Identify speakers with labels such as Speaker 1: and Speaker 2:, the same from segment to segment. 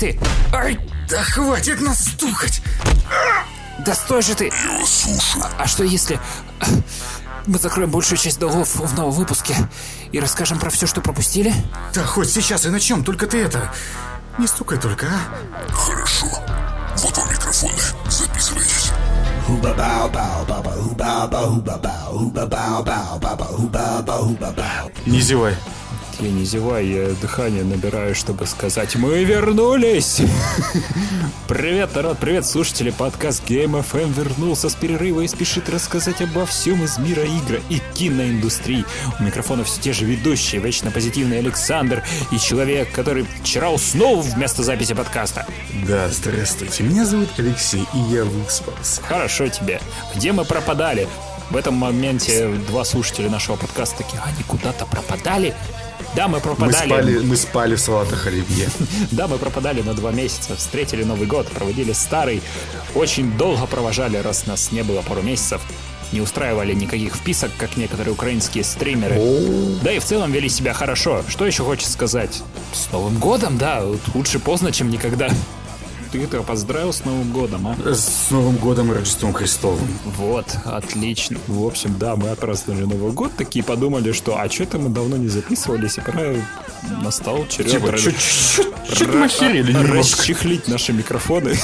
Speaker 1: ты! Ай, да хватит нас стукать! Да стой же ты!
Speaker 2: Я вас слушаю.
Speaker 1: А что если... а, Мы закроем большую часть долгов в новом выпуске и расскажем про все, что пропустили?
Speaker 3: Да хоть сейчас и начнем, только ты это... Не стукай только, а?
Speaker 2: Хорошо. Вот вам микрофоны. Записывайтесь.
Speaker 3: Не зевай.
Speaker 1: Я не зеваю, я дыхание набираю, чтобы сказать «Мы вернулись!» Привет, народ, привет, слушатели! Подкаст Game FM вернулся с перерыва и спешит рассказать обо всем из мира игр и киноиндустрии. У микрофона все те же ведущие, вечно позитивный Александр и человек, который вчера уснул вместо записи подкаста.
Speaker 3: Да, здравствуйте. Меня зовут Алексей, и я выспался.
Speaker 1: Хорошо тебе. Где мы пропадали? В этом моменте два слушателя нашего подкаста такие, они куда-то пропадали? Да, мы
Speaker 3: Мы
Speaker 1: пропадали.
Speaker 3: спали, мы спали в салатах оливье.
Speaker 1: Да, мы пропадали на два месяца, встретили Новый год, проводили старый, очень долго провожали, раз нас не было пару месяцев, не устраивали никаких вписок, как некоторые украинские стримеры. Да и в целом вели себя хорошо. Что еще хочется сказать? С Новым годом, да, лучше поздно, чем никогда. Ты это поздравил с Новым годом, а?
Speaker 3: С Новым годом и Рождеством Христовым.
Speaker 1: Вот, отлично. В общем, да, мы отпраздновали Новый год, такие подумали, что а что-то мы давно не записывались, и пора настал черед
Speaker 3: Типа, немножко.
Speaker 1: расчехлить наши микрофоны.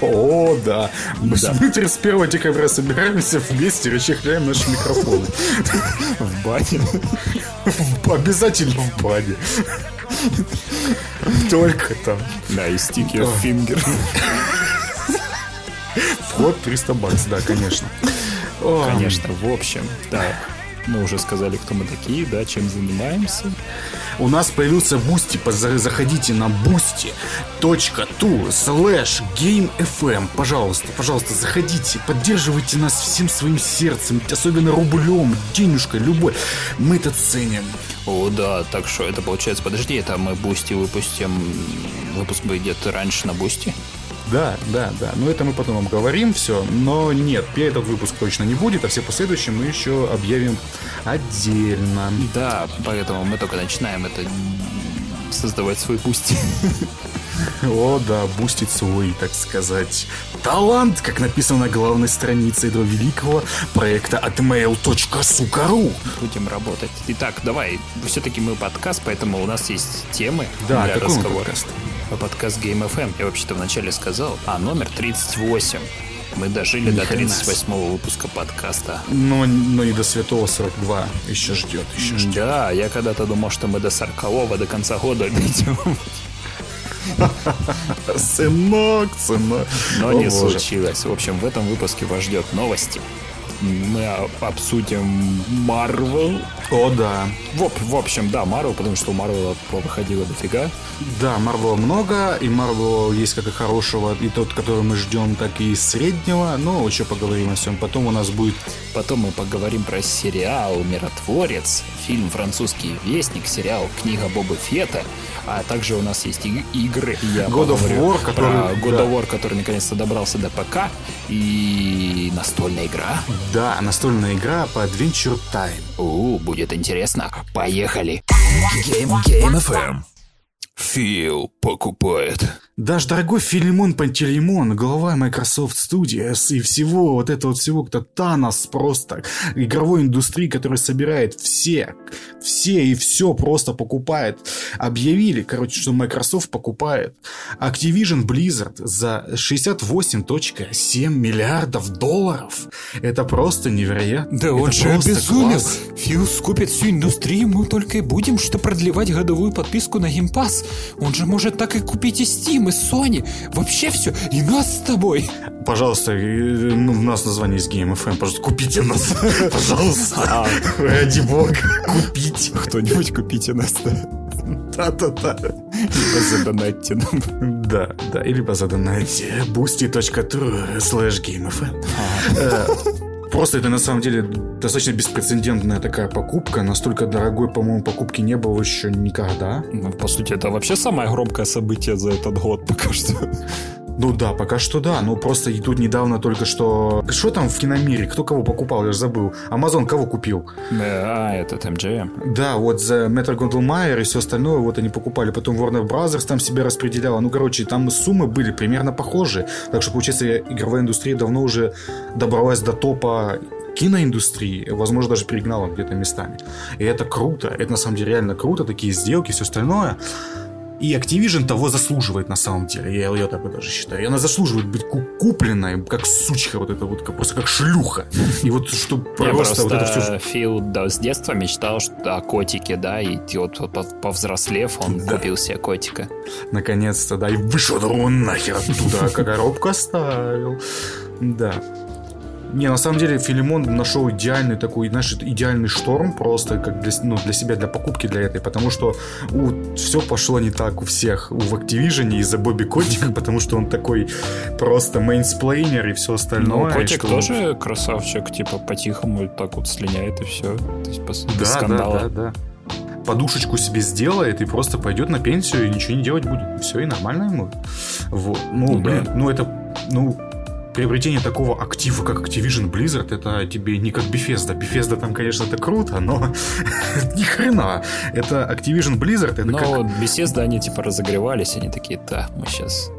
Speaker 3: О, да. Мы
Speaker 1: Да.
Speaker 3: мы 31 декабря собираемся вместе, расчехляем наши микрофоны.
Speaker 1: в бане.
Speaker 3: Обязательно в бане. Только там.
Speaker 1: Да, и your finger.
Speaker 3: Вход 300 баксов, да, конечно.
Speaker 1: Конечно, в общем, да. Мы уже сказали, кто мы такие, да, чем занимаемся.
Speaker 3: У нас появился Бусти, заходите на boosty.to slash gamefm. Пожалуйста, пожалуйста, заходите, поддерживайте нас всем своим сердцем, особенно рублем, денежкой, любой. Мы это ценим.
Speaker 1: О, да, так что это получается, подожди, это мы Бусти выпустим, выпуск выйдет раньше на Бусти?
Speaker 3: Да, да, да. Но это мы потом обговорим все. Но нет, этот выпуск точно не будет, а все последующие мы еще объявим отдельно.
Speaker 1: Да, поэтому мы только начинаем это создавать свой Бусти.
Speaker 3: О, да, бустить свой, так сказать, талант, как написано на главной странице этого великого проекта от mail.sukaru.
Speaker 1: Будем работать. Итак, давай, все-таки мы подкаст, поэтому у нас есть темы
Speaker 3: Да,
Speaker 1: для разговора.
Speaker 3: подкаст?
Speaker 1: Подкаст Game FM. Я вообще-то вначале сказал, а номер 38. Мы дожили
Speaker 3: Ни
Speaker 1: до
Speaker 3: хрена
Speaker 1: 38 выпуска подкаста.
Speaker 3: Но, но не до святого 42 еще ждет, еще ждет.
Speaker 1: Да, я когда-то думал, что мы до 40 до конца года дойдем,
Speaker 3: Сынок, сынок.
Speaker 1: но не случилось. В общем, в этом выпуске вас ждет новости. Мы обсудим Марвел.
Speaker 3: О, да.
Speaker 1: В, в общем, да, Марвел, потому что у Марвела выходило дофига.
Speaker 3: Да, Марвела много, и Марвел есть как и хорошего, и тот, который мы ждем, так и среднего. Но еще поговорим о всем. Потом у нас будет
Speaker 1: Потом мы поговорим про сериал «Миротворец», фильм «Французский вестник», сериал «Книга Боба Фета», а также у нас есть и- игры. Я
Speaker 3: God of War, который-
Speaker 1: God of War, который наконец-то добрался до ПК, и настольная игра.
Speaker 3: Да, настольная игра по Adventure Time.
Speaker 1: У, будет интересно. Поехали.
Speaker 2: Game, Game FM.
Speaker 1: Фил покупает.
Speaker 3: Даже дорогой Филимон Пантелеймон, глава Microsoft Studios и всего вот этого вот всего, кто Танос просто, игровой индустрии, который собирает все, все и все просто покупает, объявили, короче, что Microsoft покупает Activision Blizzard за 68.7 миллиардов долларов. Это просто невероятно.
Speaker 1: Да
Speaker 3: Это
Speaker 1: он же обезумел.
Speaker 3: класс.
Speaker 1: Фил скупит всю индустрию, мы только и будем, что продлевать годовую подписку на Game Pass. Он же может так и купить и Steam, и Sony. Вообще все. И нас с тобой.
Speaker 3: Пожалуйста, э, ну, у нас название есть Game FM, пожалуйста, купите нас, пожалуйста, ради бога, купите.
Speaker 1: Кто-нибудь купите нас, да.
Speaker 3: Да-да-да.
Speaker 1: Либо задонатьте нам.
Speaker 3: Да, да, или позадонайте boosty.tru slash gamefm. Просто это на самом деле достаточно беспрецедентная такая покупка. Настолько дорогой, по-моему, покупки не было еще никогда.
Speaker 1: Ну, по сути, это вообще самое громкое событие за этот год, пока что.
Speaker 3: Ну да, пока что да. Ну просто и тут недавно только что... Что там в киномире? Кто кого покупал? Я же забыл. Амазон кого купил?
Speaker 1: Э, А, этот MGM.
Speaker 3: Да, вот за Metro Goldwyn Mayer и все остальное вот они покупали. Потом Warner Brothers там себе распределяла. Ну, короче, там суммы были примерно похожи. Так что, получается, игровая индустрия давно уже добралась до топа киноиндустрии, возможно, даже перегнала где-то местами. И это круто. Это на самом деле реально круто. Такие сделки, все остальное. И Activision того заслуживает на самом деле. Я, я так даже считаю. И она заслуживает быть ку- купленной, как сучка вот эта вот, как- просто как шлюха. И вот что
Speaker 1: Я
Speaker 3: просто, вот это все...
Speaker 1: просто Фил да, с детства мечтал что, о котике, да, и вот, вот по- повзрослев он
Speaker 3: Да.
Speaker 1: купил себе котика.
Speaker 3: Наконец-то, да, и вышел он нахер оттуда, как коробку оставил. Да. Не, на самом деле Филимон нашел идеальный такой, знаешь, идеальный шторм просто как для, ну, для себя, для покупки для этой, потому что у, все пошло не так у всех, у в Activision из-за Бобби Котика, потому что он такой просто mansplainer и все
Speaker 1: Ну,
Speaker 3: остальное.
Speaker 1: котик
Speaker 3: что-
Speaker 1: тоже красавчик, типа по-тихому так вот слиняет и все. То есть без
Speaker 3: Да,
Speaker 1: скандала.
Speaker 3: да, да, да. Подушечку себе сделает и просто пойдет на пенсию и ничего не делать будет. Все, и нормально ему. Вот. Ну,
Speaker 1: Ну,
Speaker 3: блин,
Speaker 1: да.
Speaker 3: ну это, ну, приобретение такого актива, как Activision Blizzard, это тебе не как Bethesda. Bethesda там, конечно, это круто, но ни хрена. Это Activision Blizzard, это
Speaker 1: Но
Speaker 3: как...
Speaker 1: беседы, они типа разогревались, они такие, да, мы сейчас...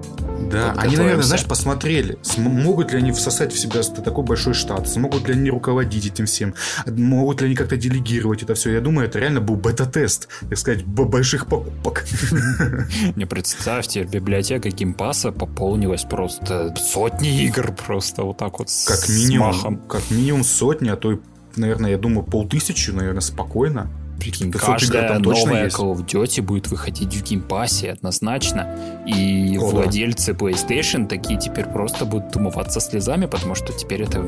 Speaker 3: Да, они, наверное, знаешь, посмотрели, см- могут ли они всосать в себя такой большой штат, смогут ли они руководить этим всем, могут ли они как-то делегировать это все. Я думаю, это реально был бета-тест, так сказать, больших покупок.
Speaker 1: Не представьте, библиотека Game Pass а пополнилась просто сотни игр просто вот так вот
Speaker 3: Как минимум, как минимум сотни, а то и, наверное, я думаю, полтысячи, наверное, спокойно.
Speaker 1: Прикинь,
Speaker 3: 500 игр
Speaker 1: каждая
Speaker 3: там
Speaker 1: новая
Speaker 3: есть.
Speaker 1: Call of Duty будет выходить в Game Pass е однозначно. И
Speaker 3: О, да.
Speaker 1: владельцы PlayStation такие теперь просто будут умываться слезами, потому что теперь это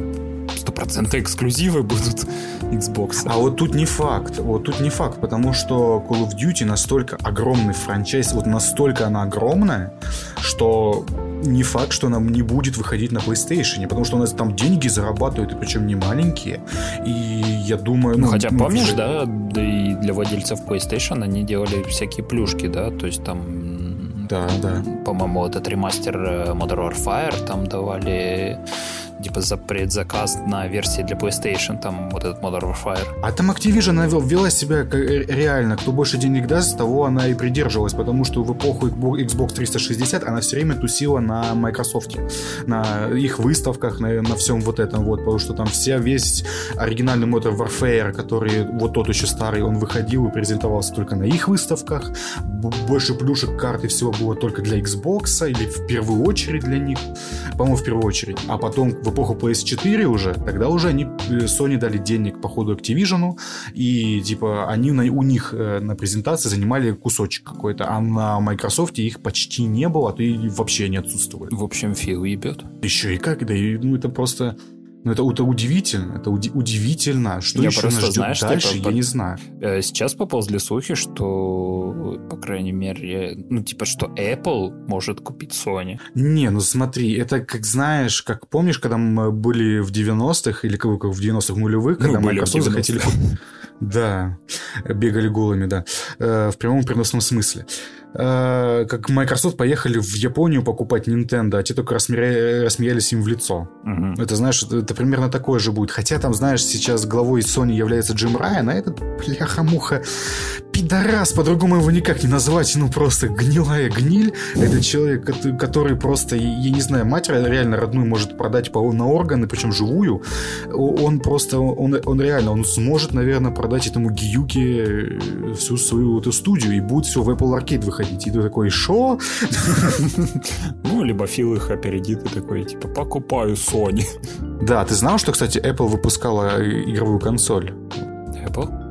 Speaker 1: стопроцентные эксклюзивы будут Xbox.
Speaker 3: А вот тут не факт, вот тут не факт, потому что Call of Duty настолько огромный франчайз, вот настолько она огромная, что не факт, что она не будет выходить на PlayStation, потому что у нас там деньги зарабатывают, и причем не маленькие. И я думаю...
Speaker 1: Ну, хотя, помнишь,
Speaker 3: уже-
Speaker 1: да, да и для владельцев PlayStation они делали всякие плюшки, да, то есть там...
Speaker 3: Да, да.
Speaker 1: По-моему, вот этот ремастер э, Modern Warfare там давали типа за предзаказ на версии для PlayStation, там вот этот Modern Warfare.
Speaker 3: А там Activision вела себя э, реально. Кто больше денег даст, того она и придерживалась. Потому что в эпоху Xbox 360 она все время тусила на Microsoft. На их выставках, на, на всем вот этом вот. Потому что там вся, весь оригинальный Modern Warfare, который вот тот еще старый, он выходил и презентовался только на их выставках. Больше плюшек, карт и всего было только для Xbox или в первую очередь для них. По-моему, в первую очередь. А потом в эпоху PS4 уже, тогда уже они, э, Sony дали денег по ходу Activision, и типа они на, у них э, на презентации занимали кусочек какой-то, а на Microsoft их почти не было, а то и вообще не отсутствовали.
Speaker 1: В общем, фил ебет.
Speaker 3: Еще и как, да, и, ну это просто... Ну, это, это удивительно, это уди- удивительно. Что
Speaker 1: Я
Speaker 3: еще
Speaker 1: просто,
Speaker 3: нас ждет
Speaker 1: знаешь,
Speaker 3: дальше,
Speaker 1: типа,
Speaker 3: я
Speaker 1: под-
Speaker 3: не знаю.
Speaker 1: Э, Сейчас поползли слухи, что, по крайней мере, ну, типа, что Apple может купить Sony.
Speaker 3: Не, ну смотри, это как знаешь, как помнишь, когда мы были в 90-х, или как, как в 90-х нулевых, когда
Speaker 1: Ну, были в
Speaker 3: Microsoft захотели...
Speaker 1: 90-х.
Speaker 3: Да, бегали голыми, да. Э, В прямом переносном смысле. Э, Как Microsoft поехали в Японию покупать Nintendo, а те только рассмея- рассмеялись им в лицо.
Speaker 1: Мгм.
Speaker 3: Это, знаешь, это, это примерно такое же будет. Хотя там, знаешь, сейчас главой Sony является Джим Райан, а этот, бляха-муха, пидорас, по-другому его никак не назвать, ну просто гнилая гниль. Это человек, кот- который просто, я не знаю, мать реально родную может продать по, на органы, причем живую. Он просто, он, он реально, он сможет, наверное, продать этому Гиюке э, всю свою эту студию, и будет все в Apple Arcade выходить. И ты такой, шо?
Speaker 1: Ну, либо Фил их опередит и такой, типа, покупаю Sony.
Speaker 3: Да, ты знал, что, кстати, Apple выпускала игровую консоль?
Speaker 1: Apple?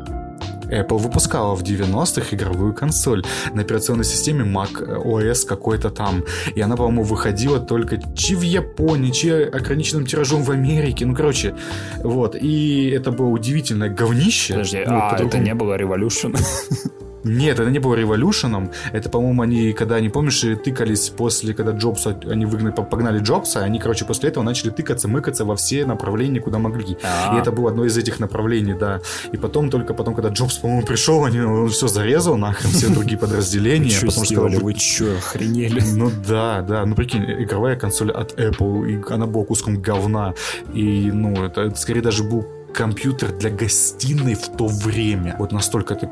Speaker 3: Apple выпускала в 90-х игровую консоль на операционной системе Mac OS какой-то там. И она, по-моему, выходила только чи в Японии, чи ограниченным тиражом в Америке. Ну, короче, вот. И это было удивительное говнище.
Speaker 1: Подожди,
Speaker 3: Ну,
Speaker 1: а это не было Revolution?
Speaker 3: Нет, это не было революшеном. Это, по-моему, они, когда, не помнишь, тыкались после, когда Джобса, они выгнали, погнали Джобса, они, короче, после этого начали тыкаться, мыкаться во все направления, куда могли.
Speaker 1: А.
Speaker 3: И это было одно из этих направлений, да. И потом, только потом, когда Джобс, по-моему, пришел, они, он все зарезал нахрен, все другие подразделения.
Speaker 1: Что
Speaker 3: потому что
Speaker 1: сделали?
Speaker 3: вы-
Speaker 1: Вы чё, охренели?
Speaker 3: Ну да, да. Ну прикинь, игровая консоль от Apple, и она была куском говна. И, ну, это, скорее даже был компьютер для гостиной в то время. Вот настолько это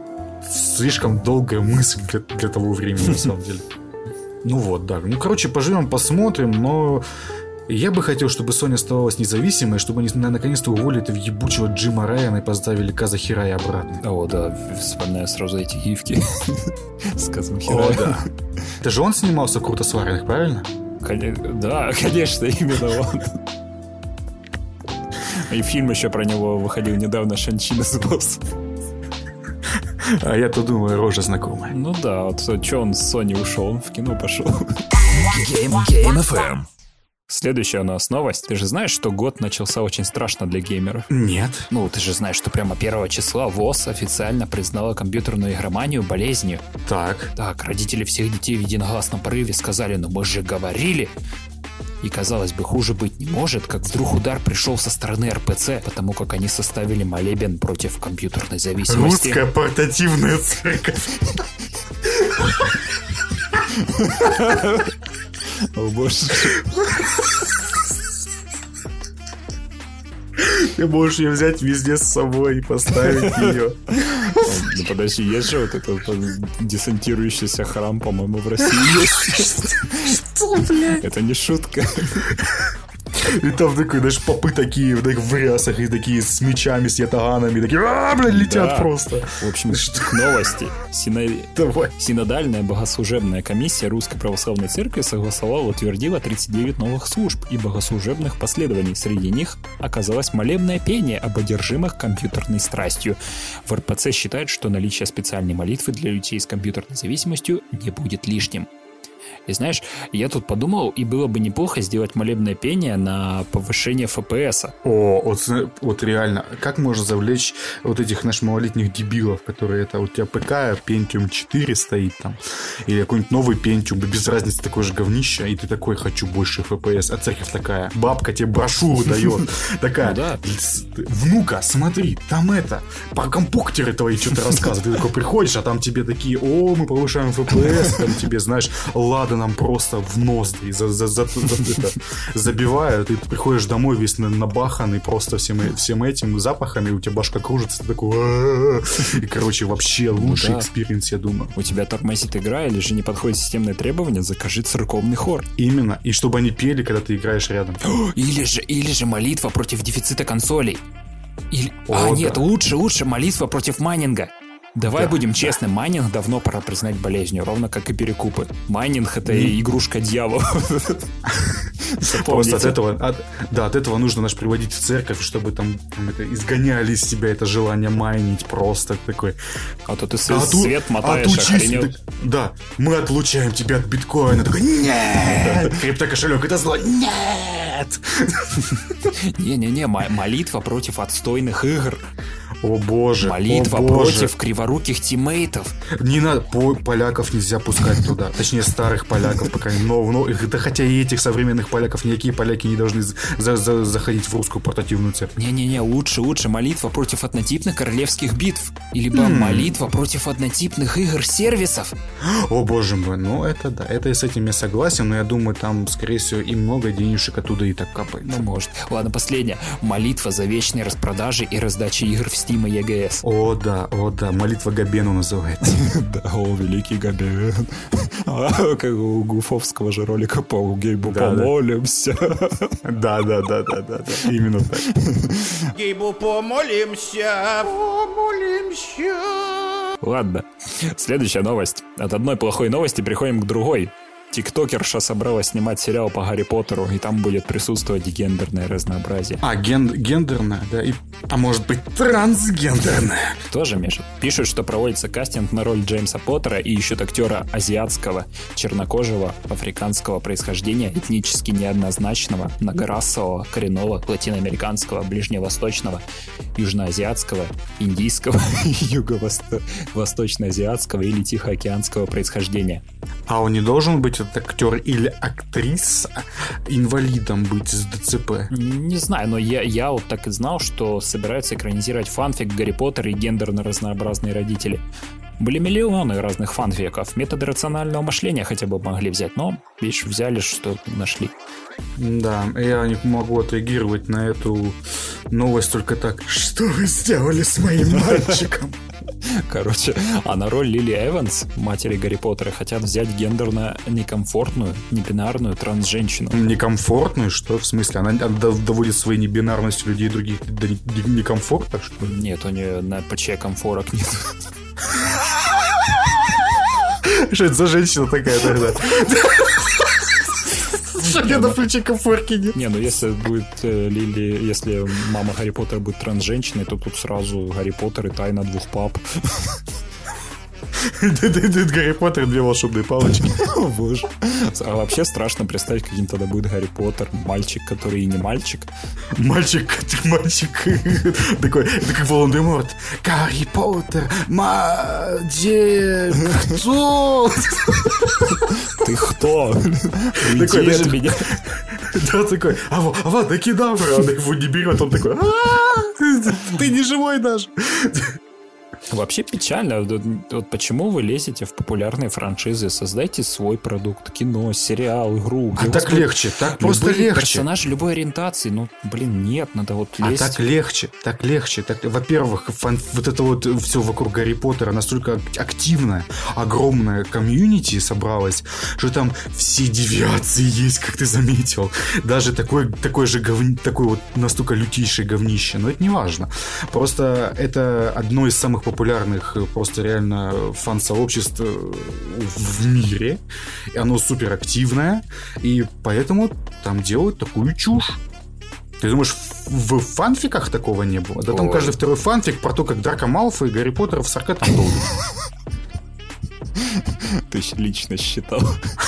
Speaker 3: слишком долгая мысль для, для того времени, на самом деле. Ну вот, да. Ну, короче, поживем, посмотрим, но... Я бы хотел, чтобы Sony оставалась независимой, чтобы они на- наконец-то уволили этого ебучего Джима Райана и поставили Каза Хирая обратно.
Speaker 1: О, да, вспоминаю сразу эти гифки. С Казом
Speaker 3: О, да. Это же он снимался в «Круто сваренных», правильно?
Speaker 1: Да, конечно, именно он. И фильм еще про него выходил недавно «Шанчин из босс».
Speaker 3: А я-то думаю, рожа знакомая.
Speaker 1: Ну да, вот что он с Sony ушел, он в кино пошел.
Speaker 2: Game, Game FM.
Speaker 1: Следующая у нас новость. Ты же знаешь, что год начался очень страшно для геймеров?
Speaker 3: Нет.
Speaker 1: Ну, ты же знаешь, что прямо 1 числа ВОЗ официально признала компьютерную игроманию болезнью.
Speaker 3: Так.
Speaker 1: Так, родители всех детей в единогласном порыве сказали, ну мы же говорили. И, казалось бы, хуже быть не может, как вдруг удар пришел со стороны РПЦ, потому как они составили молебен против компьютерной зависимости.
Speaker 3: Русская портативная церковь.
Speaker 1: О, боже.
Speaker 3: Ты можешь ее взять везде с собой и поставить ее.
Speaker 1: Ну подожди, есть же вот этот десантирующийся храм, по-моему, в России есть.
Speaker 3: Что, блядь?
Speaker 1: Это не шутка.
Speaker 3: И там такой, знаешь, попы такие, так, в рясах, и такие с мечами, с ятаганами, такие, а, блядь, летят просто.
Speaker 1: В общем, новости. Синодальная богослужебная комиссия Русской Православной Церкви согласовала утвердила 39 новых служб и богослужебных последований. Среди них оказалось молебное пение об одержимых компьютерной страстью. В РПЦ считают, что наличие специальной молитвы для людей с компьютерной зависимостью не будет лишним. И знаешь, я тут подумал, и было бы неплохо сделать молебное пение на повышение ФПСа.
Speaker 3: О, вот, вот реально, как можно завлечь вот этих наших малолетних дебилов, которые это у тебя ПК Pentium 4 стоит там, или какой-нибудь новый Pentium, без разницы такое же говнище, и ты такой, хочу больше FPS, а церковь такая, бабка тебе брошюру дает, такая,
Speaker 1: Ну.
Speaker 3: «С- внука, смотри, там это, про компьютеры твои что-то рассказывают, ты такой приходишь, а там тебе такие, о, мы повышаем FPS, там тебе, знаешь, ладаном просто в ноздри за, за- за- за- это, забивают, и ты приходишь домой весь на- набаханный просто всем, э- всем этим запахами, у тебя башка кружится, ты такой, и, короче, вообще лучший
Speaker 1: да.
Speaker 3: experience, я думаю.
Speaker 1: У тебя тормозит игра или же не подходит системное требование, закажи церковный хор.
Speaker 3: Именно, и чтобы они пели, когда ты играешь рядом.
Speaker 1: Или же, или же молитва против дефицита консолей. Или...
Speaker 3: О,
Speaker 1: а,
Speaker 3: да.
Speaker 1: нет, лучше, лучше молитва против майнинга. Давай
Speaker 3: Да,
Speaker 1: будем
Speaker 3: да.
Speaker 1: честны, майнинг давно пора признать болезнью, ровно как и перекупы. Майнинг это игрушка дьявола.
Speaker 3: Просто от этого, от- да, от этого нужно наш приводить в церковь, чтобы там, там это, изгоняли из себя это желание майнить просто такой.
Speaker 1: А то ты
Speaker 3: «Оту-
Speaker 1: свет мотаешь,
Speaker 3: отучись!»
Speaker 1: охренел.
Speaker 3: Так, Да, мы отлучаем тебя от биткоина. Такой, нет! Криптокошелек, это зло. Нет!
Speaker 1: Не-не-не, мо- молитва против отстойных игр.
Speaker 3: О боже,
Speaker 1: Молитва
Speaker 3: о боже.
Speaker 1: против криворуких тиммейтов.
Speaker 3: Не надо, по- поляков нельзя пускать туда. Точнее, старых поляков, пока не но, но, да хотя и этих современных поляков, никакие поляки не должны за- за- заходить в русскую портативную церковь.
Speaker 1: Не-не-не, лучше, лучше молитва против однотипных королевских битв. Или молитва против однотипных игр-сервисов.
Speaker 3: О боже мой, ну это да, это и с этим я согласен, но я думаю, там, скорее всего, и много денежек оттуда и так капает.
Speaker 1: Ну, может. Ладно, последняя. Молитва за вечные распродажи и раздачи игр в Steam и EGS.
Speaker 3: О да, о да, молитва Габену называется.
Speaker 1: Да, о, великий Габен. А, как у Гуфовского же ролика по гейбу помолимся.
Speaker 3: Да, да, да, да, да, да, именно так.
Speaker 4: Гейбу помолимся, помолимся.
Speaker 1: Ладно. Следующая новость. От одной плохой новости переходим к другой. Тиктокерша собралась снимать сериал по Гарри Поттеру, и там будет присутствовать гендерное разнообразие.
Speaker 3: А, ген, гендерная, да, и, а может быть трансгендерная.
Speaker 1: Тоже, Миша. Пишут, что проводится кастинг на роль Джеймса Поттера и ищут актера азиатского, чернокожего, африканского происхождения, этнически неоднозначного, многорасового, коренного, латиноамериканского, ближневосточного, южноазиатского, индийского, юго-восточноазиатского или тихоокеанского происхождения.
Speaker 3: А он не должен быть этот актер или актриса инвалидом быть с ДЦП?
Speaker 1: Не знаю, но я, я вот так и знал, что собираются экранизировать фанфик Гарри Поттер и гендерно разнообразные родители. Были миллионы разных фанфиков. Методы рационального мышления хотя бы могли взять, но, видишь, взяли, что нашли.
Speaker 3: Да, я не могу отреагировать на эту новость только так. Что вы сделали с моим мальчиком?
Speaker 1: Короче, а на роль Лили Эванс, матери Гарри Поттера, хотят взять гендерно некомфортную, небинарную транс-женщину.
Speaker 3: Некомфортную? Что? В смысле? Она доводит своей небинарностью людей других до некомфорта, что ли?
Speaker 1: Нет, у нее на ПЧ комфорок нет.
Speaker 3: Что это за женщина такая тогда? Что на плече комфорки нет?
Speaker 1: Не, ну если будет э, Лили, если мама Гарри Поттера будет транс-женщиной, то тут сразу Гарри Поттер и тайна двух пап.
Speaker 3: Гарри Поттер, две волшебные палочки.
Speaker 1: О, боже. А вообще страшно представить, каким тогда будет Гарри Поттер. Мальчик, который и не мальчик.
Speaker 3: Мальчик, мальчик. Такой, это как Волан-де-Морт. Гарри Поттер, мальчик, кто?
Speaker 1: Ты кто?
Speaker 3: Такой,
Speaker 1: от меня.
Speaker 3: Да, такой, а вот, а вот, кедавра, он его не берет, он такой, «А, ты не живой даже.
Speaker 1: Вообще печально. Вот, почему вы лезете в популярные франшизы? Создайте свой продукт, кино, сериал, игру.
Speaker 3: А так легче, так просто легче.
Speaker 1: персонажи любой ориентации. Ну, блин, нет, надо вот
Speaker 3: А
Speaker 1: лезть.
Speaker 3: так легче, так легче. Так, во-первых, вот это вот все вокруг Гарри Поттера настолько ак- активное, огромное комьюнити собралось, что там все девиации есть, как ты заметил. Даже такой, такой же говни, такой вот настолько лютейший говнище. Но это не важно. Просто это одно из самых популярных э, просто реально фан-сообществ э, в мире. И оно супер активное. И поэтому там делают такую чушь. Ты думаешь, в фанфиках такого не было? Да там
Speaker 1: Ой.
Speaker 3: каждый второй фанфик про то, как Драко Малфой и Гарри Поттер в саркатом долбит.
Speaker 1: Ты щ- лично считал.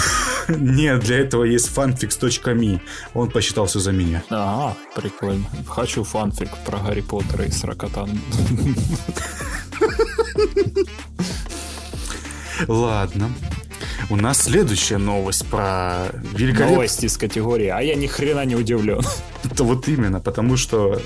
Speaker 3: Нет, для этого есть fanfics.me. Он посчитал все за меня.
Speaker 1: Ага, прикольно. Хочу фанфик про Гарри Поттера и Сракотан.
Speaker 3: Ладно. У нас следующая новость про великолепный...
Speaker 1: Новости из категории, а я ни хрена не удивлен.
Speaker 3: Это вот именно, потому что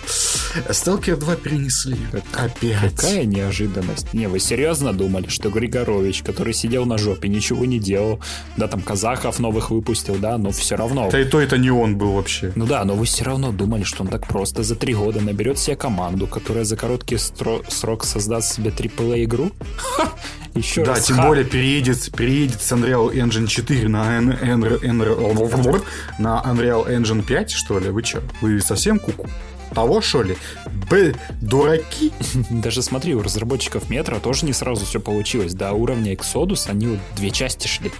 Speaker 3: Сталкер 2 перенесли. Опять.
Speaker 1: Какая неожиданность. Не, вы серьезно думали, что Григорович, который сидел на жопе, ничего не делал, да, там казахов новых выпустил, да, но все равно.
Speaker 3: Да и то это не он был вообще.
Speaker 1: Ну да, но вы все равно думали, что он так просто за три года наберет себе команду, которая за короткий стро- срок создаст себе AAA игру? Еще
Speaker 3: Да,
Speaker 1: раз.
Speaker 3: тем
Speaker 1: ха.
Speaker 3: более переедет, переедет с Unreal Engine 4 на, N- N- N- на Unreal Engine 5, что ли? Вы что? Вы совсем куку? Того, что ли? Б, дураки?
Speaker 1: Даже смотри, у разработчиков метро тоже не сразу все получилось. До уровня Exodus они вот две части шли.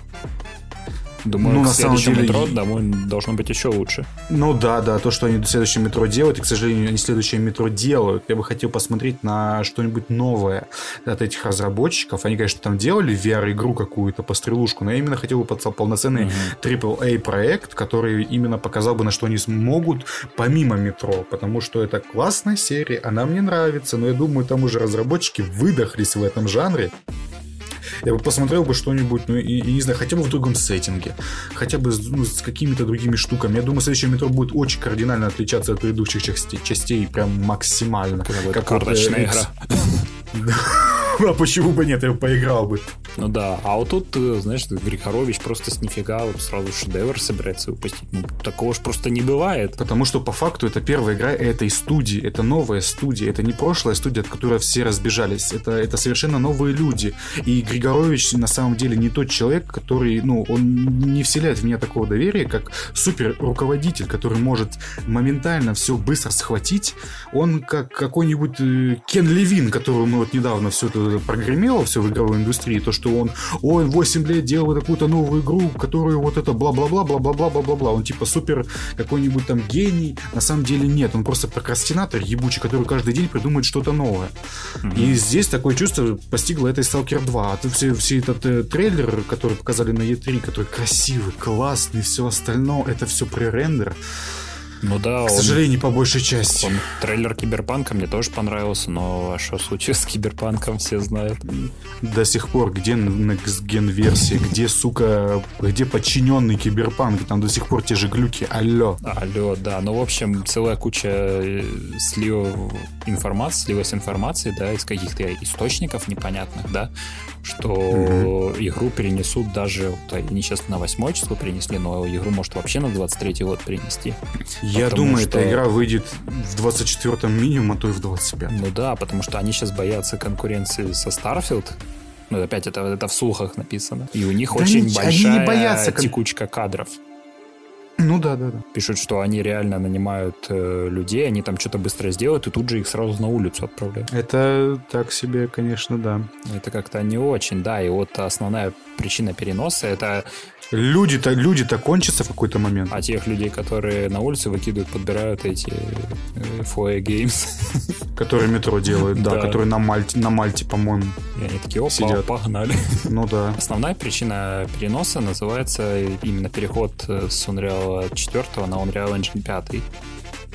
Speaker 1: Думаю,
Speaker 3: Ну, на самом деле,
Speaker 1: метро домой должно быть еще лучше.
Speaker 3: Ну да, да, то, что они следующее метро делают, и, к сожалению, они следующее метро делают. Я бы хотел посмотреть на что-нибудь новое от этих разработчиков. Они, конечно, там делали VR-игру какую-то по стрелушку, но я именно хотел бы полноценный AAA проект, который именно показал бы, на что они смогут помимо метро, потому что это классная серия, она мне нравится, но я думаю, там уже разработчики выдохлись в этом жанре. Я бы посмотрел бы что-нибудь, ну, и, и не знаю, хотя бы в другом сеттинге. Хотя бы с, ну, с какими-то другими штуками. Я думаю, следующее метро будет очень кардинально отличаться от предыдущих частей, частей прям максимально.
Speaker 1: Будет
Speaker 3: Как вот,
Speaker 1: карточная
Speaker 3: э,
Speaker 1: игра.
Speaker 3: А почему бы нет, я бы поиграл бы.
Speaker 1: Ну да, а вот тут, э, знаешь, Григорович просто с нифига вот сразу шедевр собирается выпустить. Ну, такого ж просто не бывает.
Speaker 3: Потому что по факту это первая игра этой студии, это новая студия, это не прошлая студия, от которой все разбежались, это, это совершенно новые люди. И Григорович на самом деле не тот человек, который, ну, он не вселяет в меня такого доверия, как супер руководитель, который может моментально все быстро схватить. Он как какой-нибудь э, Кен Левин, которого мы вот недавно все это прогремело, все в игровой индустрии, то, что он, ой, 8 лет делал какую-то новую игру, которую вот это бла-бла-бла, бла-бла-бла-бла-бла. Он типа супер какой-нибудь там гений. На самом деле нет, он просто прокрастинатор ебучий, который каждый день придумывает что-то новое. И здесь такое чувство постигло это и Stalker 2. А ты все, все этот э, трейлер, который показали на E3, который красивый, классный, все остальное, это все пререндер.
Speaker 1: Ну да,
Speaker 3: К
Speaker 1: он,
Speaker 3: сожалению, по большей части.
Speaker 1: он- трейлер Киберпанка мне тоже понравился, но а что случилось с Киберпанком, все знают.
Speaker 3: До сих пор, где Next версия, где, сука, где подчиненный киберпанк, там до сих пор те же глюки, алло.
Speaker 1: Алло, да. Ну, в общем, целая куча э, слив информации, слилась информации, да, из каких-то источников непонятных, да, что игру перенесут даже, вот, они сейчас на 8 число принесли, но игру может вообще на 23 год принести.
Speaker 3: Я думаю,
Speaker 1: что-
Speaker 3: эта игра выйдет в 24-м минимум, а то и в 25-м.
Speaker 1: Ну да, потому что они сейчас боятся конкуренции со Starfield. Ну, опять это, это в слухах написано. И у них
Speaker 3: Да
Speaker 1: очень
Speaker 3: они- они
Speaker 1: большая
Speaker 3: не боятся кон-
Speaker 1: текучка кадров.
Speaker 3: Ну да, да, да.
Speaker 1: Пишут, что они реально нанимают э, людей, они там что-то быстро сделают, и тут же их сразу на улицу отправляют.
Speaker 3: Это так себе, конечно, да.
Speaker 1: Это как-то не очень, да. И вот основная причина переноса это
Speaker 3: Люди-то, люди-то кончатся в какой-то момент.
Speaker 1: от тех людей, которые на улице выкидывают, подбирают эти э, FOE Games.
Speaker 3: Которые метро делают, да,
Speaker 1: Да.
Speaker 3: которые на Мальте, на Мальте, по-моему.
Speaker 1: И они такие, опа,
Speaker 3: Сидят.
Speaker 1: погнали.
Speaker 3: Ну да.
Speaker 1: Основная причина переноса называется именно переход э, с Unreal 4 на Unreal Engine 5.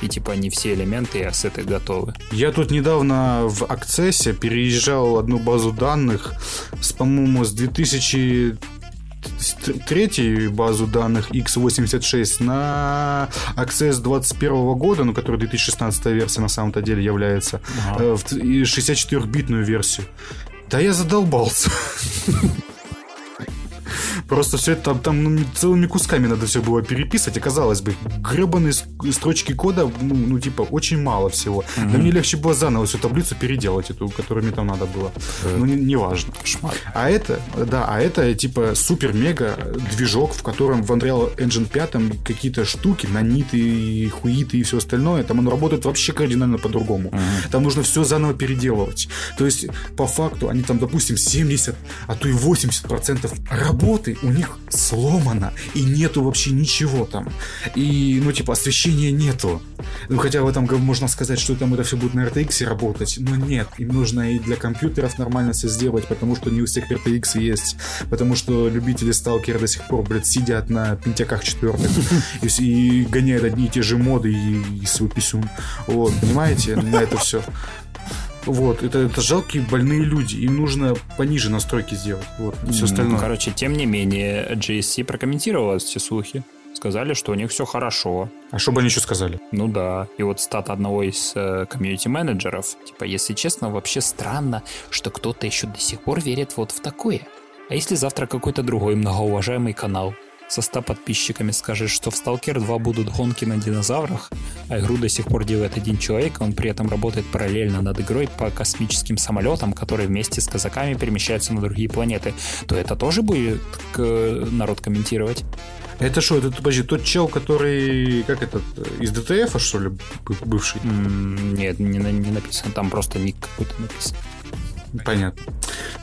Speaker 1: И типа не все элементы и ассеты готовы.
Speaker 3: Я тут недавно в Акцессе переезжал одну базу данных с, по-моему, с 2000 третью базу данных x86 на Access 21 года, ну, которая 2016 версия на самом-то деле является,
Speaker 1: Ага.
Speaker 3: э, в т- и 64-битную версию. Да я задолбался. Просто все это там, там ну, целыми кусками надо все было переписывать. И казалось бы, гребаные строчки кода, ну, ну, типа, очень мало всего. Да мне легче было заново всю таблицу переделать, эту, которую мне там надо было. Ну, не- неважно.
Speaker 1: Кошмар.
Speaker 3: А это, да, а это типа супер-мега движок, в котором в Unreal Engine 5 какие-то штуки, наниты, хуиты и все остальное, там он работает вообще кардинально по-другому. Там нужно все заново переделывать. То есть, по факту, они там, допустим, 70, а то и 80% работы у них сломано, и нету вообще ничего там. И, ну, типа, освещения нету. Ну, хотя в этом можно сказать, что там это все будет на RTX работать, но нет, им нужно и для компьютеров нормально все сделать, потому что не у всех RTX есть, потому что любители сталкера до сих пор, блядь, сидят на пентяках четвертых и, и гоняют одни и те же моды и, и свой писюн. Вот, понимаете, на это все. Вот, это, это жалкие больные люди. Им нужно пониже настройки сделать. Вот, все
Speaker 1: Ну,
Speaker 3: остальное.
Speaker 1: короче, тем не менее, GSC прокомментировала эти слухи. Сказали, что у них все хорошо.
Speaker 3: А что бы они еще сказали?
Speaker 1: Ну да. И вот стат одного из э, комьюнити-менеджеров. Типа, если честно, вообще странно, что кто-то еще до сих пор верит вот в такое. А если завтра какой-то другой многоуважаемый канал со 100 подписчиками скажет, что в Stalker 2 будут гонки на динозаврах, а игру до сих пор делает один человек, он при этом работает параллельно над игрой по космическим самолетам, которые вместе с казаками перемещаются на другие планеты, то это тоже будет к- народ комментировать?
Speaker 3: Это что, это подожди, тот чел, который, как этот, из ДТФ, что ли, бывший?
Speaker 1: Нет, не, не написано, там просто ник какой-то написан.
Speaker 3: Понятно.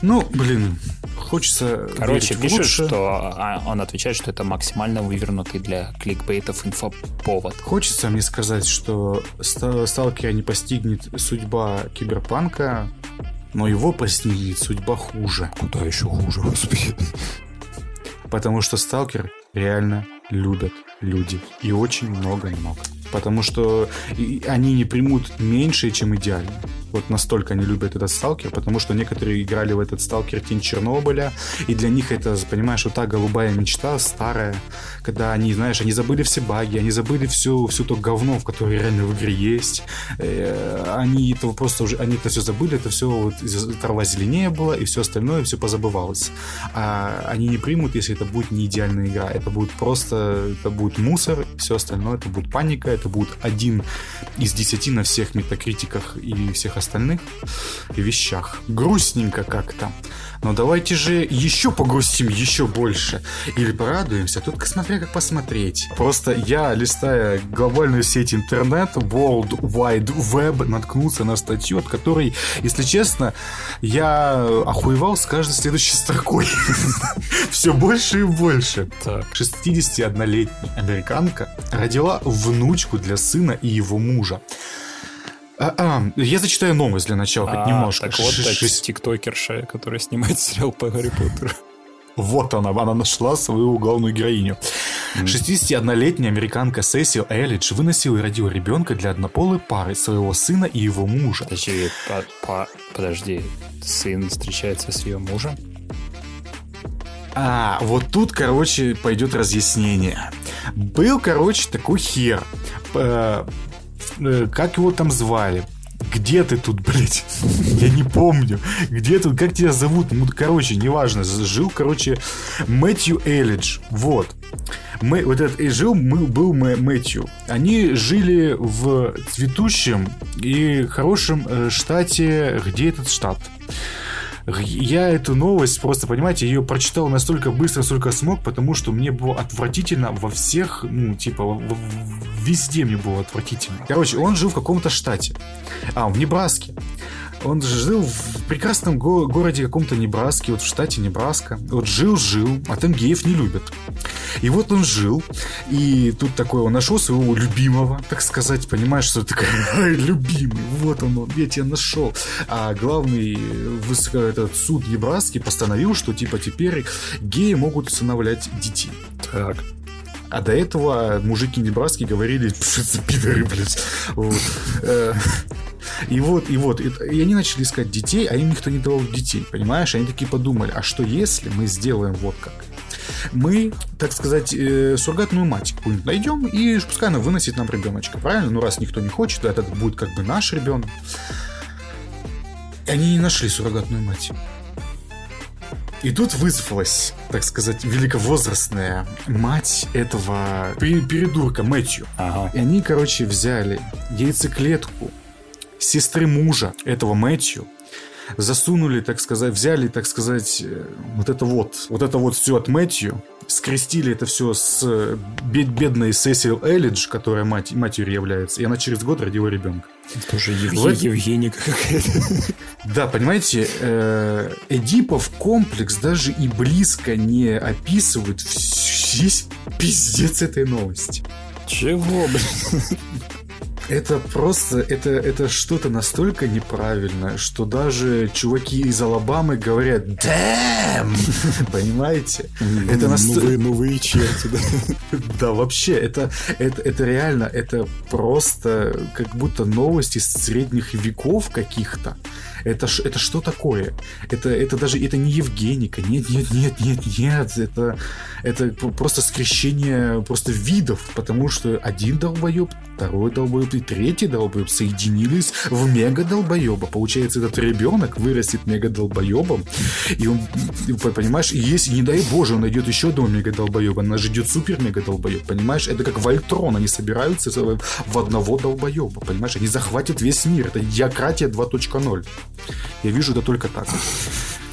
Speaker 3: Ну, блин, хочется
Speaker 1: Короче, пишет,
Speaker 3: лучшее.
Speaker 1: что а, он отвечает, что это максимально вывернутый для кликбейтов инфоповод.
Speaker 3: Хочется мне сказать, что ста- сталкера не постигнет судьба киберпанка, но его постигнет судьба хуже.
Speaker 1: Куда еще хуже, господи.
Speaker 3: Потому что сталкер реально любят люди. И очень много-много. Потому что они не примут меньше, чем идеально. Вот настолько они любят этот сталкер, потому что некоторые играли в этот сталкер Тень Чернобыля, и для них это, понимаешь, вот та голубая мечта старая, когда они, знаешь, они забыли все баги, они забыли все, все то говно, в которое реально в игре есть. Э, Они это просто уже, они это все забыли, это все вот трава зеленее была, и все остальное все позабывалось. А они не примут, если это будет не идеальная игра. Это будет просто, это будет мусор, все остальное, это будет паника, это будет один из десяти на всех метакритиках и всех остальных вещах. Грустненько как-то. Но давайте же еще погрустим еще больше. Или порадуемся, только смотря как посмотреть. Просто я, листая глобальную сеть интернет, World Wide Web, наткнулся на статью, от которой, если честно, я охуевал с каждой следующей строкой. Все больше и больше.
Speaker 1: Так.
Speaker 3: 61-летняя американка родила внучку для сына и его мужа. А, а, я зачитаю новость для начала, хоть
Speaker 1: А,
Speaker 3: немножко.
Speaker 1: Так вот, так, тиктокерша, которая снимает сериал по Гарри Поттеру.
Speaker 3: Вот она, она нашла свою главную героиню. 61-летняя американка Сесил Эллидж выносила и родила ребенка для однополой пары своего сына и его мужа.
Speaker 1: Подожди, по- по- подожди, сын встречается с ее мужем?
Speaker 3: А, вот тут, короче, пойдет разъяснение. Был, короче, такой хер. Э, как его там звали? Где ты тут, блядь? Я не помню. Где тут, как тебя зовут? Ну, короче, неважно. Жил, короче, Мэтью Эллидж. Вот. Мы, вот этот и жил, мы, был Мэ- Мэтью. Они жили в цветущем и хорошем э, штате. Где этот штат? Я эту новость просто, понимаете, ее прочитал настолько быстро, сколько смог, потому что мне было отвратительно во всех, ну, типа, в- в- везде мне было отвратительно. Короче, он жил в каком-то штате. А, в Небраске. Он жил в прекрасном го- городе каком-то Небраске, вот в штате Небраска. Вот жил-жил, а там геев не любят. И вот он жил, и тут такой он нашел своего любимого, так сказать, понимаешь, что такой «Ай, любимый, вот он, он, я тебя нашел. А главный высоко, этот суд Небраски постановил, что типа теперь геи могут усыновлять детей.
Speaker 1: Так.
Speaker 3: А до этого мужики Небраски говорили, за пидоры, блядь. Э, И вот, и вот, и они начали искать детей, а им никто не давал детей, понимаешь? Они такие подумали, а что если мы сделаем вот как? Мы, так сказать, э, суррогатную мать какую-нибудь найдем, и пускай она выносит нам ребеночка, правильно? Ну, раз никто не хочет, то это будет как бы наш ребенок. И они не нашли суррогатную мать. И тут вызвалась, так сказать, великовозрастная мать этого пе- передурка Мэтью.
Speaker 1: Ага.
Speaker 3: И они, короче, взяли яйцеклетку сестры мужа этого Мэтью, засунули, так сказать, взяли, так сказать, э, вот это вот, вот это вот все от Мэтью, скрестили это все с э, бед- бедной Сесил Эллидж, которая мать, матерью является, и она через год родила ребенка.
Speaker 1: Тоже Евге-
Speaker 3: Вот.
Speaker 1: Евгеника какая-то.
Speaker 3: Да, понимаете, э, Эдипов комплекс даже и близко не описывает весь пиздец этой новости.
Speaker 1: Чего, блин?
Speaker 3: Это просто, это, это что-то настолько неправильное, что даже чуваки из Алабамы говорят «Damn!» Понимаете? Это
Speaker 1: Ну
Speaker 3: настолько...
Speaker 1: вы, ну вы и черти, да.
Speaker 3: Да, вообще, это, это, это реально, это просто как будто новости средних веков каких-то. Это, это что такое? Это, это даже это не Евгеника. Нет, нет, нет, нет, нет. Это, это просто скрещение просто видов, потому что один долбоеб, второй долбоеб и третий долбоеб соединились в мега долбоеба. Получается, этот ребенок вырастет мега долбоебом, и он, понимаешь, если, не дай боже, он найдет еще одного мега долбоеба, нас ждет супер мега долбоеб, понимаешь? Это как Вольтрон, они собираются в одного долбоеба, понимаешь? Они захватят весь мир. Это диакратия 2.0. Я вижу это только так.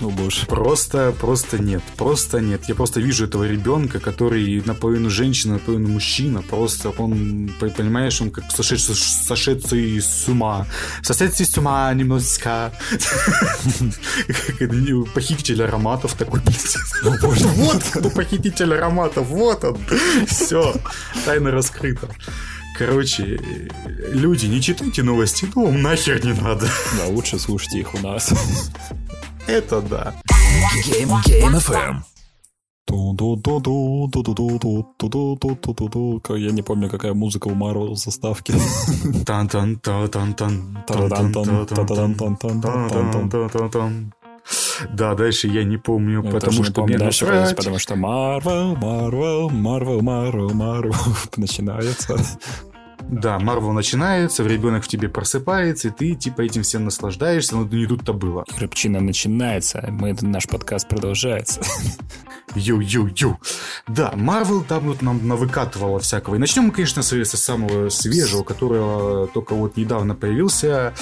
Speaker 1: Ну, боже.
Speaker 3: Просто, просто нет, просто нет. Я просто вижу этого ребенка, который наполовину женщина, наполовину мужчина. Просто он, по- понимаешь, он как сошедший, сошедший с ума. Сошедший с ума немножечко. Похититель ароматов такой. Вот похититель ароматов, вот он. Все, тайна раскрыта. Короче, люди, не читайте новости, ну вам нахер не надо.
Speaker 1: Да, лучше слушайте их у нас.
Speaker 3: Это да.
Speaker 2: Game.
Speaker 1: Я не помню, какая музыка у
Speaker 3: тан
Speaker 1: Та-да-дан-тан-та-да-дан-тан-тан-тан-тан.
Speaker 3: Да, дальше я не помню,
Speaker 1: Я
Speaker 3: потому что
Speaker 1: помню
Speaker 3: мне
Speaker 1: дальше,
Speaker 3: насрать.
Speaker 1: потому что Марвел, Марвел, Марвел, Марвел, Марвел начинается.
Speaker 3: Да, Марвел начинается, ребенок в тебе просыпается, и ты типа этим всем наслаждаешься, но не тут-то было.
Speaker 1: Рыбчина начинается, мы, наш подкаст продолжается.
Speaker 3: Ю-ю-ю. Да, Марвел там вот нам навыкатывала всякого. И начнем мы, конечно, с, с самого свежего, которого только вот недавно появился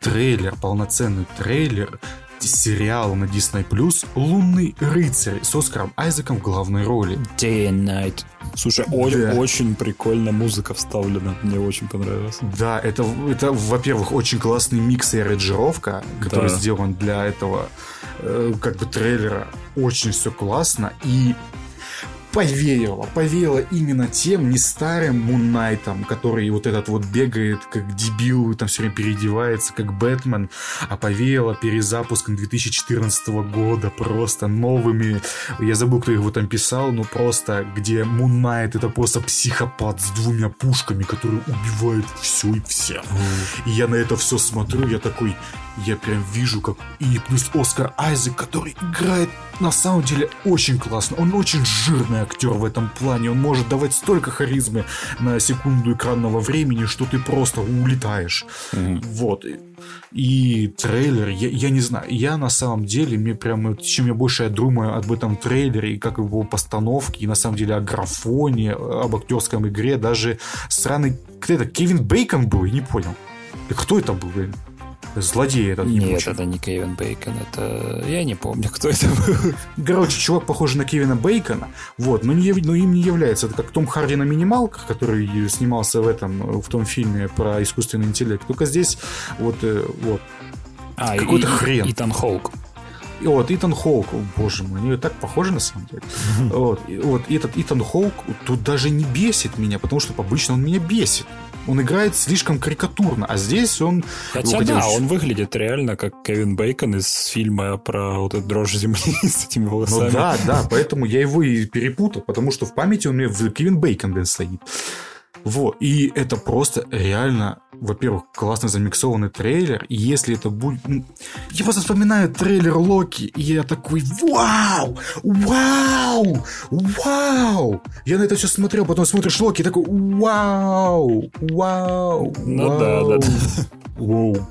Speaker 3: трейлер, полноценный трейлер сериал на Disney Plus «Лунный рыцарь» с Оскаром Айзеком в главной роли.
Speaker 1: Day and Night. Слушай,
Speaker 3: Да.
Speaker 1: очень, прикольно музыка вставлена. Мне очень понравилось.
Speaker 3: Да, это, это во-первых, очень классный микс и аранжировка, который
Speaker 1: Да.
Speaker 3: сделан для этого э, как бы трейлера. Очень все классно и повеяло, повеяло именно тем, не старым Муннайтом, который вот этот вот бегает как дебил, там все время переодевается, как Бэтмен, а повеяло перезапуском 2014 года, просто новыми, я забыл, кто его там писал, но просто, где Муннайт это просто психопат с двумя пушками, который убивает все и вся. И я на это все смотрю, я такой, я прям вижу, как... И плюс Оскар Айзек, который играет на самом деле очень классно. Он очень жирный актер в этом плане. Он может давать столько харизмы на секунду экранного времени, что ты просто улетаешь. Вот. И- трейлер, я, я не знаю, я на самом деле, мне прям, чем я больше я думаю об этом трейлере, и как его постановке, и на самом деле о графоне, об актерском игре, даже странный, кто это, Кевин Бейкон был, я не понял. Кто это был, блин? Злодей этот
Speaker 1: Нет,
Speaker 3: ебучий.
Speaker 1: это не Кевин Бейкон, это... Я не помню, кто это был.
Speaker 3: Короче, чувак похож на Кевина Бейкона, вот, но, не, но им не является. Это как Том Харди на минималках, который снимался в этом, в том фильме про искусственный интеллект. Только здесь вот, э, вот.
Speaker 1: А,
Speaker 3: Какой-то
Speaker 1: и-
Speaker 3: хрен.
Speaker 1: Итан Хоук.
Speaker 3: И вот Итан Хоук, о, боже мой, они так похожи на самом деле. Вот, вот этот Итан Хоук тут даже не бесит меня, потому что обычно он меня бесит. Он играет слишком карикатурно, а здесь он...
Speaker 1: Хотя
Speaker 3: его
Speaker 1: да, он выглядит реально как Кевин Бейкон из фильма про вот эту дрожь земли с этими волосами.
Speaker 3: Ну да, да, поэтому я его и перепутал, потому что в памяти он мне в Кевин Бейкон, блин, стоит. Вот, и это просто реально, во-первых, классно замиксованный трейлер, и если это будет... ну, Я просто вспоминаю трейлер Локи, и я такой, вау, вау, вау. Я на это все смотрел, потом смотришь Локи, и такой, вау, вау,
Speaker 1: Ну
Speaker 3: вау,
Speaker 1: да, да, да.
Speaker 3: Воу.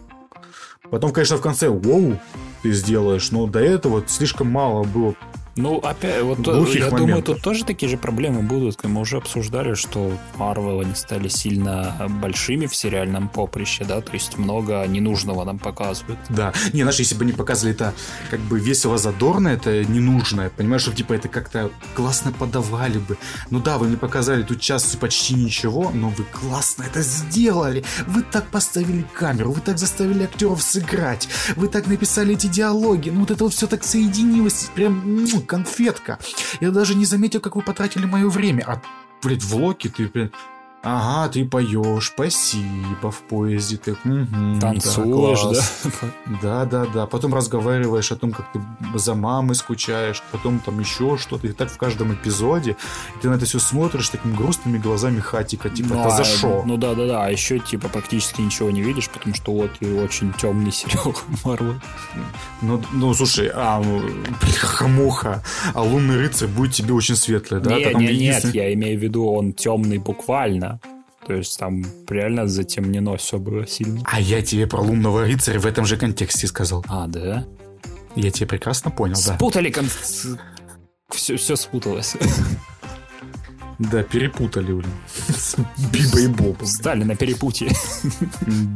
Speaker 3: Потом, конечно, в конце, воу, ты сделаешь, но до этого слишком мало было
Speaker 1: Ну, опять, вот я думаю,
Speaker 3: моментов.
Speaker 1: тут тоже такие же проблемы будут. Мы уже обсуждали, что Марвел они стали сильно большими в сериальном поприще, да, то есть много ненужного нам показывают.
Speaker 3: Да. Не, знаешь, если бы не показывали это как бы весело задорно, это ненужное, понимаешь, что типа это как-то классно подавали бы. Ну да, вы мне показали тут час и почти ничего, но вы классно это сделали. Вы так поставили камеру, вы так заставили актеров сыграть, вы так написали эти диалоги, ну вот это вот все так соединилось, прям м, конфетка. Я даже не заметил, как вы потратили мое время. А, блядь, в Локи ты, блядь, Ага, ты поешь, спасибо в поезде, ты мгм,
Speaker 1: Танцуешь, да?
Speaker 3: Да, да, да. Потом разговариваешь о том, как ты за мамой скучаешь, потом там еще что-то. И так в каждом эпизоде. И ты на это все смотришь такими грустными глазами хатика. Типа,
Speaker 1: Ну,
Speaker 3: это за
Speaker 1: а,
Speaker 3: шо?
Speaker 1: Ну да, да, да. А еще типа практически ничего не видишь, потому что Локи очень темный сериал Марвел.
Speaker 3: Ну, ну, слушай, а хамуха, а лунный рыцарь будет тебе очень светлый, да?
Speaker 1: не,
Speaker 3: Там
Speaker 1: не, нет,
Speaker 3: единственное-
Speaker 1: я имею в виду, он темный буквально. То есть там реально затемнено все было сильно.
Speaker 3: А я тебе про лунного рыцаря в этом же контексте сказал.
Speaker 1: А, да?
Speaker 3: Я тебя прекрасно понял, да.
Speaker 1: Спутали кон... Все, все спуталось.
Speaker 3: Да, перепутали, блин. Биба и Бобом.
Speaker 1: Стали на перепутье.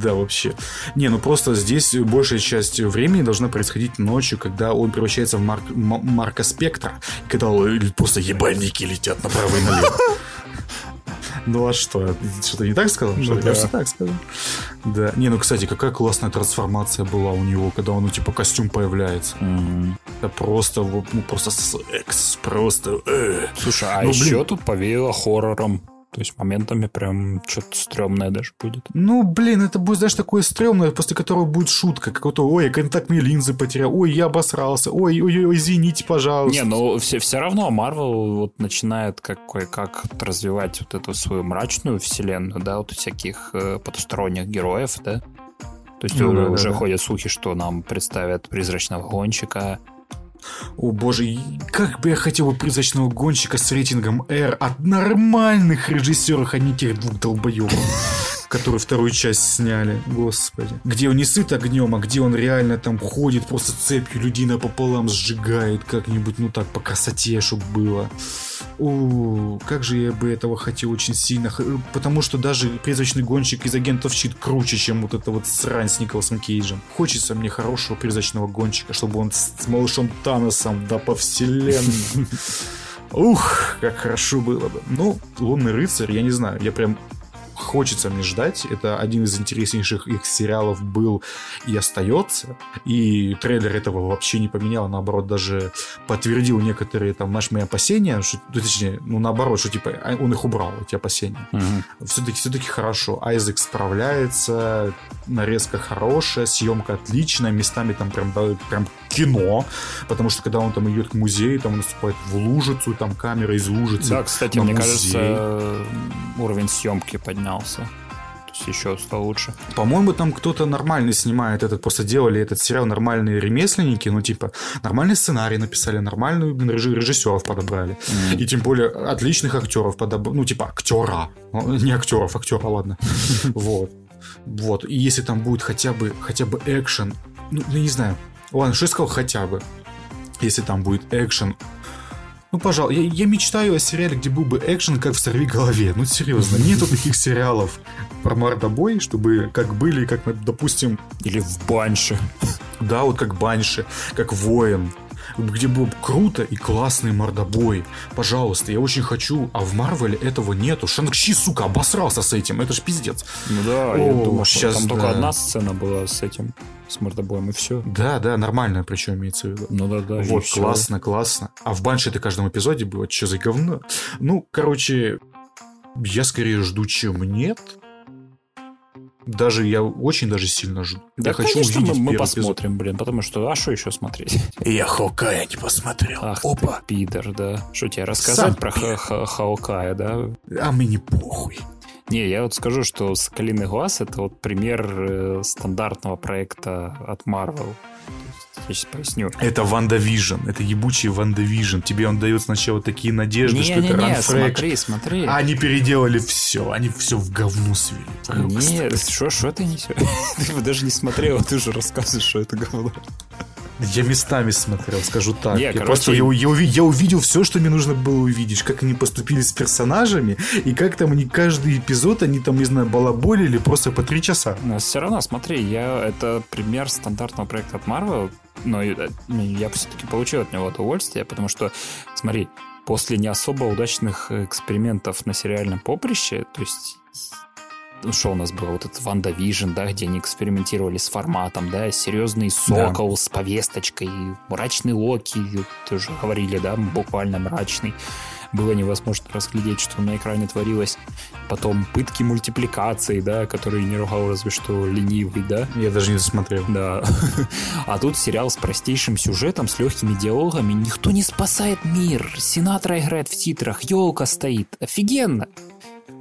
Speaker 3: Да, вообще. Не, ну просто здесь большая часть времени должна происходить ночью, когда он превращается в Марка Спектра, когда просто ебальники летят направо и налево. Ну а что? Что-то не так сказал? Что,
Speaker 1: Ну
Speaker 3: мне кажется,
Speaker 1: да.
Speaker 3: так сказал. Да. Не, ну, кстати, какая классная трансформация была у него, когда он, ну, типа, костюм появляется. Это просто, ну, просто секс. Просто... э.
Speaker 1: Слушай, а
Speaker 3: Ну, блин.
Speaker 1: еще тут повеяло хоррором. То есть моментами прям что-то стрёмное даже будет.
Speaker 3: Ну, блин, это будет, знаешь, такое стрёмное, после которого будет шутка. Какого-то, ой, я контактные линзы потерял, ой, я обосрался, ой, ой, ой, извините, пожалуйста.
Speaker 1: Не, ну все, все равно Марвел вот начинает как, кое-как развивать вот эту свою мрачную вселенную, да, вот всяких э, потусторонних героев, да. То есть
Speaker 3: Ну
Speaker 1: уже,
Speaker 3: да, да,
Speaker 1: уже
Speaker 3: да.
Speaker 1: ходят слухи, что нам представят призрачного гонщика.
Speaker 3: О боже, как бы я хотел бы призрачного гонщика с рейтингом R от нормальных режиссеров, а не тех двух долбоебов, которые вторую часть сняли. Господи. Где он не сыт огнем, а где он реально там ходит, просто цепью людей напополам сжигает как-нибудь, ну так, по красоте, чтобы было. У, как же я бы этого хотел очень сильно. Х- Потому что даже призрачный гонщик из агентов щит круче, чем вот это вот срань с Николасом Кейджем. Хочется мне хорошего призрачного гонщика, чтобы он с малышом Таносом, да по вселенной. Ух, как хорошо было бы. Ну, Лунный рыцарь, я не знаю, я прям хочется мне ждать. Это один из интереснейших их сериалов был и остается. И трейлер этого вообще не поменял, а наоборот, даже подтвердил некоторые там наши мои опасения, что, ну, точнее, ну наоборот, что типа а, он их убрал, эти опасения. Все-таки все-таки хорошо. Айзек справляется, нарезка хорошая, съемка отличная, местами там прям, прям кино, потому что когда он там идет к музею, там он наступает в лужицу, там камера из лужицы.
Speaker 1: Да, кстати, мне
Speaker 3: музей.
Speaker 1: кажется, уровень съемки поднялся. То есть еще стал лучше.
Speaker 3: По-моему, там кто-то нормальный снимает этот, просто делали этот сериал нормальные ремесленники, ну, типа, нормальный сценарий написали, нормальную режиссеров подобрали. И тем более отличных актеров подобрали, ну, типа, актера. Ну, Не актеров, актера, ладно. Вот. Вот. И если там будет хотя бы, хотя бы экшен, ну, я не знаю. Ладно, что я сказал хотя бы? Если там будет экшен, ну, пожалуй, я, я мечтаю о сериале, где был бы экшен, как в «Сорви голове». Ну, серьезно, нету таких сериалов про мордобой, чтобы как были, как, допустим,
Speaker 1: Или в банше.
Speaker 3: да, вот как Банши, как Воин, где было бы круто и классный мордобой. Пожалуйста, я очень хочу, а в Марвеле этого нету. Шанг-Чи, сука, обосрался с этим, это ж пиздец.
Speaker 1: Ну да, я
Speaker 3: О,
Speaker 1: думаю, что
Speaker 3: щас
Speaker 1: там только
Speaker 3: да.
Speaker 1: одна сцена была с этим, с мордобоем, и все.
Speaker 3: Да, да, нормально, причем имеется в виду.
Speaker 1: Ну да, да.
Speaker 3: Вот, классно, классно. А в Банше это каждом эпизоде было, что за говно? Ну, короче, я скорее жду, чем нет. Даже я очень даже сильно жду.
Speaker 1: Да,
Speaker 3: я хочу
Speaker 1: конечно, мы,
Speaker 3: увидеть
Speaker 1: мы
Speaker 3: эпизод.
Speaker 1: посмотрим, блин, потому что, а что еще смотреть?
Speaker 3: Я Хокая не посмотрел.
Speaker 1: Ах
Speaker 3: Опа.
Speaker 1: ты, пидор, да. Что тебе рассказать
Speaker 3: Сам
Speaker 1: про Ха- Ха- Хаокая, да?
Speaker 3: А мне не похуй.
Speaker 1: Не, я вот скажу, что «Соколиный глаз» — это вот пример э, стандартного проекта от Marvel. Я сейчас поясню.
Speaker 3: Это WandaVision. Это ебучий WandaVision. Тебе он дает сначала такие надежды, что это
Speaker 1: Не-не-не,
Speaker 3: ранфрек.
Speaker 1: смотри, смотри.
Speaker 3: А они переделали все. Они все в говну свели.
Speaker 1: Нет, что, что ты несешь? Ты его даже не смотрел, а ты уже рассказываешь, что это говно.
Speaker 3: Я местами смотрел, скажу так.
Speaker 1: Не,
Speaker 3: я
Speaker 1: короче-
Speaker 3: просто я, я я увидел все, что мне нужно было увидеть. Как они поступили с персонажами, и как там они каждый эпизод, они там, не знаю, балаболили просто по три часа.
Speaker 1: Но все равно, смотри, я это пример стандартного проекта от Marvel, но э, я все-таки получил от него удовольствие, потому что, смотри, после не особо удачных экспериментов на сериальном поприще, то есть ну, что у нас было? Вот этот WandaVision, да, где они экспериментировали с форматом, да, серьезный Сокол с повесточкой, мрачный Локи, тоже говорили, да, буквально мрачный. Было невозможно разглядеть, что на экране творилось. Потом пытки мультипликации, да, которые не ругал разве что ленивый, да.
Speaker 3: Я даже не досмотрел.
Speaker 1: Да. А тут сериал с простейшим сюжетом, с легкими диалогами. Никто не спасает мир. Сенатора играет в титрах, елка стоит. Офигенно.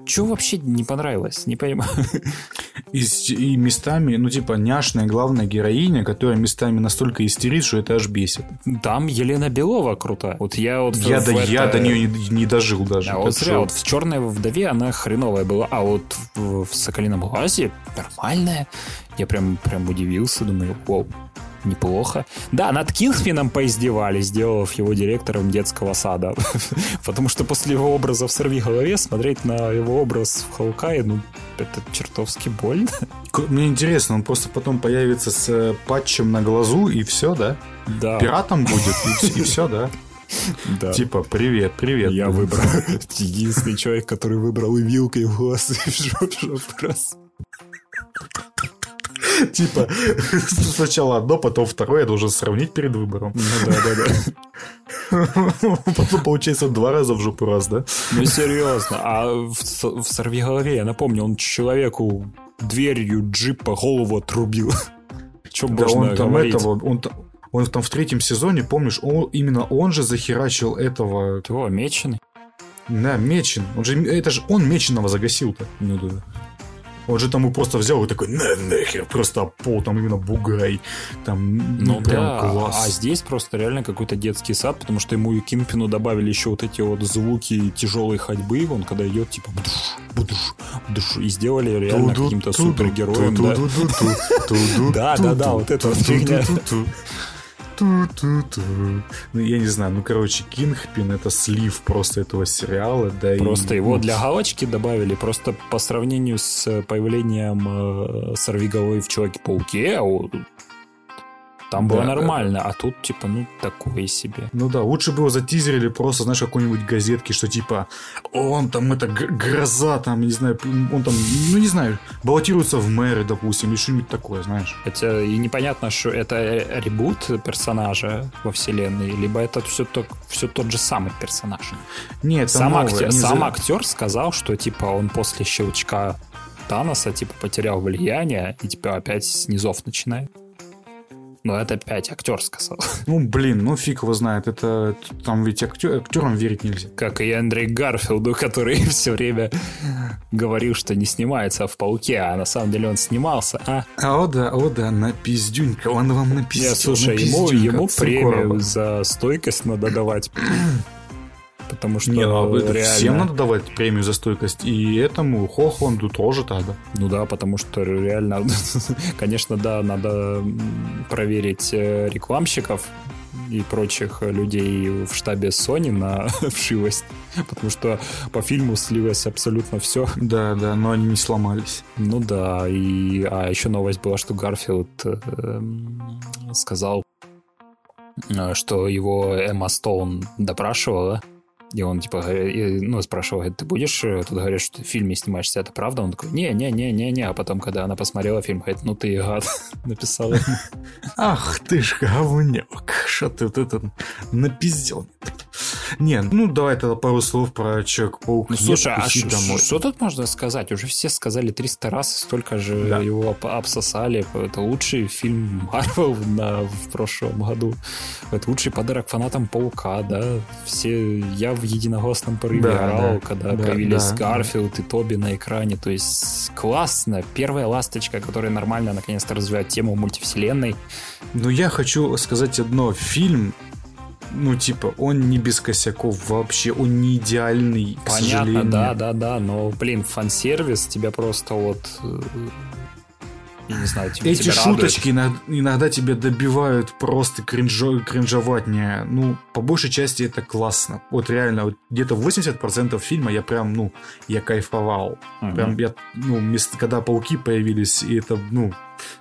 Speaker 1: Чего вообще не понравилось? Не понимаю.
Speaker 3: И, и местами, ну, типа, няшная главная героиня, которая местами настолько истерит, что это аж бесит.
Speaker 1: Там Елена Белова крута. Вот я вот
Speaker 3: Я,
Speaker 1: в
Speaker 3: до, я
Speaker 1: это-
Speaker 3: до нее не, не дожил даже.
Speaker 1: А вот
Speaker 3: что-
Speaker 1: зря, вот в «Черной вдове» она хреновая была, а вот в, в «Соколином глазе» нормальная. Я прям, прям удивился, думаю, вау, неплохо. Да, над Кингсмином поиздевались, сделав его директором детского сада. Потому что после его образа в «Сорви голове» смотреть на его образ в «Хаукае», ну, это чертовски больно.
Speaker 3: Мне интересно, он просто потом появится с э, патчем на глазу, и все, да?
Speaker 1: Да,
Speaker 3: Пиратом будет, и, все, да?
Speaker 1: да.
Speaker 3: Типа, привет, привет.
Speaker 1: Я выбрал. Единственный человек, который выбрал и вилкой в глаз, и в жопу раз.
Speaker 3: Типа, сначала одно, потом второе, я должен сравнить перед выбором.
Speaker 1: Ну да, да, да.
Speaker 3: Потом, получается, два раза в жопу раз, да?
Speaker 1: Ну серьезно, а в, сорви голове, я напомню, он человеку дверью джипа голову отрубил. Че
Speaker 3: Да
Speaker 1: можно
Speaker 3: он там
Speaker 1: говорить?
Speaker 3: этого, он, он там в третьем сезоне, помнишь, он, именно он же захерачил этого,
Speaker 1: Его меченый?
Speaker 3: да, Мечин. Он же, это же он Меченого загасил-то.
Speaker 1: Ну да.
Speaker 3: Он же там его просто взял и такой, на нахер, просто пол, там именно бугай. Там, ну,
Speaker 1: Ну
Speaker 3: прям
Speaker 1: да,
Speaker 3: класс.
Speaker 1: а здесь просто реально какой-то детский сад, потому что ему и Кингпину добавили еще вот эти вот звуки тяжелой ходьбы, он когда идет, типа, будуш, будуш, будуш, и сделали реально каким-то супергероем, да. Да, да, вот это вот фигня.
Speaker 3: Ту-ту-ту. Ну, я не знаю, ну, короче, Кингпин это слив просто этого сериала, да
Speaker 1: Просто
Speaker 3: и,
Speaker 1: его
Speaker 3: ну,
Speaker 1: для галочки добавили, просто по сравнению с появлением э, сорвиголовой в Человеке-пауке, а там было
Speaker 3: Да,
Speaker 1: нормально, а тут, типа, ну, такое себе.
Speaker 3: Ну да, лучше бы его затизерили просто, знаешь, какой-нибудь газетки, что типа, он там, это, гроза, там, не знаю, он там, ну не знаю, баллотируется в мэры, допустим, или что-нибудь такое, знаешь.
Speaker 1: Хотя и непонятно, что это э, ребут персонажа во вселенной, либо это все, тот, все тот же самый персонаж.
Speaker 3: Нет,
Speaker 1: Сам,
Speaker 3: новое,
Speaker 1: актер,
Speaker 3: они
Speaker 1: сам
Speaker 3: за-
Speaker 1: актер сказал, что, типа, он после щелчка Таноса, типа, потерял влияние и, типа, опять с низов начинает. Но это опять актер сказал.
Speaker 3: Ну, блин, ну фиг его знает, это, там ведь актер, актерам верить нельзя.
Speaker 1: Как и Андрей Гарфилду, который все время говорил, что не снимается в «Пауке», а на самом деле он снимался, а?
Speaker 3: А о да, о да, на пиздюнька, он вам напиздил.
Speaker 1: Не, слушай, ему, ему премию за стойкость надо давать. Потому что
Speaker 3: Не, ну, это
Speaker 1: реально...
Speaker 3: всем надо давать премию за стойкость, и этому Хохланду тоже надо.
Speaker 1: Ну да, потому что реально, конечно, да, надо проверить э, рекламщиков и прочих людей в штабе Sony на вшивость, потому что по фильму слилось абсолютно все.
Speaker 3: Да, да, но они не сломались.
Speaker 1: Ну да, и а еще новость была, что Гарфилд э, сказал, э, что его Эмма Стоун допрашивала, и он типа, говорит, ну, спрашивал, говорит, ты будешь, э, тут говорят, что ты в фильме снимаешься, это правда? Он такой, не-не-не-не-не, а потом, когда она посмотрела фильм, говорит, ну ты гад, написала.
Speaker 3: Ах ты ж говнюк, что ты вот это напиздил. Не, ну давай тогда пару слов про Человек-паук.
Speaker 1: Ну, слушай, а что тут можно сказать? Уже все сказали 300 раз, столько же
Speaker 3: Да.
Speaker 1: его оп- обсосали. Это лучший фильм Марвел на, в прошлом году. Это лучший подарок фанатам Паука, да. Все, я в единогласном порыве
Speaker 3: Да,
Speaker 1: орал,
Speaker 3: да.
Speaker 1: когда
Speaker 3: Да,
Speaker 1: появились
Speaker 3: да.
Speaker 1: Гарфилд и Тоби на экране. То есть классно. Первая ласточка, которая нормально наконец-то развивает тему мультивселенной.
Speaker 3: Ну я хочу сказать одно. Фильм, ну типа, он не без косяков вообще, он не идеальный, к
Speaker 1: Понятно,
Speaker 3: сожалению.
Speaker 1: да, да, да, но, блин, фан-сервис тебя просто вот... Я не знаю, тебе,
Speaker 3: Эти
Speaker 1: тебя
Speaker 3: шуточки иногда, иногда тебя добивают просто кринжо, кринжоватнее. Ну, по большей части это классно. Вот реально, вот где-то 80% фильма я прям, ну, я кайфовал.
Speaker 1: Мгм.
Speaker 3: Прям я, ну, вместо, когда пауки появились, и это, ну,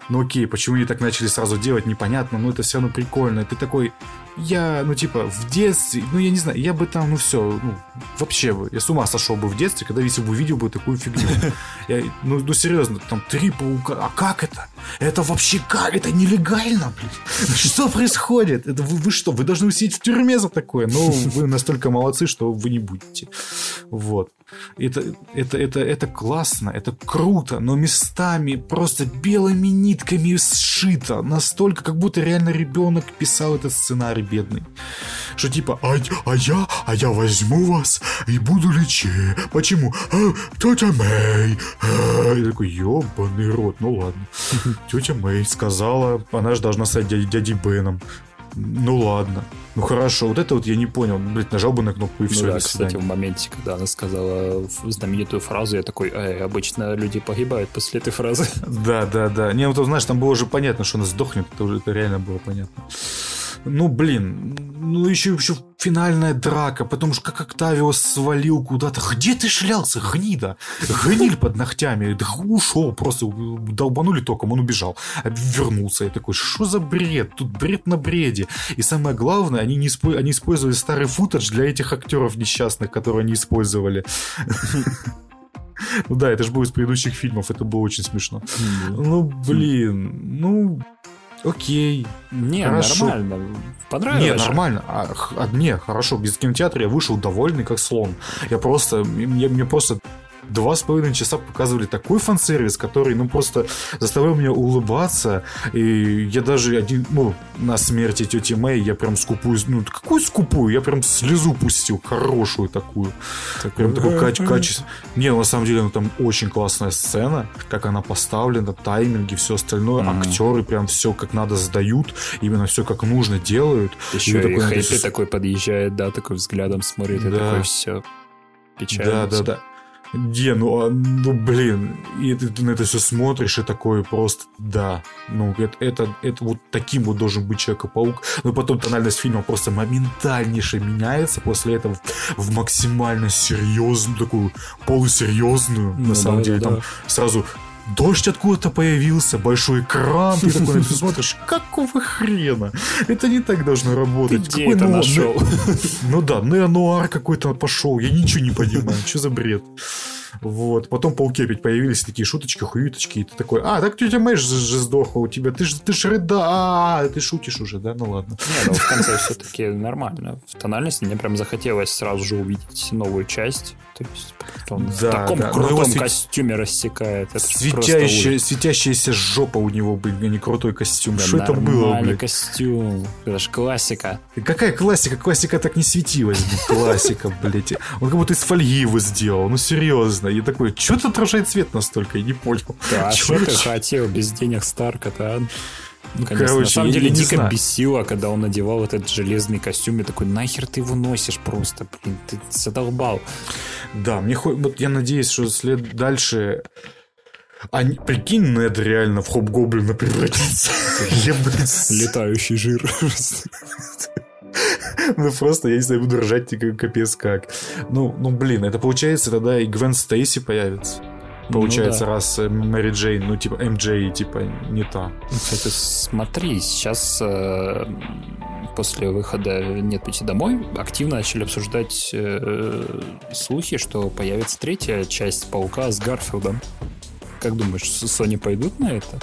Speaker 3: ну окей, почему они так начали сразу делать, непонятно, но это все равно прикольно. Ты такой, я, ну, типа, в детстве, ну, я не знаю, я бы там, ну, все, ну, вообще бы, я с ума сошел бы в детстве, когда если бы увидел бы такую фигню. Я, ну, ну, серьезно, там, три паука, а как это? Это вообще как? Это нелегально, блин. Что происходит? Это вы, вы что, вы должны сидеть в тюрьме за такое? Ну, вы настолько молодцы, что вы не будете. Вот. Это, это, это, это классно, это круто, но местами просто белыми нитками сшито. Настолько, как будто реально ребенок писал этот сценарий бедный. Что типа, а, а я, а я возьму вас и буду лечить. Почему? А, тетя Мэй. А, я такой, ебаный рот, ну ладно. Тетя Мэй сказала, она же должна стать дядей, дядей Беном. Ну ладно. Ну хорошо, вот это вот я не понял. Блять, нажал бы на кнопку и
Speaker 1: Ну
Speaker 3: все,
Speaker 1: да, кстати, в моменте, когда она сказала знаменитую фразу, я такой, «Эй, обычно люди погибают после этой фразы.
Speaker 3: Да, да, да. Не, вот знаешь, там было уже понятно, что она сдохнет. Это уже это реально было понятно. Ну, блин, ну еще, еще финальная драка, потому что как Октавиус свалил куда-то. Где ты шлялся, гнида? Гниль под ногтями. Да ушел, просто долбанули током, он убежал. Вернулся. Я такой, что за бред? Тут бред на бреде. И самое главное, они, не испо- они использовали старый футаж для этих актеров несчастных, которые они использовали. Ну да, это же было из предыдущих фильмов, это было очень смешно. Ну, блин, ну, окей.
Speaker 1: Не,
Speaker 3: Хорошо.
Speaker 1: нормально. Понравилось
Speaker 3: Не, нормально. А, а, не, хорошо. Без кинотеатра я вышел довольный, как слон. Я просто, мне, мне просто два с половиной часа показывали такой фан-сервис, который, ну, просто заставлял меня улыбаться. И я даже один, ну, на смерти тети Мэй, я прям скупую, ну, какую скупую? Я прям слезу пустил, хорошую такую. Прям такой каче- качество. Не, ну, на самом деле, ну, там очень классная сцена, как она поставлена, тайминги, все остальное.
Speaker 1: Мгм.
Speaker 3: Актеры прям все как надо сдают, именно все как нужно делают.
Speaker 1: Еще
Speaker 3: И
Speaker 1: и,
Speaker 3: такой,
Speaker 1: Хэппи
Speaker 3: надеюсь,
Speaker 1: такой подъезжает, да, такой взглядом смотрит, и
Speaker 3: Да.
Speaker 1: такой все. Печально.
Speaker 3: Да, да, да. Не, ну, а, ну блин, и ты, ты на это все смотришь и такое просто, да, ну это, это, это вот таким вот должен быть Человек-паук. Но потом тональность фильма просто моментальнейше меняется после этого в максимально серьезную, такую полусерьезную,
Speaker 1: Ну
Speaker 3: на самом
Speaker 1: да,
Speaker 3: деле,
Speaker 1: да,
Speaker 3: там сразу Дождь откуда-то появился, большой экран, ты такой на смотришь, какого хрена? Это не так должно работать.
Speaker 1: Где
Speaker 3: Какой
Speaker 1: это
Speaker 3: ну-
Speaker 1: нашел?
Speaker 3: ну да, неонуар какой-то пошел, я ничего не понимаю, что за бред. Вот, потом пауки опять появились, такие шуточки, хуюточки, и ты такой, а, так тетя Мэш же, же сдохла у тебя, ты ж, ты ж рыда, а, ты шутишь уже, да, ну ладно.
Speaker 1: Не, ну в конце все-таки нормально. В тональности мне прям захотелось сразу же увидеть новую часть. То есть он в
Speaker 3: Да,
Speaker 1: таком
Speaker 3: да, его
Speaker 1: крутом
Speaker 3: свет-
Speaker 1: костюме рассекает. Это
Speaker 3: Светящая, светящаяся жопа у него, а не крутой костюм.
Speaker 1: Да
Speaker 3: Что это было, блин?
Speaker 1: костюм. Это ж классика.
Speaker 3: Какая классика? Классика так не светилась, классика, блядь. Он как будто из фольги его сделал, ну серьезно. Я такой, что тут отражает свет настолько? Я не понял.
Speaker 1: Да, а что ты хотел без денег Старка-то, а? Ну, конечно, на
Speaker 3: короче,
Speaker 1: самом
Speaker 3: я-
Speaker 1: деле дико
Speaker 3: знаю.
Speaker 1: бесило, когда он надевал этот железный костюм. Я такой, нахер ты его носишь просто, блин, ты задолбал.
Speaker 3: Да, мне хо- вот я надеюсь, что след дальше. Они, прикинь, Нед реально в хоп-гоблина превратится.
Speaker 1: Летающий жир.
Speaker 3: Ну просто, я не знаю, буду ржать типа, капец как. Ну, ну, блин, это получается тогда и Гвен Стейси появится. Получается,
Speaker 1: Ну да.
Speaker 3: раз э, Мэри Джейн, ну, типа, МД, типа, не та.
Speaker 1: Ну, Кстати, смотри, сейчас э, после выхода «Нет пути домой» активно начали обсуждать э, слухи, что появится третья часть «Паука» с Гарфилдом. Как думаешь, Sony пойдут на это?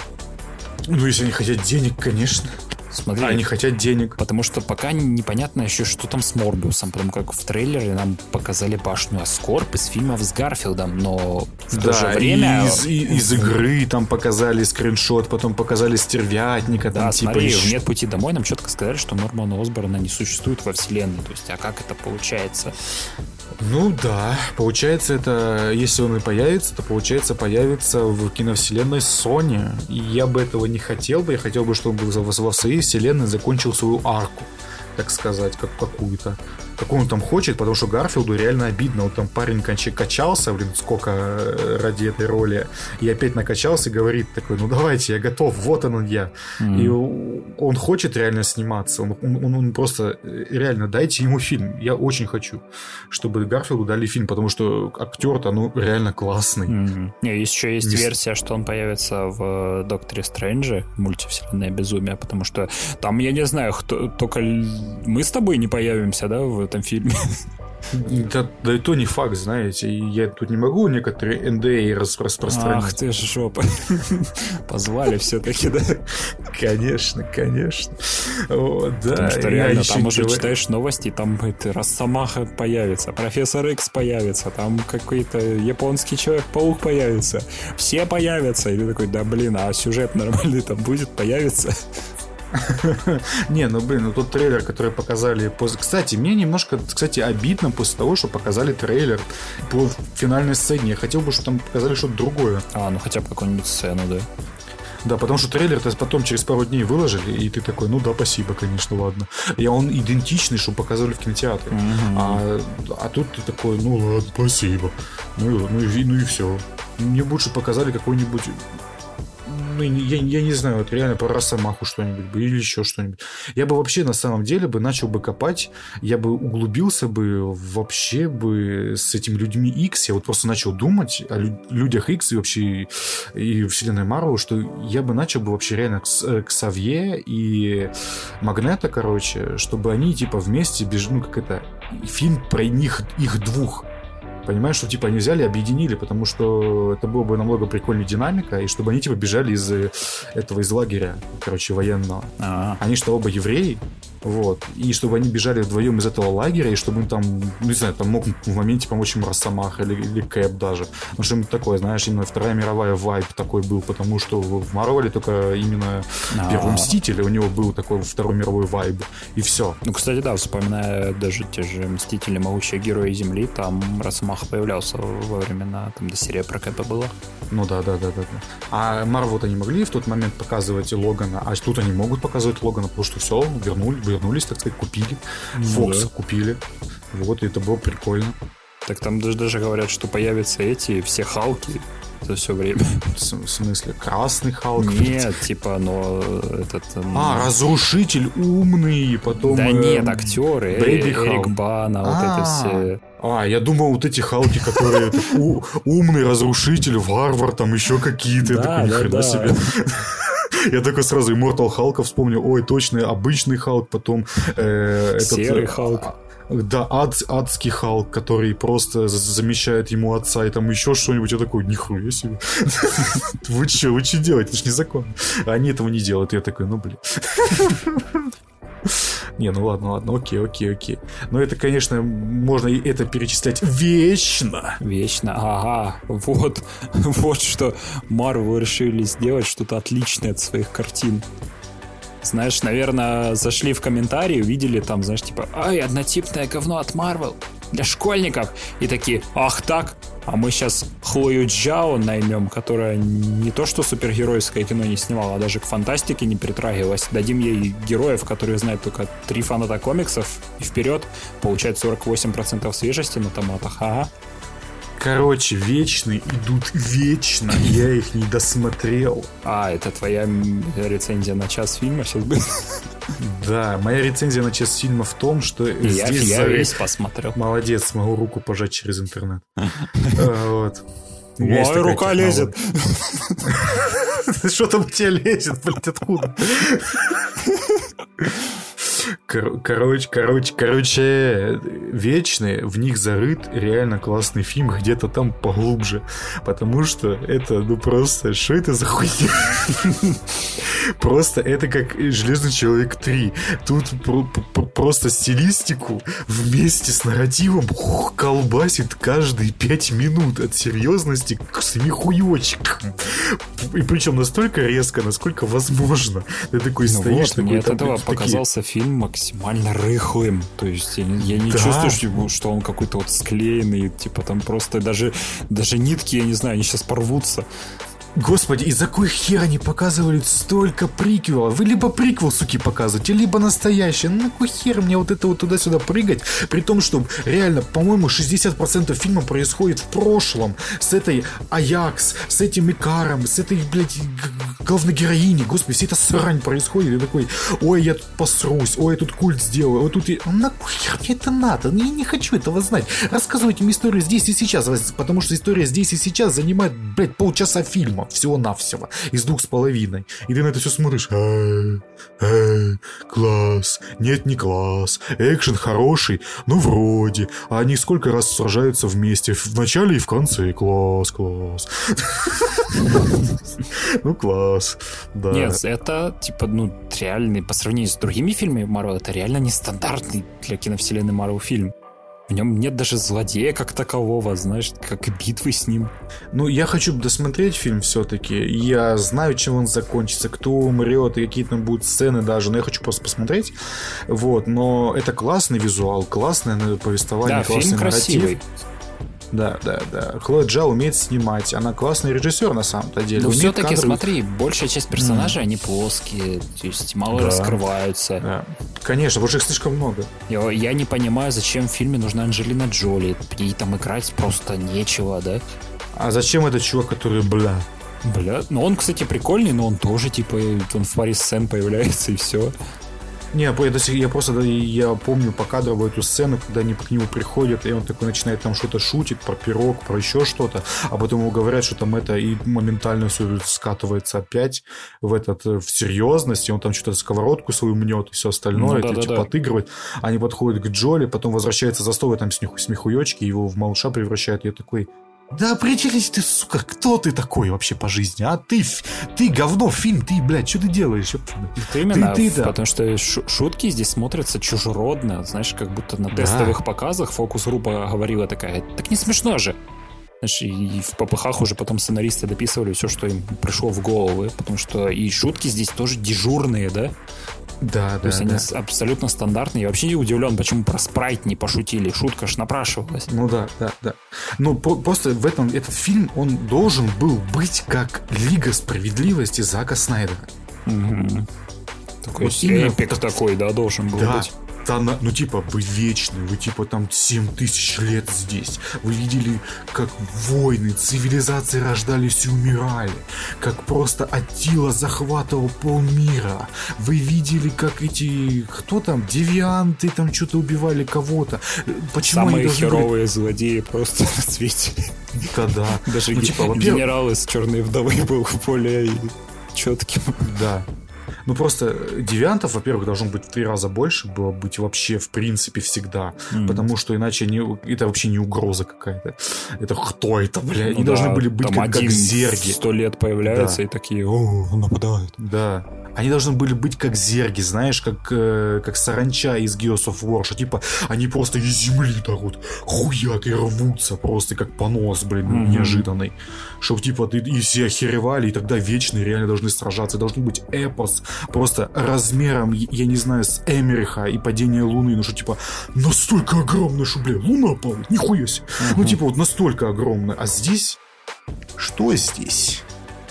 Speaker 3: Ну, если они хотят денег, конечно.
Speaker 1: Смотри,
Speaker 3: Они хотят денег.
Speaker 1: Потому что пока непонятно еще, что там с Морбиусом, потому как в трейлере нам показали башню Аскорб из фильмов с Гарфилдом, но в то же
Speaker 3: Да,
Speaker 1: время...
Speaker 3: из, и- из игры там показали скриншот, потом показали стервятника,
Speaker 1: Да,
Speaker 3: там типа
Speaker 1: смотри,
Speaker 3: еще-
Speaker 1: в «Нет пути домой» нам четко сказали, что Нормана Осборна не существует во вселенной. То есть, а как это получается?
Speaker 3: Ну да, получается это, если он и появится, то получается появится в киновселенной Sony. И я бы этого не хотел бы, я хотел бы, чтобы во своей вселенной закончил свою арку, так сказать, как какую-то. Какую он там хочет, потому что Гарфилду реально обидно. Вот там парень качался, блин, сколько э, ради этой роли. И опять накачался и говорит такой, ну давайте, я готов, вот он я. И у- он хочет реально сниматься. Он, он- он просто э, реально дайте ему фильм. Я очень хочу, чтобы Гарфилду дали фильм, потому что актер-то ну реально классный.
Speaker 1: Мгм. Не, еще есть
Speaker 3: Не
Speaker 1: версия, что он появится в Докторе Стрэнджи, мультивселенная безумие, потому что там, я не знаю, кто, только мы с тобой не появимся, да, в этом фильме.
Speaker 3: Да, да и то не факт, знаете. Я тут не могу некоторые NDA рас- распространить.
Speaker 1: Ах ты ж жопа. Позвали все-таки, да?
Speaker 3: Конечно, конечно. Вот, да.
Speaker 1: Потому что реально, там уже читаешь новости, там это, Росомаха появится, Профессор Икс появится, там какой-то японский Человек-паук появится. Все появятся. И ты такой, да блин, а сюжет нормальный там будет, появится?
Speaker 3: Не, ну блин, ну тот трейлер, который показали после... Кстати, мне немножко, кстати, обидно после того, что показали трейлер по финальной сцене. Я хотел бы, чтобы там показали что-то другое.
Speaker 1: А, ну хотя бы какую-нибудь сцену, да.
Speaker 3: Да, потому что трейлер-то потом через пару дней выложили, и ты такой, ну да, спасибо, конечно, ладно. И он идентичный, что показали в кинотеатре. А, а тут ты такой, ну ладно, спасибо. Ну, и- ну, и, ну и все. Мне лучше показали какой-нибудь ну, я, я не знаю, вот реально про Росомаху что-нибудь бы или еще что-нибудь. Я бы вообще на самом деле бы начал бы копать, я бы углубился бы вообще бы с этими людьми X, я вот просто начал думать о лю- людях X и вообще и вселенной Марвел, что я бы начал бы вообще реально к, э, к Савье и Магнета, короче, чтобы они типа вместе бежали, ну как это, фильм про них, их двух. Понимаешь, что типа они взяли и объединили, потому что это было бы намного прикольнее динамика, и чтобы они типа бежали из э, этого из лагеря, короче, военного.
Speaker 1: А,
Speaker 3: Они что оба евреи, вот, и чтобы они бежали вдвоем из этого лагеря, и чтобы им там, ну, не знаю, там мог в моменте помочь им Росомаха или, или Кэп даже. Ну, что-нибудь такое, знаешь, именно Вторая мировая вайб такой был, потому что в Марвеле только именно
Speaker 1: А.
Speaker 3: Первый Мститель, у него был такой Второй мировой вайб, и все.
Speaker 1: Ну, кстати, да, вспоминая даже те же Мстители, Могучие Герои Земли, там Росомаха появлялся во времена, там до серия про Кэпа была.
Speaker 3: Ну да, да, да, да. да. А Марвел-то не могли в тот момент показывать Логана, а тут они могут показывать Логана, потому что все, вернули, вернулись, так сказать, купили.
Speaker 1: Ну
Speaker 3: Фокс
Speaker 1: да.
Speaker 3: купили. Вот, и это было прикольно.
Speaker 1: Так там даже, даже говорят, что появятся эти все Халки за все время.
Speaker 3: В смысле, красный Халк?
Speaker 1: Нет, типа, но этот...
Speaker 3: А, разрушитель умный, потом...
Speaker 1: Да нет, актеры, Бэйби Эрик Бана, вот это все...
Speaker 3: А, я думал, вот эти Халки, которые умный разрушитель, варвар, там еще какие-то. Да, да, да. себе. Я такой сразу Immortal Халка вспомнил. Ой, точно, обычный Халк, потом...
Speaker 1: Э, Серый Халк.
Speaker 3: Да, ад, адский Халк, который просто замещает ему отца и там еще что-нибудь. Я такой, нихуя себе. Вы что, вы что делаете? Это ж незаконно. Они этого не делают. Я такой, ну блин. Не, ну ладно, ладно, окей, окей, окей. Но это, конечно, можно это перечислять вечно.
Speaker 1: Вечно, ага. Вот, вот что Марвел решили сделать что-то отличное от своих картин. Знаешь, наверное, зашли в комментарии, увидели там, знаешь, типа, ай, однотипное говно от Марвел для школьников. И такие, ах так, а мы сейчас Хлою Джао наймем, которая не то что супергеройское кино не снимала, а даже к фантастике не притрагивалась. Дадим ей героев, которые знают только три фаната комиксов, и вперед получает 48% свежести на томатах. Ага.
Speaker 3: Короче, вечные идут вечно. Я их не досмотрел.
Speaker 1: А, это твоя рецензия на час фильма сейчас будет?
Speaker 3: Да, моя рецензия на час фильма в том, что
Speaker 1: я, здесь... Я весь посмотрел.
Speaker 3: Молодец, могу руку пожать через интернет. А, вот.
Speaker 1: Ой, рука лезет.
Speaker 3: Что там у тебя лезет, блядь, откуда? Кор- короче, короче, короче, вечные, в них зарыт реально классный фильм где-то там поглубже. Потому что это, ну просто, что это за хуйня? Просто это как Железный Человек 3. Тут просто стилистику вместе с нарративом колбасит каждые пять минут от серьезности к смехуёчкам. И причем настолько резко, насколько возможно. Ты такой ну стоишь,
Speaker 1: такой, мне от этого показался фильм максимально рыхлым. То есть я, я не да. чувствую, что он какой-то вот склеенный, типа там просто даже, даже нитки, я не знаю, они сейчас порвутся.
Speaker 3: Господи, из-за какой хер они показывали столько приквелов? Вы либо приквел, суки, показываете, либо настоящий. Ну, на какой хер мне вот это вот туда-сюда прыгать? При том, что реально, по-моему, 60% фильма происходит в прошлом. С этой Аякс, с этим Икаром, с этой, блядь, главной героиней. Господи, вся эта срань происходит. Я такой, ой, я тут посрусь, ой, я тут культ сделаю, ой, тут. Ну, на какой хер мне это надо? Ну, я не хочу этого знать. Рассказывайте мне историю здесь и сейчас, потому что история здесь и сейчас занимает, блядь, полчаса фильма фильма, всего-навсего, из двух с половиной. И ты на это все смотришь, эй, эй, класс, нет, не класс, экшен хороший, ну вроде, а они сколько раз сражаются вместе, в начале и в конце, класс, класс. Ну, класс, да.
Speaker 1: Нет, это, типа, ну, реальный, по сравнению с другими фильмами Марвел, это реально нестандартный для киновселенной Марвел фильм. В нем нет даже злодея как такового, знаешь, как и битвы с ним.
Speaker 3: Ну, я хочу досмотреть фильм все-таки. Я знаю, чем он закончится, кто умрет, и какие там будут сцены даже. Но я хочу просто посмотреть. Вот, но это классный визуал, классное повествование, да, классный фильм нарратив. красивый. Да, да, да. Хлоя Джа умеет снимать. Она классный режиссер на самом-то деле.
Speaker 1: Но все-таки, кадры... смотри, большая часть персонажей, mm. они плоские, то есть мало да. раскрываются. Да.
Speaker 3: Конечно, потому что их слишком много.
Speaker 1: Я, я не понимаю, зачем в фильме нужна Анджелина Джоли. Ей там играть просто нечего, да?
Speaker 3: А зачем этот чувак, который, бля,
Speaker 1: Бля, ну он, кстати, прикольный, но он тоже, типа, он в паре сцен появляется и все.
Speaker 3: Не, я, я просто я помню по кадровую эту сцену, когда они к нему приходят, и он такой начинает там что-то шутить про пирог, про еще что-то, а потом ему говорят, что там это и моментально все скатывается опять в этот в серьезность, и он там что-то сковородку свою мнет и все остальное, ну, это да, типа да. отыгрывает. Они подходят к Джоли, потом возвращается за стол, и там смехуечки, его в малыша превращают. Я такой, да определись ты, сука, кто ты такой вообще по жизни, а? Ты, ты говно, фильм, ты, блядь, что ты делаешь?
Speaker 1: Это именно, ты, ты, да. потому что шутки здесь смотрятся чужеродно, знаешь, как будто на тестовых да. показах фокус-группа говорила такая, так не смешно же. Знаешь, и в попыхах уже потом сценаристы дописывали все, что им пришло в голову, потому что и шутки здесь тоже дежурные, да?
Speaker 3: Да,
Speaker 1: То да. То есть да. они абсолютно стандартные. Я вообще не удивлен, почему про спрайт не пошутили. Шутка ж напрашивалась.
Speaker 3: Ну да, да, да. Ну просто в этом этот фильм он должен был быть как Лига справедливости Зака Снайдера.
Speaker 1: Угу. Такой вот эпик так... такой, да, должен был да. быть.
Speaker 3: Тана... Ну, типа, вы вечны, вы, типа, там 7 тысяч лет здесь. Вы видели, как войны, цивилизации рождались и умирали. Как просто Атила захватывал полмира. Вы видели, как эти... Кто там? Девианты там что-то убивали кого-то. Почему
Speaker 1: Самые
Speaker 3: они должны были-
Speaker 1: херовые злодеи просто на свете.
Speaker 3: Да-да.
Speaker 1: Даже
Speaker 3: ну, типа,
Speaker 1: генерал из Черной вдовы был более четким.
Speaker 3: Да. Ну просто девиантов, во-первых, должно быть в три раза больше было быть вообще в принципе всегда. Потому что иначе они, это вообще не угроза какая-то. Это кто это, бля? Они
Speaker 1: Ну
Speaker 3: должны
Speaker 1: да,
Speaker 3: были быть как, как зерги.
Speaker 1: сто лет появляется
Speaker 3: Да.
Speaker 1: и такие, о, нападают.
Speaker 3: Да. Они должны были быть как зерги, знаешь, как, э, как саранча из Gears of War, что типа они просто из земли так вот хуяк и рвутся просто как понос, блин,
Speaker 1: Мгм.
Speaker 3: неожиданный. Чтоб типа ты и все охеревали, и тогда вечные реально должны сражаться. Должен быть эпос просто размером, я не знаю, с Эмериха и падение Луны, ну что типа настолько огромное, что, бля, Луна падает, нихуя себе. Ну типа вот настолько огромное. А здесь... Что здесь?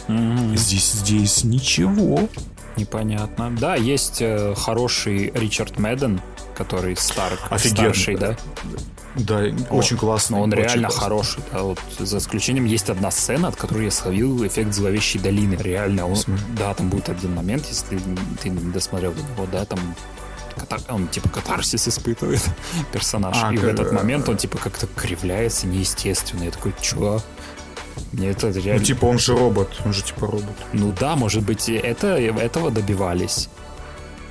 Speaker 1: Мгм.
Speaker 3: Здесь, здесь ничего.
Speaker 1: Непонятно. Да, есть э, хороший Ричард Мэдден, который Старк,
Speaker 3: Офигенно.
Speaker 1: старший, да?
Speaker 3: Да, очень классно.
Speaker 1: Но он
Speaker 3: очень
Speaker 1: реально
Speaker 3: классно.
Speaker 1: хороший. Да, вот, за исключением есть одна сцена, от которой я словил эффект зловещей долины. Реально, он, да, там будет один момент, если ты не досмотрел до него, да, там катар- он типа катарсис испытывает персонаж.
Speaker 3: А,
Speaker 1: и в
Speaker 3: к-
Speaker 1: этот момент он типа как-то кривляется неестественно. Я такой, чё? Мне это
Speaker 3: Ну,
Speaker 1: реально...
Speaker 3: типа, он же робот. Он же типа робот.
Speaker 1: Ну да, может быть, и это, этого добивались.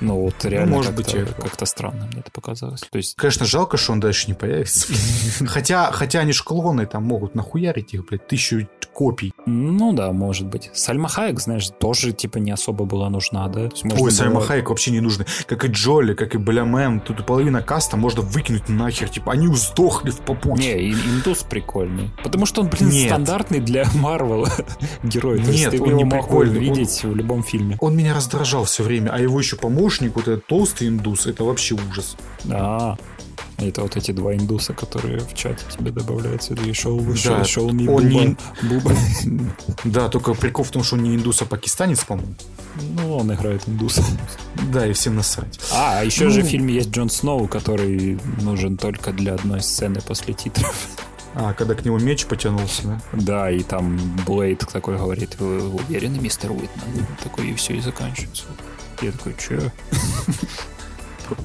Speaker 1: Ну вот реально
Speaker 3: может
Speaker 1: как-то,
Speaker 3: быть,
Speaker 1: как-то странно мне это показалось. То есть,
Speaker 3: Конечно, жалко, что он дальше не появится. Хотя, хотя они ж клоны там могут нахуярить их, блядь, тысячу копий.
Speaker 1: Ну да, может быть. Сальма Хайек, знаешь, тоже типа не особо была нужна, да? Есть
Speaker 3: Ой,
Speaker 1: было-
Speaker 3: Сальма Хайек вообще не нужны. Как и Джоли, как и Блямен. Тут половина каста можно выкинуть нахер. Типа, они сдохли в попутке.
Speaker 1: Не, ин- Индус прикольный. Потому что он, блин,
Speaker 3: Нет.
Speaker 1: стандартный для Марвела герой. То есть
Speaker 3: Нет,
Speaker 1: ты
Speaker 3: он не прикольный, он-
Speaker 1: видеть в любом фильме.
Speaker 3: Он меня раздражал все время, а его еще помощник, вот этот толстый индус, это вообще ужас.
Speaker 1: А, это вот эти два индуса, которые в чате тебе добавляются. И шоу,
Speaker 3: Да,
Speaker 1: шоу, шоу ми
Speaker 3: он
Speaker 1: Буба.
Speaker 3: не-
Speaker 1: Буба.
Speaker 3: Да, только прикол в том, что он не индус, а пакистанец, по-моему.
Speaker 1: Ну, он играет индуса.
Speaker 3: Да, и всем насрать.
Speaker 1: А, а еще
Speaker 3: Ну.
Speaker 1: же в фильме есть Джон Сноу, который нужен только для одной сцены после титров.
Speaker 3: А, когда к нему меч потянулся, да?
Speaker 1: Да, и там Блейд такой говорит, вы уверены, мистер Уитман? Такой, и все, и заканчивается. Я такой, че?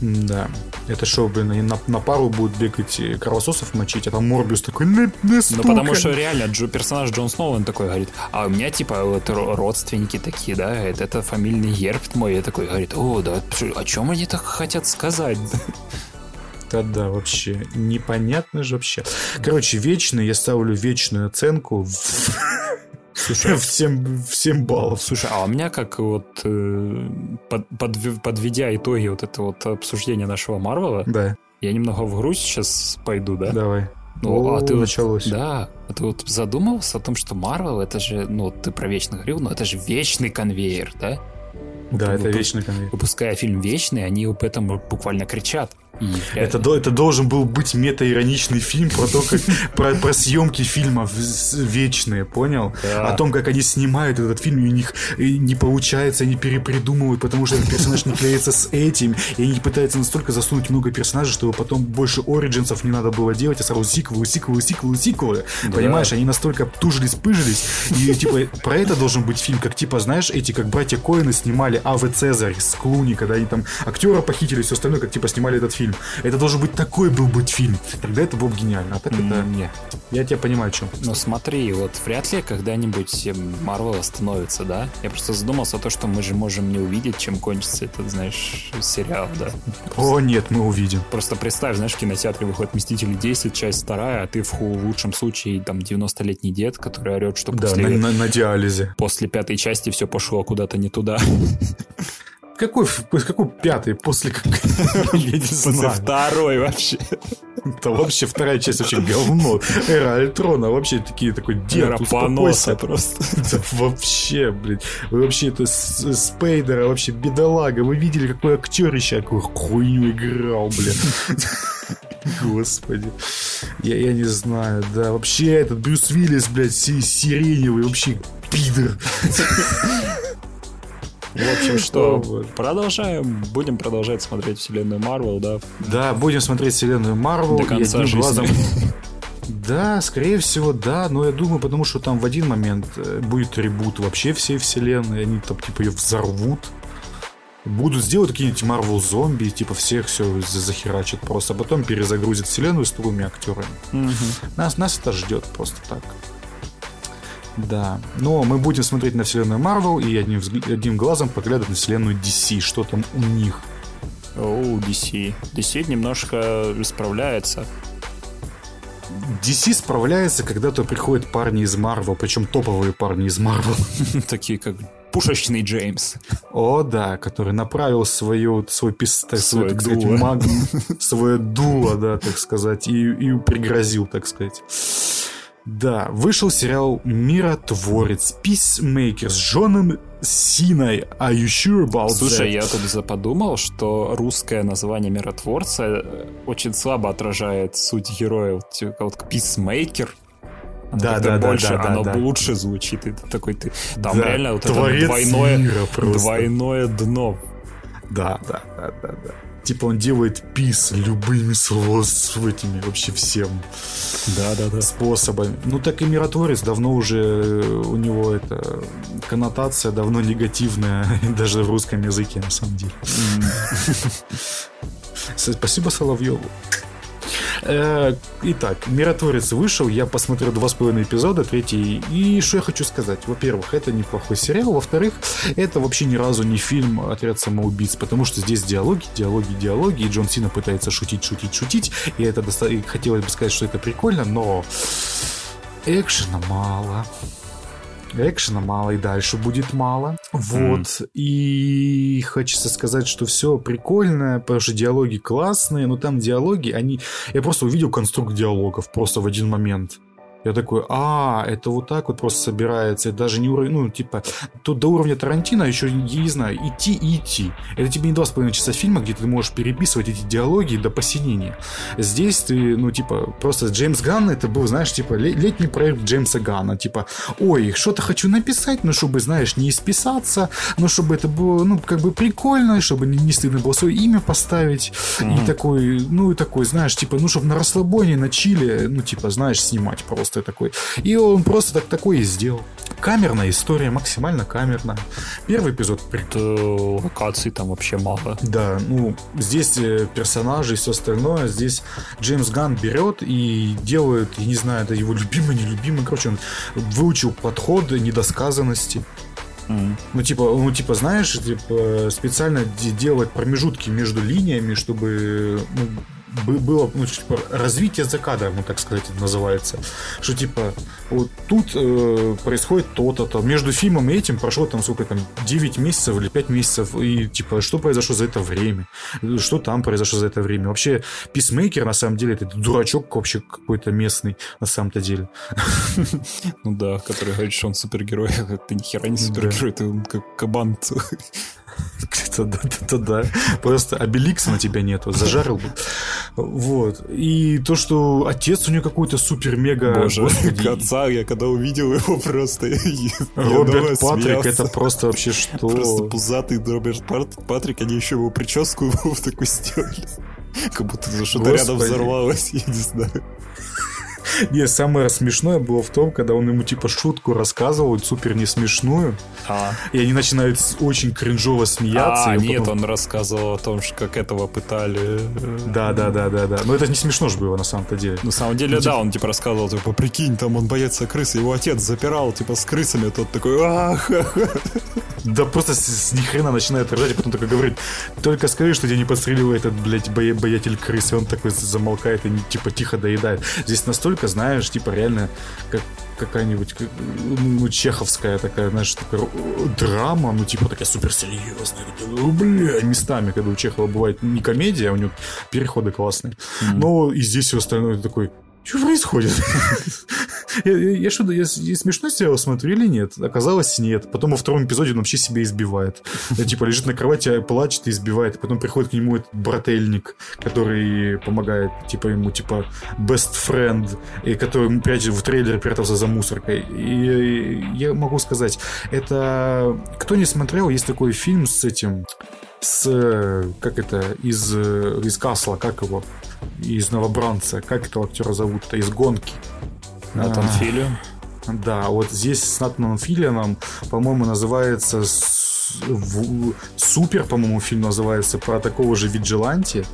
Speaker 3: Да. Это шоу, блин, они на, на пару будут бегать и кровососов мочить, а там Морбиус такой, не, не
Speaker 1: Ну,
Speaker 3: стукай».
Speaker 1: потому что реально Джо- персонаж Джон Сноу, он такой говорит, а у меня, типа, вот ро- родственники такие, да, это, это фамильный герб мой. Я такой, говорит, о, да, о чем они так хотят сказать?
Speaker 3: Да-да, вообще. Непонятно же вообще. Короче, вечный, я ставлю вечную оценку в,
Speaker 1: Слушай,
Speaker 3: в 7, в 7 баллов.
Speaker 1: Слушай, а у меня как вот э, под- подв- подведя итоги вот этого вот обсуждения нашего Марвела,
Speaker 3: Да,
Speaker 1: я немного в грусть сейчас пойду, да?
Speaker 3: давай.
Speaker 1: Ну,
Speaker 3: О,
Speaker 1: а ты вот-
Speaker 3: началось.
Speaker 1: Да, а ты вот задумывался о том, что Марвел это же, ну, ты про вечно говорил, но это же вечный конвейер, да?
Speaker 3: Да, это
Speaker 1: Выпуск-
Speaker 3: вечный конвейер.
Speaker 1: Выпуская фильм вечный, они об этом буквально кричат. И
Speaker 3: Это, это должен был быть мета-ироничный фильм про то, как про, про съемки фильмов вечные, понял?
Speaker 1: Да.
Speaker 3: О том, как они снимают этот фильм, и у них не получается, они перепридумывают, потому что этот персонаж не клеится с этим, и они пытаются настолько засунуть много персонажей, чтобы потом больше ориджинсов не надо было делать, а сразу сиквелы, сиквелы, сиквелы, сиквелы. Понимаешь, они настолько тужились, пыжились, и типа про это должен быть фильм, как типа, знаешь, эти, как братья Коины снимали Аве Цезарь с Клуни, когда они там актера похитили, все остальное, как типа снимали этот фильм. Это должен быть такой был быть фильм. Тогда это было бы гениально. А так это не. Я тебя понимаю, о чем.
Speaker 1: Ну смотри, вот вряд ли когда-нибудь Марвел остановится, да? Я просто задумался о том, что мы же можем не увидеть, чем кончится этот, знаешь, сериал, да?
Speaker 3: О, нет, мы увидим.
Speaker 1: Просто представь, знаешь, в кинотеатре выходит «Мстители 10», часть вторая, а ты в, ху- в лучшем случае там 90-летний дед, который орет, что
Speaker 3: Да,
Speaker 1: после,
Speaker 3: на, на- на диализе.
Speaker 1: после пятой части все пошло куда-то не туда.
Speaker 3: Какой, какой пятый? После
Speaker 1: После второй вообще.
Speaker 3: Это вообще вторая часть вообще говно. Эра Альтрона вообще такие такой дед, успокойся.
Speaker 1: просто.
Speaker 3: Да вообще, блин. Вы вообще это Спейдера, вообще бедолага. Вы видели, какой актер еще какую хуйню играл, блин. Господи. Я, я не знаю, да. Вообще этот Брюс Уиллис, блядь, си- сиреневый, вообще пидор.
Speaker 1: В общем, что, продолжаем, будем продолжать смотреть вселенную Марвел, да?
Speaker 3: Да, будем смотреть вселенную Марвел.
Speaker 1: До конца жизни.
Speaker 3: глазом- Да, скорее всего, да, но я думаю, потому что там в один момент э, будет ребут вообще всей вселенной, они там типа ее взорвут. Будут сделать какие-нибудь Марвел зомби, типа всех все захерачат просто, а потом перезагрузят вселенную с новыми актерами. Нас, нас это ждет просто так. Да. Но мы будем смотреть на вселенную Марвел и одним, взгл- одним глазом поглядывать на вселенную DC, что там у них.
Speaker 1: Оу, DC. DC немножко справляется.
Speaker 3: DC справляется, когда то приходят парни из Марвел, причем топовые парни из Марвел.
Speaker 1: Такие как пушечный Джеймс.
Speaker 3: О, да, который направил свою, свой пистолет,
Speaker 1: Свое
Speaker 3: так сказать,
Speaker 1: дуло.
Speaker 3: маг- свое дуло, да, так сказать, и, и пригрозил, так сказать. Да, вышел сериал «Миротворец» Peacemaker с Джоном Синой. Are you sure about
Speaker 1: Слушай,
Speaker 3: that?
Speaker 1: я тут заподумал, что русское название миротворца очень слабо отражает суть героя. Вот, типа, вот Peacemaker. Оно
Speaker 3: Да, да,
Speaker 1: больше,
Speaker 3: да, да,
Speaker 1: оно
Speaker 3: да.
Speaker 1: лучше звучит. И ты такой ты. Там
Speaker 3: Да,
Speaker 1: реально вот это двойное, двойное дно.
Speaker 3: Да, да, да, да, да. Типа он делает пис любыми этими вообще всем
Speaker 1: Да, да, да.
Speaker 3: способами. Ну так и миротворец давно уже э, у него это коннотация давно негативная даже в русском языке на самом деле. Спасибо Соловьеву. Э, Итак, «Миротворец» вышел, я посмотрел два с половиной эпизода, третий, и что я хочу сказать? Во-первых, это неплохой сериал, во-вторых, это вообще ни разу не фильм «Отряд самоубийц», потому что здесь диалоги, диалоги, диалоги, и Джон Сина пытается шутить, шутить, шутить, и это доста- и хотелось бы сказать, что это прикольно, но экшена мало. Экшена мало, и дальше будет мало. Вот. И хочется сказать, что все прикольно, потому что диалоги классные, но там диалоги, они... Я просто увидел конструкт диалогов просто в один момент. Я такой, а, это вот так вот просто собирается. Это даже не уровень, ну, типа, тут до уровня Тарантино еще, я не знаю, идти и идти. Это тебе не два с половиной часа фильма, где ты можешь переписывать эти диалоги до посинения. Здесь ты, ну, типа, просто Джеймс Ганн, это был, знаешь, типа, ле- летний проект Джеймса Ганна. Типа, ой, что-то хочу написать, ну, чтобы, знаешь, не исписаться, ну, чтобы это было, ну, как бы прикольно, чтобы не, не стыдно было свое имя поставить. И такой, ну, и такой, знаешь, типа, ну, чтобы на расслабоне, на чиле, ну, типа, знаешь, снимать просто такой. И он просто так такой и сделал. Камерная история, максимально камерная. Первый эпизод
Speaker 1: Это локаций там вообще мало.
Speaker 3: да, ну, здесь э, персонажи и все остальное, здесь Джеймс Ганн берет и делает, я не знаю, это его любимый, нелюбимый, короче, он выучил подходы, недосказанности.
Speaker 1: М.
Speaker 3: Ну, типа, ну, типа, знаешь, типа, специально де- делать промежутки между линиями, чтобы ну, было ну, типа, развитие за кадром, так сказать, называется. Что, типа, вот тут э, происходит то-то, то. Между фильмом и этим прошло там сколько там, 9 месяцев или 5 месяцев, и, типа, что произошло за это время? Что там произошло за это время? Вообще, Писмейкер, на самом деле, это дурачок вообще какой-то местный, на самом-то деле.
Speaker 1: Ну да, который говорит, что он супергерой. Ты нихера не супергерой, ты он как кабан.
Speaker 3: Это да. Просто обеликса на тебя нету, зажарил бы. Вот. И то, что отец у нее какой-то супер-мега...
Speaker 1: Боже, отца, я когда увидел его просто...
Speaker 3: Роберт Патрик, это просто вообще что?
Speaker 1: Просто пузатый Роберт Пат- Патрик, они еще его прическу в такую сделали. Как будто что-то рядом взорвалось, я не знаю.
Speaker 3: Не, самое смешное было в том, когда он ему типа шутку рассказывал, супер не смешную,
Speaker 1: А,
Speaker 3: и они начинают очень кринжово смеяться.
Speaker 1: а нет,
Speaker 3: потом-
Speaker 1: он рассказывал о том, что как этого пытали.
Speaker 3: Да, да, да, да, да. Но это не смешно же было на самом-то деле.
Speaker 1: На самом деле,
Speaker 3: Ну,
Speaker 1: да,
Speaker 3: типа-
Speaker 1: он типа рассказывал, типа, прикинь, там он боится крысы, его отец запирал, типа, с крысами, тот такой, ах,
Speaker 3: Да просто с, с ни хрена начинает ржать, и потом такой говорит, только скажи, что тебя не подстреливает этот, блядь, боя- боятель крыс, и он такой замолкает и типа тихо доедает. Здесь настолько, знаешь, типа реально как какая-нибудь как, ну, чеховская такая, знаешь, такая драма, ну, типа такая суперсерьезная. Ну, бля, местами, когда у Чехова бывает не комедия, а у него переходы классные. Но и здесь все остальное такой, что происходит? Я, что, я, я смешно сериал смотрю или нет? Оказалось, нет. Потом во втором эпизоде он вообще себя избивает. Типа, лежит на кровати, плачет и избивает. Потом приходит к нему этот брательник, который помогает, типа, ему, типа, best friend, и который прячет в трейлере прятался за мусоркой. И я могу сказать, это... Кто не смотрел, есть такой фильм с этим с, как это, из, из Касла, как его, из Новобранца, как этого актера зовут-то, из Гонки.
Speaker 1: Натан
Speaker 3: А,
Speaker 1: Филлион.
Speaker 3: Да, вот здесь с Натаном Филлианом, по-моему, называется в- Супер, по-моему, фильм называется про такого же Виджиланти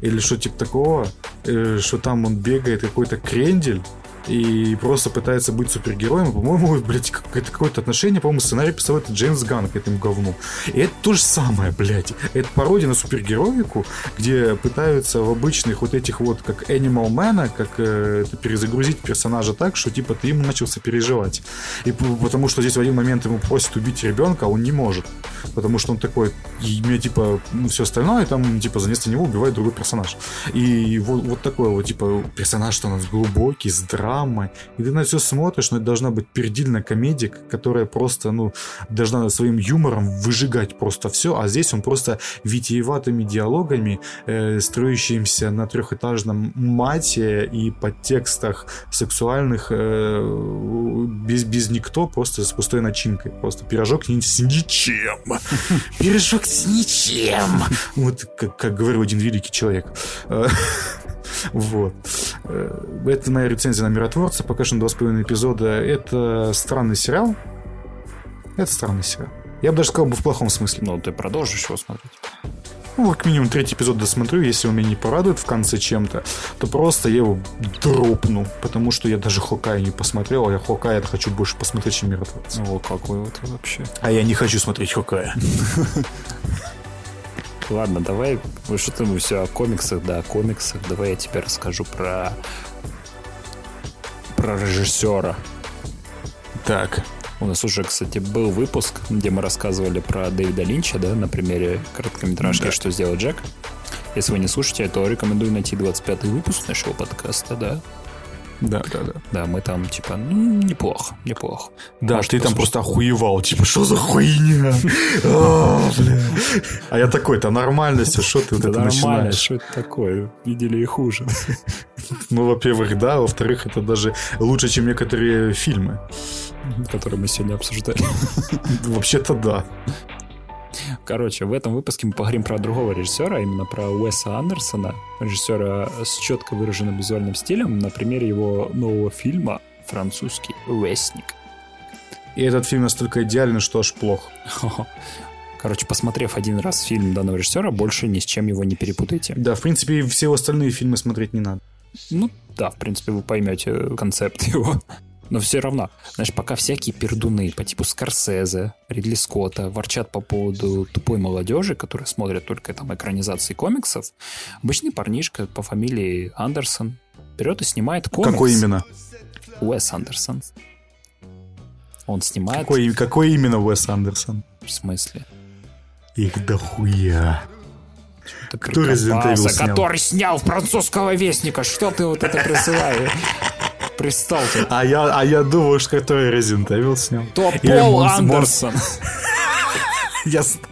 Speaker 3: или что типа такого, э, что там он бегает какой-то крендель и просто пытается быть супергероем. По-моему, блядь, какое-то отношение, по-моему, сценарий писал это Джеймс Ганн к этому говну. И это то же самое, блядь. Это пародия на супергероику, где пытаются в обычных вот этих вот, как Animal Man, как э, перезагрузить персонажа так, что типа ты ему начал сопереживать. И потому что здесь в один момент ему просят убить ребенка, а он не может. Потому что он такой, и мне типа, ну, все остальное, там, типа, за место него убивает другой персонаж. И вот, вот такой вот, типа, персонаж, что у нас глубокий, с драмой. И ты на все смотришь, но это должна быть пердильная комедия, которая просто, ну, должна своим юмором выжигать просто все, а здесь он просто витиеватыми диалогами, э, строящимся на трехэтажном мате и подтекстах сексуальных э, без, без никто, просто с пустой начинкой. Просто пирожок с ничем. Пирожок с ничем. Вот как, как говорил один великий человек. Вот. Э, Это моя рецензия на «Миротворца». Пока что на два с половиной эпизода. Это странный сериал. Это странный сериал. Я бы даже сказал бы в плохом смысле.
Speaker 1: Ну, ты продолжишь его смотреть.
Speaker 3: Ну, как минимум третий эпизод досмотрю, если он меня не порадует в конце чем-то, то просто я его дропну, потому что я даже Хокай не посмотрел, а я Хокай хочу больше посмотреть, чем Миротворца.
Speaker 1: О, какой вот вообще.
Speaker 3: А я не хочу смотреть Хокая.
Speaker 1: Ладно, давай, вы что-то мы все о комиксах, да, о комиксах. Давай я тебе расскажу про про режиссера.
Speaker 3: Так.
Speaker 1: У нас уже, кстати, был выпуск, где мы рассказывали про Дэвида Линча, да, на примере короткометражки
Speaker 3: Да.
Speaker 1: «Что сделал Джек». Если вы не слушаете, то рекомендую найти 25-й выпуск нашего подкаста, да.
Speaker 3: Да, да, да.
Speaker 1: Да, мы там, типа, ну, неплохо, неплохо.
Speaker 3: Да,
Speaker 1: Можете
Speaker 3: ты там просто охуевал, типа, что за хуйня? А. А я такой-то нормально все, что ты это начинаешь?
Speaker 1: что это такое? Видели и хуже.
Speaker 3: Ну, во-первых, да, во-вторых, это даже лучше, чем некоторые фильмы.
Speaker 1: который мы сегодня обсуждали.
Speaker 3: Вообще-то да.
Speaker 1: Короче, в этом выпуске мы поговорим про другого режиссера, а именно про Уэса Андерсона, режиссера с четко выраженным визуальным стилем, на примере его нового фильма «Французский вестник».
Speaker 3: И этот фильм настолько идеален, что аж плохо.
Speaker 1: Короче, посмотрев один раз фильм данного режиссера, больше ни с чем его не перепутайте.
Speaker 3: Да, в принципе, все остальные фильмы смотреть не надо.
Speaker 1: Ну да, в принципе, вы поймете концепт его. Но все равно, знаешь, пока всякие пердуны по типу Скорсезе, Ридли Скотта ворчат по поводу тупой молодежи, которая смотрит только там экранизации комиксов, обычный парнишка по фамилии Андерсон берет и снимает комикс.
Speaker 3: Какой именно?
Speaker 1: Уэс Андерсон. Он снимает...
Speaker 3: Какой, какой именно Уэс Андерсон?
Speaker 1: В смысле?
Speaker 3: Их дохуя. Кто Resident Evil
Speaker 1: прикопался,
Speaker 3: снял?
Speaker 1: который снял французского вестника. Что ты вот это присылаешь? Пристал ты.
Speaker 3: А я, а я думал, что который Resident Evil снял.
Speaker 1: То
Speaker 3: Или
Speaker 1: Пол
Speaker 3: Монс-
Speaker 1: Андерсон.
Speaker 3: Я знаю.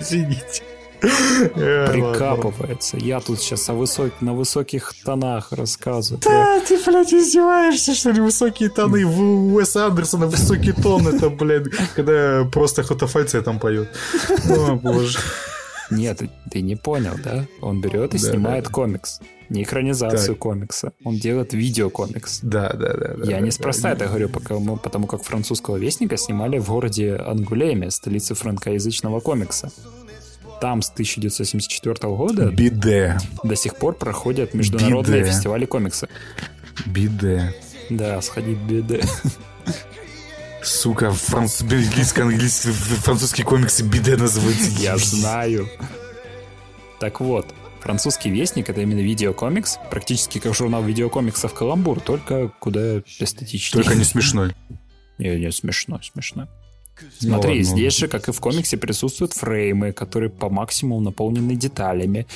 Speaker 3: Извините. Э,
Speaker 1: прикапывается. Я тут сейчас о высок... на высоких тонах рассказываю.
Speaker 3: Да, ты, блядь, издеваешься, что ли? Высокие тоны. У Уэса Андерсона высокий тон. Это, блядь, когда просто кто-то фальцет там поет. О, боже.
Speaker 1: Нет, ты, не понял, да? Он берет и
Speaker 3: Да,
Speaker 1: снимает
Speaker 3: да.
Speaker 1: комикс. Не экранизацию
Speaker 3: Так.
Speaker 1: комикса. Он делает видеокомикс.
Speaker 3: Да, да, да. да,
Speaker 1: Я
Speaker 3: да,
Speaker 1: неспроста
Speaker 3: да.
Speaker 1: это говорю, пока мы- потому как французского вестника снимали в городе Ангулеме, столице франкоязычного комикса. Там с 1974 года
Speaker 3: Биде.
Speaker 1: до сих пор проходят международные
Speaker 3: Биде.
Speaker 1: фестивали комикса.
Speaker 3: Биде.
Speaker 1: Да, сходить беды.
Speaker 3: Сука, франц... английский, английский, французские комиксы биде называются.
Speaker 1: Я знаю. Так вот, французский вестник это именно видеокомикс, практически как журнал видеокомиксов Каламбур, только куда эстетичнее.
Speaker 3: Только не смешной.
Speaker 1: Не, не, смешно, смешно.
Speaker 3: Ну
Speaker 1: Смотри,
Speaker 3: ладно,
Speaker 1: здесь же, как и в комиксе, присутствуют фреймы, которые по максимуму наполнены деталями.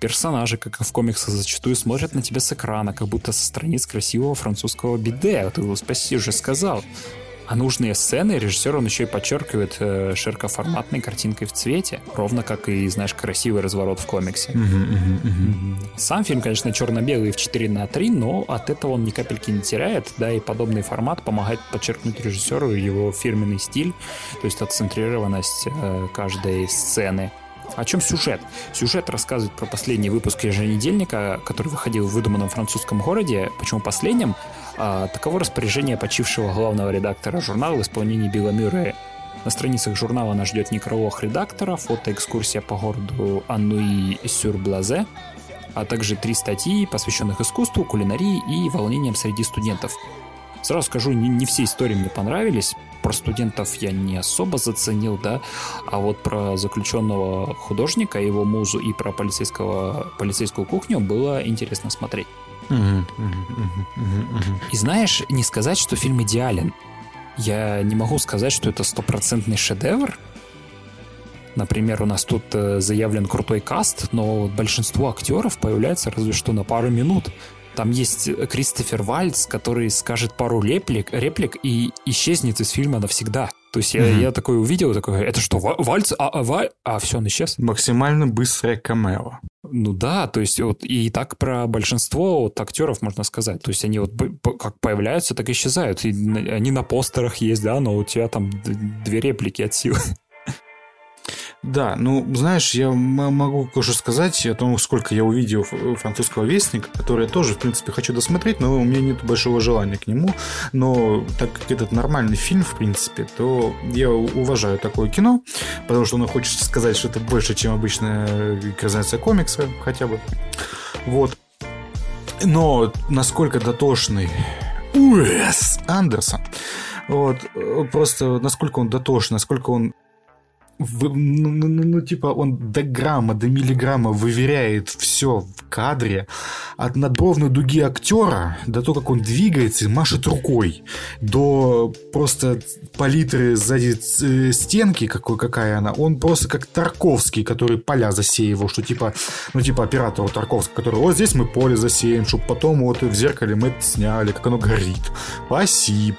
Speaker 1: Персонажи, как и в комиксах, зачастую смотрят на тебя с экрана, как будто со страниц красивого французского биде. Ты спаси уже сказал. А нужные сцены режиссер он еще и подчеркивает э, широкоформатной картинкой в цвете, ровно как и, знаешь, красивый разворот в комиксе. Сам фильм, конечно, черно-белый в 4 на 3, но от этого он ни капельки не теряет, да, и подобный формат помогает подчеркнуть режиссеру его фирменный стиль, то есть отцентрированность э, каждой сцены. О чем сюжет? Сюжет рассказывает про последний выпуск еженедельника, который выходил в выдуманном французском городе. Почему последним? А, таково распоряжение почившего главного редактора журнала в исполнении Билла Мюррея. На страницах журнала нас ждет некролог редактора, фотоэкскурсия по городу Аннуи Сюрблазе, а также три статьи, посвященных искусству, кулинарии и волнениям среди студентов. Сразу скажу, не, не все истории мне понравились. Про студентов я не особо заценил, да, а вот про заключенного художника, его музу и про полицейского, полицейскую кухню было интересно смотреть. И знаешь, не сказать, что фильм идеален. Я не могу сказать, что это стопроцентный шедевр. Например, у нас тут э, заявлен крутой каст, но большинство актеров появляется разве что на пару минут. Там есть Кристофер Вальц, который скажет пару реплик, реплик и исчезнет из фильма навсегда. То есть я, mm-hmm. я такой увидел, такой, это что, Вальц? А, а, Валь? а все, он исчез.
Speaker 3: Максимально быстрое камео.
Speaker 1: Ну да, то есть вот и так про большинство вот актеров можно сказать. То есть они вот как появляются, так исчезают. И они на постерах есть, да, но у тебя там две реплики от силы.
Speaker 3: Да, ну, знаешь, я могу кое-что сказать о том, сколько я увидел французского вестника, который я тоже, в принципе, хочу досмотреть, но у меня нет большого желания к нему. Но так как этот нормальный фильм, в принципе, то я уважаю такое кино, потому что оно хочет сказать что-то больше, чем обычная экранизация комикса, хотя бы. Вот. Но насколько дотошный Уэс Андерсон, вот, просто насколько он дотошный, насколько он ну, ну, ну, ну, типа, он до грамма, до миллиграмма выверяет все в кадре. От надбровной дуги актера до того, как он двигается и машет рукой, до просто палитры сзади э, стенки, какой, какая она. Он просто как Тарковский, который поля засеивал, что типа, ну, типа оператору Тарковского, который, вот здесь мы поле засеем, чтобы потом вот в зеркале мы это сняли, как оно горит. Спасибо.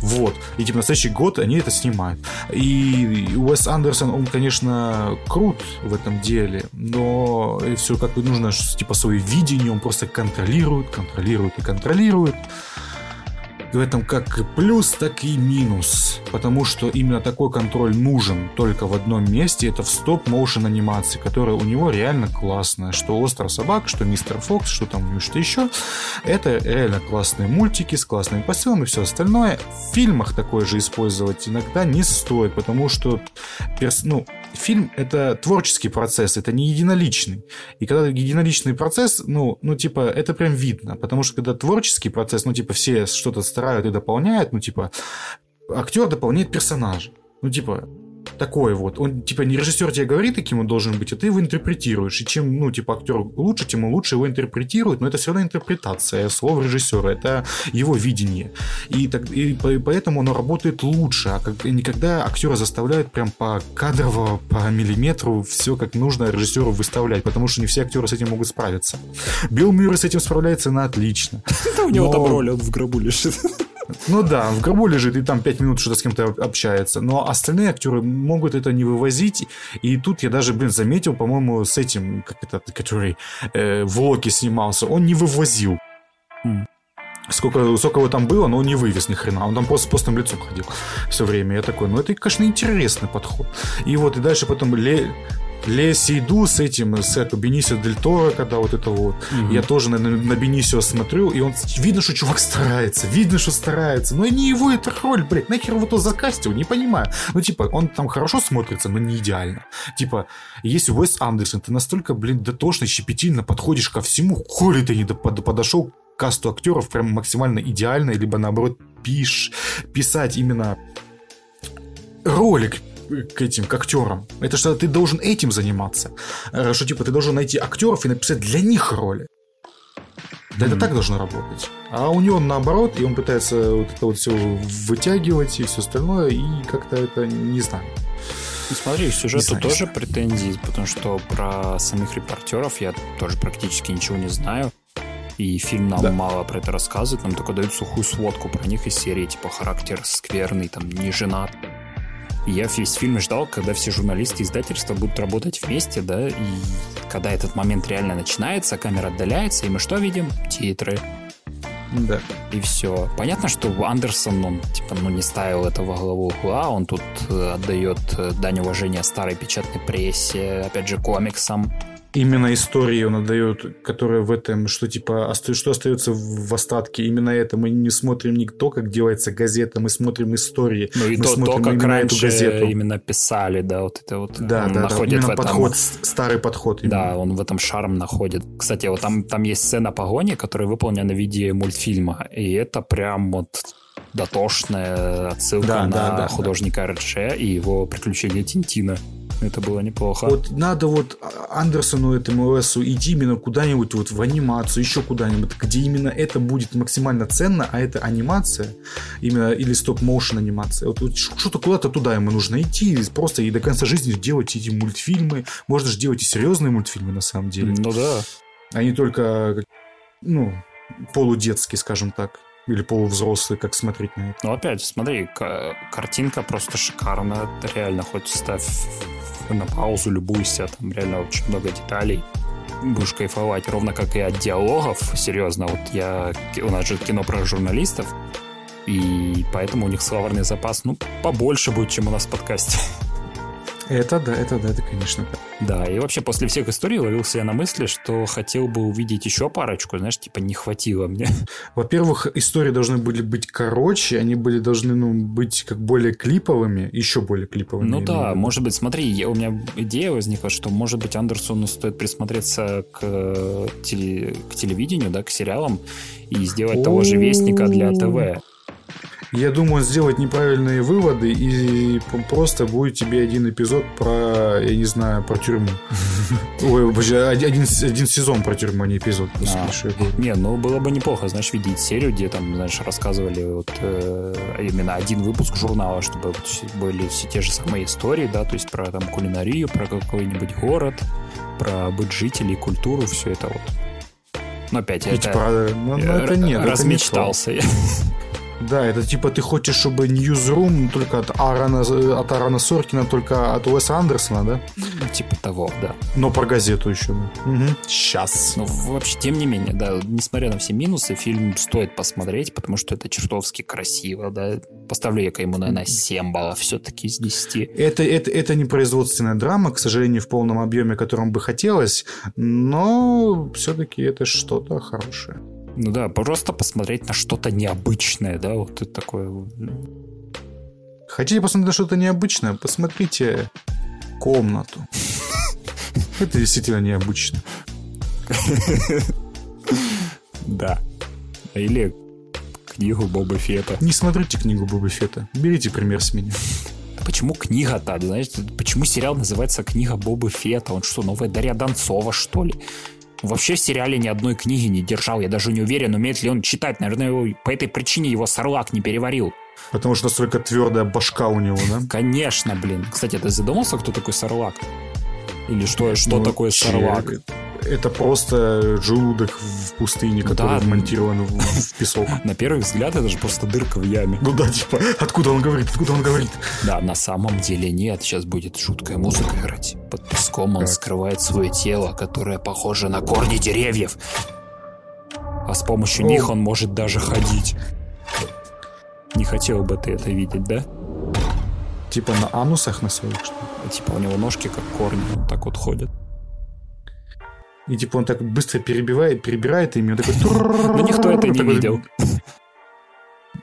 Speaker 3: Вот. И типа на следующий год они это снимают. И Уэс Андерсон Андерсон, он, конечно, крут в этом деле, но все как бы нужно, типа, свое видение, он просто контролирует, контролирует и контролирует в этом как плюс, так и минус. Потому что именно такой контроль нужен только в одном месте. Это в стоп-моушен анимации, которая у него реально классная. Что «Остров собак», что «Мистер Фокс», что там что еще. Это реально классные мультики с классными посылами и все остальное. В фильмах такое же использовать иногда не стоит, потому что перс... ну, фильм — это творческий процесс, это не единоличный. И когда единоличный процесс, ну, ну, типа, это прям видно. Потому что когда творческий процесс, ну, типа, все что-то старают и дополняют, ну, типа, актер дополняет персонажа. Ну, типа, такой вот. Он, типа, не режиссер тебе говорит, каким он должен быть, а ты его интерпретируешь. И чем, ну, типа, актер лучше, тем он лучше его интерпретирует. Но это все равно интерпретация слов режиссера. Это его видение. И, так, и поэтому оно работает лучше. А как, никогда актера заставляют прям по кадрово, по миллиметру все как нужно режиссеру выставлять. Потому что не все актеры с этим могут справиться. Билл Мюррей с этим справляется на отлично.
Speaker 1: Да у него там роль, он в гробу лежит.
Speaker 3: Ну да, в гробу лежит и там 5 минут что-то с кем-то общается. Но остальные актеры могут это не вывозить. И тут я даже, блин, заметил, по-моему, с этим, как этот, который э, в Локи снимался, он не вывозил. Mm. Сколько, сколько его там было, но он не вывез ни хрена. Он там просто с постным лицом ходил все время. Я такой, ну это, конечно, интересный подход. И вот, и дальше потом Ле, Лесейду с этим, с это, Бенисио Дель Торо, когда вот это вот, угу. я тоже на, на Бенисио смотрю, и он, видно, что чувак старается, видно, что старается, но не его это роль, блядь, нахер его то закастил, не понимаю. Ну, типа, он там хорошо смотрится, но не идеально. Типа, если Уэс Андерсон, ты настолько, блин, дотошно, щепетильно подходишь ко всему, хули ты не подошел к касту актеров прям максимально идеально, либо наоборот пишь, писать именно ролик к этим, к актерам. Это что ты должен этим заниматься. Э, что типа ты должен найти актеров и написать для них роли. Да mm-hmm. это так должно работать. А у него наоборот, и он пытается вот это вот все вытягивать и все остальное, и как-то это не знаю.
Speaker 1: Ну, смотри, к сюжету тоже претензии, потому что про самих репортеров я тоже практически ничего не знаю. И фильм нам да. мало про это рассказывает, нам только дают сухую сводку про них из серии, типа характер скверный, там, не женат. Я весь фильм ждал, когда все журналисты издательства будут работать вместе, да, и когда этот момент реально начинается, камера отдаляется, и мы что видим? Титры.
Speaker 3: Да.
Speaker 1: И все. Понятно, что Андерсон, он, типа, ну, не ставил это во главу угла, он тут э, отдает э, дань уважения старой печатной прессе, опять же, комиксам
Speaker 3: именно истории он отдает, которая в этом, что типа, что остается в остатке, именно это. Мы не смотрим не то, как делается газета, мы смотрим истории.
Speaker 1: Ну и
Speaker 3: мы
Speaker 1: то, то как раньше эту газету. именно писали, да, вот это вот.
Speaker 3: Да, да, находит да, именно в этом, подход, старый подход.
Speaker 1: Именно. Да, он в этом шарм находит. Кстати, вот там, там есть сцена погони, которая выполнена в виде мультфильма, и это прям вот дотошная отсылка да, на да, да, художника да. РДШ и его приключения Тинтина. Это было неплохо.
Speaker 3: Вот надо вот Андерсону этому ОСу идти именно куда-нибудь вот в анимацию, еще куда-нибудь, где именно это будет максимально ценно, а это анимация, именно или стоп-моушен анимация. Вот, вот что-то куда-то туда ему нужно идти, просто и до конца жизни делать эти мультфильмы. Можно же делать и серьезные мультфильмы на самом деле.
Speaker 1: Ну да.
Speaker 3: А не только, ну, полудетские, скажем так или полувзрослый, как смотреть на это.
Speaker 1: Ну, опять, смотри, картинка просто шикарная. Реально, хоть ставь на паузу, любуйся, там реально очень много деталей. Будешь кайфовать, ровно как и от диалогов. Серьезно, вот я... У нас же кино про журналистов, и поэтому у них словарный запас, ну, побольше будет, чем у нас в подкасте.
Speaker 3: Это да, это да, это конечно да.
Speaker 1: И вообще после всех историй ловился я на мысли, что хотел бы увидеть еще парочку, знаешь, типа не хватило мне.
Speaker 3: Во-первых, истории должны были быть короче, они были должны ну, быть как более клиповыми, еще более клиповыми.
Speaker 1: Ну да, может быть, смотри, я, у меня идея возникла, что может быть Андерсону стоит присмотреться к, теле, к телевидению, да, к сериалам и сделать того же Вестника для ТВ.
Speaker 3: Я думаю, сделать неправильные выводы и просто будет тебе один эпизод про, я не знаю, про тюрьму. Ой, один, один сезон про тюрьму, а не эпизод. А,
Speaker 1: не, ну было бы неплохо, знаешь, видеть серию, где там, знаешь, рассказывали вот э, именно один выпуск журнала, чтобы были все те же самые истории, да, то есть про там кулинарию, про какой-нибудь город, про быт жителей, культуру, все это вот. Но опять, это,
Speaker 3: типа, ну, ну, это нет,
Speaker 1: размечтался.
Speaker 3: Это да, это типа ты хочешь, чтобы Newsroom только от Аарона, от Аарона Соркина, только от Уэса Андерсона, да?
Speaker 1: Типа того, да.
Speaker 3: Но про газету еще. Угу. Сейчас.
Speaker 1: Ну, вообще, тем не менее, да, несмотря на все минусы, фильм стоит посмотреть, потому что это чертовски красиво, да. Поставлю я ему, наверное, 7 баллов все-таки из 10.
Speaker 3: Это, это, это не производственная драма, к сожалению, в полном объеме, которым бы хотелось, но все-таки это что-то хорошее.
Speaker 1: Ну да, просто посмотреть на что-то необычное, да, вот это такое.
Speaker 3: Хотите посмотреть на что-то необычное? Посмотрите комнату. Это действительно необычно.
Speaker 1: Да. Или книгу Боба Фета.
Speaker 3: Не смотрите книгу Боба Фета. Берите пример с меня.
Speaker 1: Почему книга так, знаешь? Почему сериал называется «Книга Боба Фета»? Он что, новая Дарья Донцова, что ли? Вообще в сериале ни одной книги не держал. Я даже не уверен, умеет ли он читать. Наверное, его, по этой причине его Сарлак не переварил.
Speaker 3: Потому что настолько твердая башка у него, да?
Speaker 1: Конечно, блин. Кстати, ты задумался, кто такой Сарлак? Или что, что ну, такое че, Сарлак?
Speaker 3: Это просто желудок в пустыне, который да. вмонтирован в, в песок.
Speaker 1: На первый взгляд это же просто дырка в яме.
Speaker 3: Ну да, типа, откуда он говорит, откуда он говорит?
Speaker 1: Да, на самом деле нет. Сейчас будет жуткая музыка играть. Под песком он скрывает свое тело, которое похоже на корни деревьев. А с помощью них он может даже ходить. Не хотел бы ты это видеть, да?
Speaker 3: Типа на анусах на своих, что
Speaker 1: ли? Типа у него ножки как корни, вот так вот ходят.
Speaker 3: И типа он так быстро перебивает, перебирает ими, он такой...
Speaker 1: Но никто это не видел.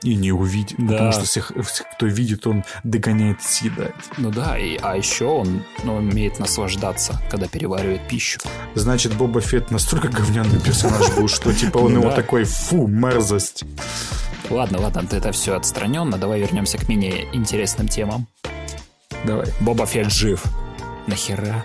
Speaker 3: И не увидит, да. потому что всех, кто видит, он догоняет съедать.
Speaker 1: Ну да, и, а еще он ну, умеет наслаждаться, когда переваривает пищу.
Speaker 3: Значит, Боба Фетт настолько говняный персонаж был, что типа он его такой, фу, мерзость.
Speaker 1: Ладно, ладно, это все отстраненно, давай вернемся к менее интересным темам.
Speaker 3: Давай.
Speaker 1: Боба Фетт жив. Нахера?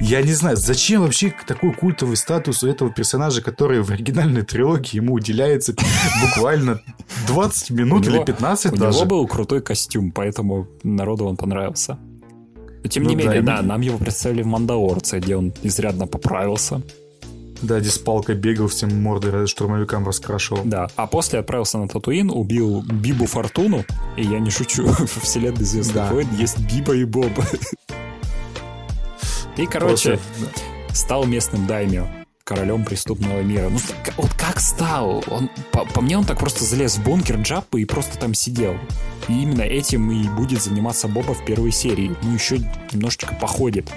Speaker 3: Я не знаю, зачем вообще такой культовый статус у этого персонажа, который в оригинальной трилогии ему уделяется буквально 20 минут
Speaker 1: У
Speaker 3: или
Speaker 1: него-
Speaker 3: 15
Speaker 1: У
Speaker 3: даже.
Speaker 1: него был крутой костюм, поэтому народу он понравился. Тем не
Speaker 3: Ну
Speaker 1: менее, да, нам его представили в Мандалорце, где он изрядно поправился.
Speaker 3: Да, палкой бегал, всем морды штурмовикам раскрашивал.
Speaker 1: Да. А после отправился на Татуин, убил Бибу Фортуну. И я не шучу, во вселенной звездных
Speaker 3: Да.
Speaker 1: войн есть Биба и Боба. И, короче,
Speaker 3: Просто-
Speaker 1: стал местным даймио, королем преступного мира. Ну, вот как стал? Он, по, по мне, он так просто залез в бункер Джаппы и просто там сидел. И именно этим и будет заниматься Боба в первой серии. Ну, еще немножечко походит.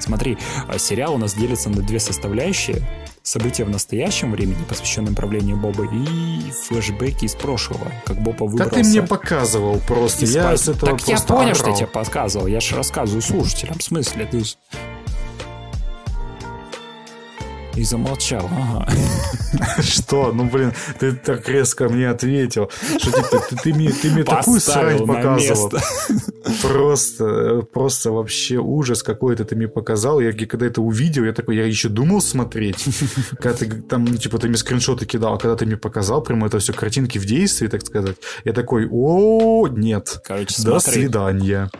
Speaker 1: Смотри, а сериал у нас делится на две составляющие. События в настоящем времени, посвященные правлению Боба, и флешбеки из прошлого, как Боба выбрался.
Speaker 3: ты мне показывал просто. Я с этого
Speaker 1: Так я понял, что
Speaker 3: орал.
Speaker 1: я тебе подсказывал. Я же рассказываю слушателям. В смысле? Ты... И замолчал, ага.
Speaker 3: Что? Ну, блин, ты так резко мне ответил. Что ты, ты, ты мне, ты мне такую срань показывал. Просто, просто вообще ужас какой-то ты мне показал. Я когда это увидел, я такой, я еще думал смотреть. Когда ты там, ну, типа, ты мне скриншоты кидал, а когда ты мне показал прямо это все картинки в действии, так сказать, я такой, о, нет.
Speaker 1: Короче,
Speaker 3: До
Speaker 1: смотри,
Speaker 3: свидания.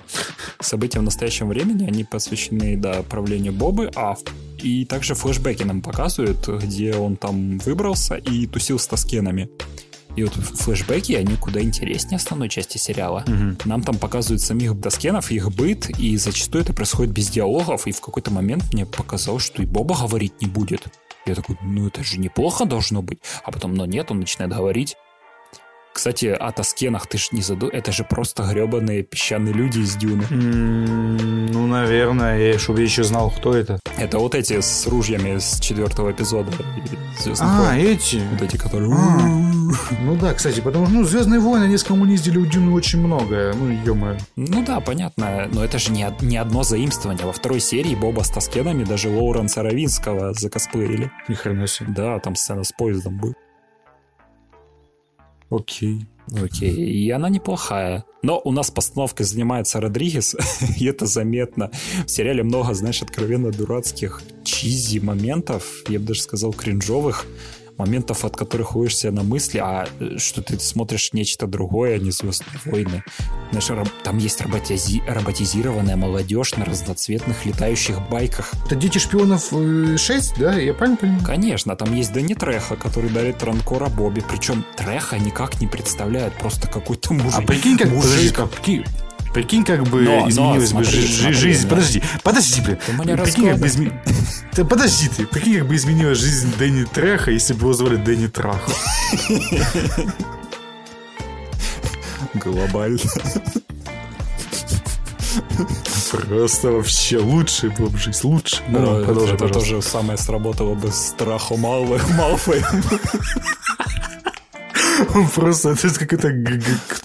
Speaker 1: события в настоящем времени, они посвящены, да, правлению Бобы, а в- и также флешбеки нам показывают, где он там выбрался и тусил с Тоскенами. И вот флешбеки, они куда интереснее основной части сериала. Нам там показывают самих Доскенов, их быт, и зачастую это происходит без диалогов, и в какой-то момент мне показалось, что и Боба говорить не будет. Я такой, ну это же неплохо должно быть. А потом, но нет, он начинает говорить. Кстати, о Тоскенах ты ж не заду... Это же просто гребаные песчаные люди из Дюны.
Speaker 3: М, Ну, наверное, чтобы я еще знал, кто это.
Speaker 1: Это вот эти с ружьями с четвертого эпизода «Звездных
Speaker 3: А,
Speaker 1: войн».
Speaker 3: эти.
Speaker 1: Вот эти, которые...
Speaker 3: А. Ну да, кстати, потому что ну, Звездные войны, они скоммуниздили у Дюны очень многое. Ну, ё
Speaker 1: Ну да, понятно, но это же не, не одно заимствование. Во второй серии Боба с Тоскенами даже Лоуренса Равинского закосплеили.
Speaker 3: ни хрена себе.
Speaker 1: Да, там сцена с поездом был.
Speaker 3: Окей.
Speaker 1: Окей, и она неплохая. Но у нас постановкой занимается Родригес, и это заметно. В сериале много, знаешь, откровенно дурацких чизи моментов, я бы даже сказал, кринжовых моментов, от которых ловишься на мысли, а э, что ты смотришь нечто другое, а не «Звездные войны». Знаешь, там есть роботизи- роботизированная молодежь на разноцветных летающих байках.
Speaker 3: Это Дети шпионов 6, да? Я правильно понимаю?
Speaker 1: Конечно, там есть Дани Треха, который дарит ранкора Бобби. Причем Треха никак не представляет, просто какой-то мужик.
Speaker 3: А прикинь, как...
Speaker 1: мужик.
Speaker 3: Подожди, прикинь, как бы
Speaker 1: Но, но,
Speaker 3: изменилась бы
Speaker 1: смотри,
Speaker 3: жи- жи-
Speaker 1: смотри,
Speaker 3: жизнь.
Speaker 1: да.
Speaker 3: Подожди, подожди, блин. Прикинь, как бы изме- Ты подожди ты. Прикинь, как бы изменилась жизнь Дэнни Треха, если бы его звали Дэнни Траха.
Speaker 1: Глобально.
Speaker 3: Просто вообще лучший был бы жизнь, лучше.
Speaker 1: Ну,
Speaker 3: Ну,
Speaker 1: это
Speaker 3: пожалуйста.
Speaker 1: тоже самое сработало бы с Трахо Малфой.
Speaker 3: Он просто, это как это,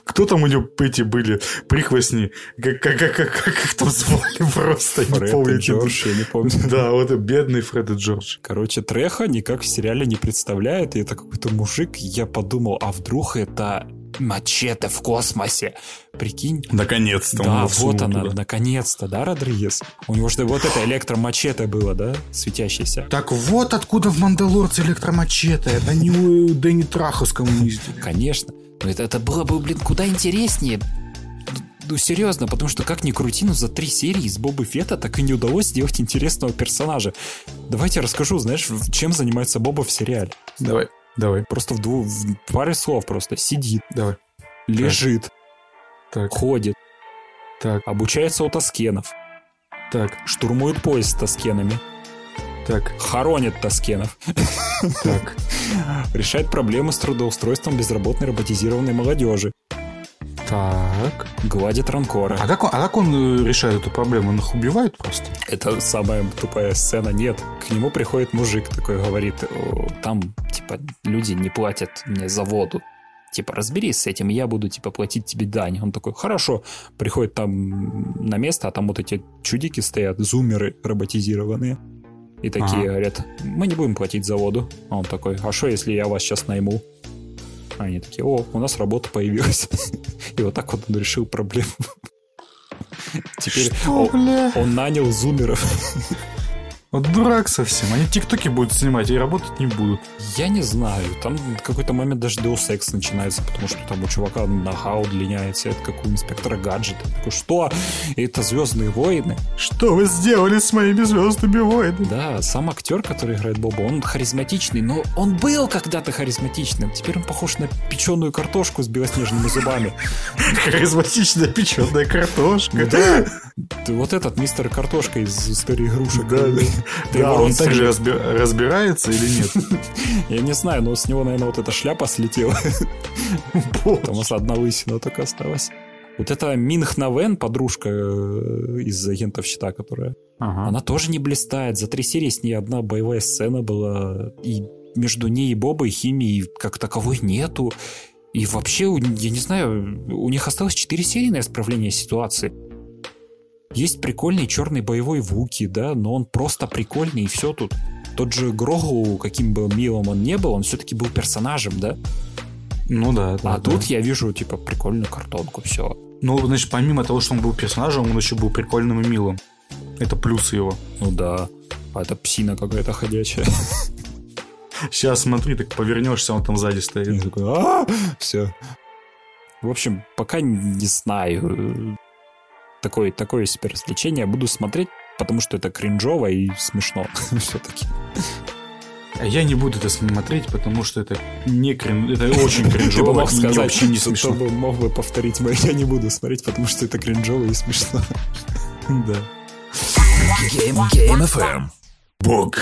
Speaker 3: кто там у него эти были прихвостни, как, как, как, как, как их там звали просто, не
Speaker 1: Фред
Speaker 3: помню.
Speaker 1: и
Speaker 3: эти-
Speaker 1: Джордж, я не помню.
Speaker 3: Да, вот бедный Фред и Джордж.
Speaker 1: Короче, Треха никак в сериале не представляет, и это какой-то мужик. Я подумал, а вдруг это мачете в космосе? Прикинь,
Speaker 3: Наконец-то
Speaker 1: да, вот она, наконец-то, да, Родригес? У него же вот это электромачете было, да, светящееся?
Speaker 3: Так вот откуда в Мандалорце электромачете. Это не у Дэнни Траха скоммуниздили.
Speaker 1: Конечно. Но это, это было бы, блин, куда интереснее. Ну, Ну, серьезно, потому что как ни крути, но за три серии из Боба Фета так и не удалось сделать интересного персонажа. Давайте расскажу, знаешь, чем занимается Боба в сериале.
Speaker 3: Давай, давай,
Speaker 1: Просто в, дву- в паре слов просто. Сидит,
Speaker 3: давай.
Speaker 1: лежит,
Speaker 3: Так,
Speaker 1: ходит,
Speaker 3: так,
Speaker 1: обучается у Тоскенов,
Speaker 3: так,
Speaker 1: штурмует поезд с Тоскенами,
Speaker 3: так,
Speaker 1: хоронит Тоскенов,
Speaker 3: так.
Speaker 1: решает проблемы с трудоустройством безработной роботизированной молодежи,
Speaker 3: Так.
Speaker 1: гладит Ранкора.
Speaker 3: А как он, а как он э, решает эту проблему? Он их убивает просто?
Speaker 1: Это самая тупая сцена. Нет, к нему приходит мужик такой, говорит, «О, там, типа, люди не платят мне за воду. Типа, разберись с этим, я буду, типа, платить тебе дань. Он такой, хорошо. Приходит там на место, а там вот эти чудики стоят, зумеры роботизированные. И такие
Speaker 3: Ага.
Speaker 1: говорят, мы не будем платить за воду. А он такой, а что, если я вас сейчас найму? А Они такие, о, у нас работа появилась. И вот так вот он решил проблему. Теперь
Speaker 3: Что,
Speaker 1: он, он нанял зумеров.
Speaker 3: Вот дурак совсем. Они тиктоки будут снимать и работать не будут.
Speaker 1: Я не знаю, там какой-то момент даже Deus Ex начинается, потому что там у чувака нога удлиняется, это как у инспектора гаджета. Я Такой, что? Это Звездные войны?
Speaker 3: Что вы сделали с моими звездными войнами?
Speaker 1: Да, сам актер, который играет Боба, он харизматичный, но он был когда-то харизматичным. Теперь он похож на печеную картошку с белоснежными зубами.
Speaker 3: Харизматичная печеная картошка.
Speaker 1: Ну да, вот этот мистер Картошка из истории игрушек.
Speaker 3: Да, да. Да, он также разбирается или нет?
Speaker 1: Я не знаю, но с него, наверное, вот эта шляпа слетела. Что одна лысина только осталась. Вот эта Минх Навен, подружка э, из агентов щита, которая,
Speaker 3: Ага.
Speaker 1: она тоже не блистает. За три серии с ней одна боевая сцена была, и между ней и Бобой химии как таковой нету. И вообще, я не знаю, у них осталось четыре серии на исправление ситуации. Есть прикольный черный боевой Вуки, да, но он просто прикольный, и все тут. Тот же Грогу, каким бы милым он не был, он все-таки был персонажем, да?
Speaker 3: Ну да, да.
Speaker 1: а
Speaker 3: да.
Speaker 1: тут я вижу, типа, прикольную картонку, все.
Speaker 3: Ну, значит, помимо того, что он был персонажем, он еще был прикольным и милым. Это плюсы его.
Speaker 1: Ну да. А это псина какая-то ходячая.
Speaker 3: Сейчас смотри, так повернешься, он там сзади стоит.
Speaker 1: такой, а все. В общем, пока не знаю. Такое, такое себе развлечение. Буду смотреть, потому что это кринжово и смешно все-таки.
Speaker 3: Я не буду это смотреть, потому что это не крин... это очень
Speaker 1: Ты бы
Speaker 3: кринжово
Speaker 1: мог
Speaker 3: и
Speaker 1: сказать,
Speaker 3: вообще не смешно.
Speaker 1: чтобы мог бы повторить мое «я не буду смотреть, потому что это кринжово и смешно».
Speaker 3: Да.
Speaker 2: Game, Game FM. Бог,